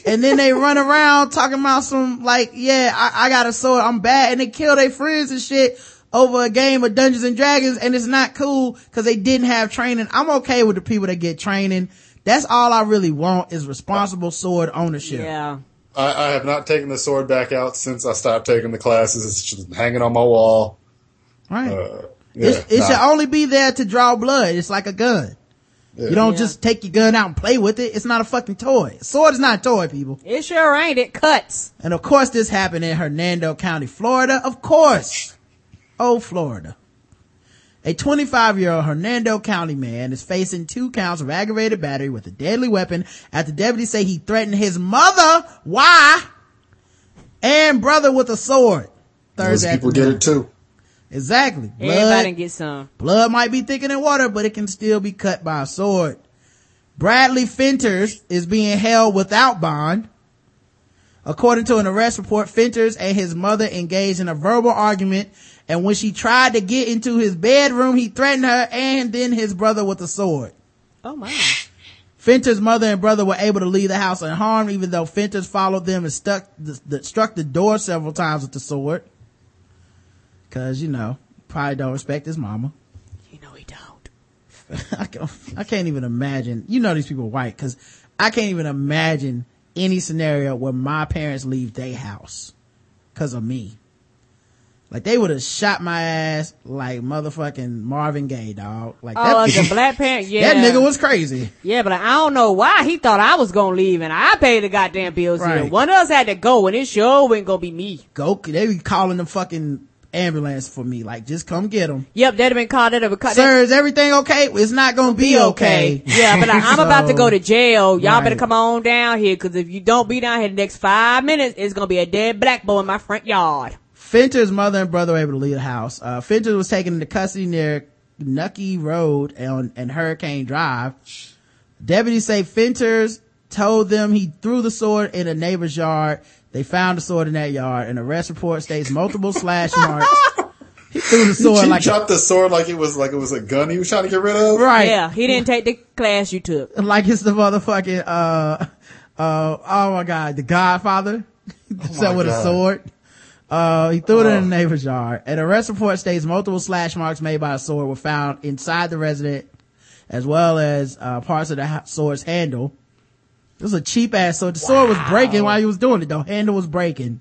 and then they run around talking about some, like, yeah, I, I got a sword, I'm bad, and they kill their friends and shit over a game of Dungeons and Dragons, and it's not cool because they didn't have training. I'm okay with the people that get training. That's all I really want is responsible sword ownership. Yeah. I, I have not taken the sword back out since I stopped taking the classes. It's just hanging on my wall. Right. Uh, yeah, It's- it nah. should only be there to draw blood. It's like a gun. Yeah. You don't Yeah. just take your gun out and play with it. It's not a fucking toy. A sword is not a toy, people. It sure ain't. It cuts. And of course this happened in Hernando County, Florida. Of course. Oh, Florida. A 25 year old Hernando County man is facing two counts of aggravated battery with a deadly weapon after deputies say he threatened his mother, why, and brother with a sword. Those Thursday people get it too. Exactly. Everybody Blood, get some. Blood might be thicker than water, but it can still be cut by a sword. Bradley Finters is being held without bond. According to an arrest report, Finters and his mother engaged in a verbal argument and when she tried to get into his bedroom, he threatened her and then his brother with a sword. Oh my. Fenter's mother and brother were able to leave the house unharmed, even though Fenters followed them and stuck the, the, struck the door several times with the sword. Cause, you know, probably don't respect his mama. You know he don't. I, can't, I can't even imagine. You know these people are white, cause I can't even imagine any scenario where my parents leave their house cause of me. Like they would have shot my ass like motherfucking Marvin Gaye, dog. Like Oh, that, a black parent, yeah. that nigga was crazy. Yeah, but I don't know why he thought I was gonna leave and I paid the goddamn bills here. Right. One of us had to go and it sure wasn't gonna be me. Go, they be calling the fucking ambulance for me. Like just come get him. Yep, that'd have been called, that'd have been called. Sir, is everything okay? It's not gonna be okay. Yeah, but I, I'm about to go to jail. Y'all better come on down here, cause if you don't be down here the next five minutes, it's gonna be a dead black boy in my front yard. Fenter's mother and brother were able to leave the house. Uh, Fenter was taken into custody near Nucky Road and, and Hurricane Drive. Deputies say Fenters told them he threw the sword in a neighbor's yard. They found the sword in that yard. An arrest report states multiple slash marks. He threw the sword He like dropped the sword like it was like it was a gun he was trying to get rid of. right, Yeah, he didn't take the class you took. like it's the motherfucking uh uh oh my god, the Godfather. so my with a sword. Uh, he threw it in Oh. a neighbor's yard. An arrest report states multiple slash marks made by a sword were found inside the resident, as well as uh, parts of the ha- sword's handle. It was a cheap ass sword. The sword was breaking while he was doing it. The handle was breaking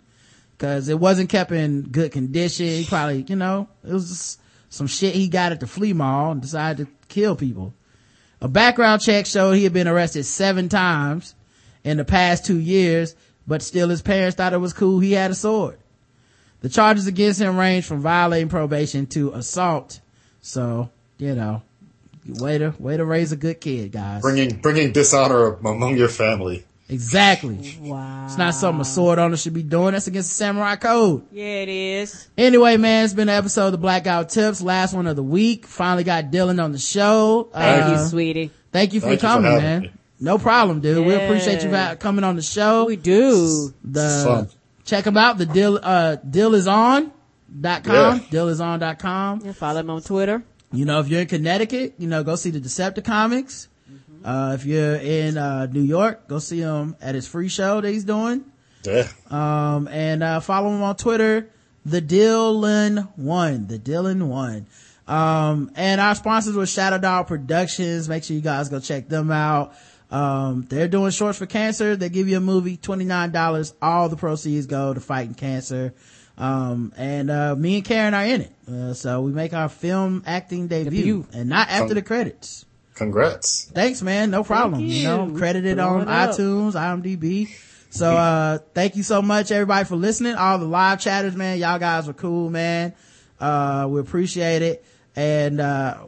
because it wasn't kept in good condition. He probably, you know, it was some shit he got at the flea mall and decided to kill people. A background check showed he had been arrested seven times in the past two years, but still his parents thought it was cool he had a sword. The charges against him range from violating probation to assault. So, you know, way to, way to raise a good kid, guys. Bringing bringing dishonor among your family. Exactly. Wow. It's not something a sword owner should be doing. That's against the samurai code. Yeah, it is. Anyway, man, it's been an episode of the Black Guy Who Tips, last one of the week. Finally got Dillon on the show. Thank Uh, you, sweetie. Thank you for Thank you for coming, man. me. No problem, dude. We appreciate you coming on the show. We do. The Fun. Check them out. The deal, uh, Dillison dot com. Yeah. Dillison dot com. Yeah, follow him on Twitter. You know, if you're in Connecticut, you know, go see the Decepticomics. Uh, if you're in, uh, New York, go see him at his free show that he's doing. Yeah. Um, and, uh, follow him on Twitter, the Dillon one, the Dillon one. Um, and our sponsors were Shadow Dog Productions. Make sure you guys go check them out. Um, they're doing shorts for cancer. They give you a movie, $29. All the proceeds go to fighting cancer. Um, and, uh, me and Karen are in it. Uh, so we make our film acting debut, Debut. and not after the credits. Congrats. Thanks, man. No problem. You. know, I'm credited Blow on iTunes, IMDb. So, uh, thank you so much, everybody, for listening. All the live chatters, man. Y'all guys were cool, man. Uh, we appreciate it. And, uh,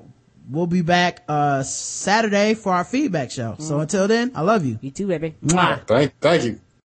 we'll be back, uh, Saturday for our feedback show. So until then, I love you. You too, baby. Mwah. Thank thank you.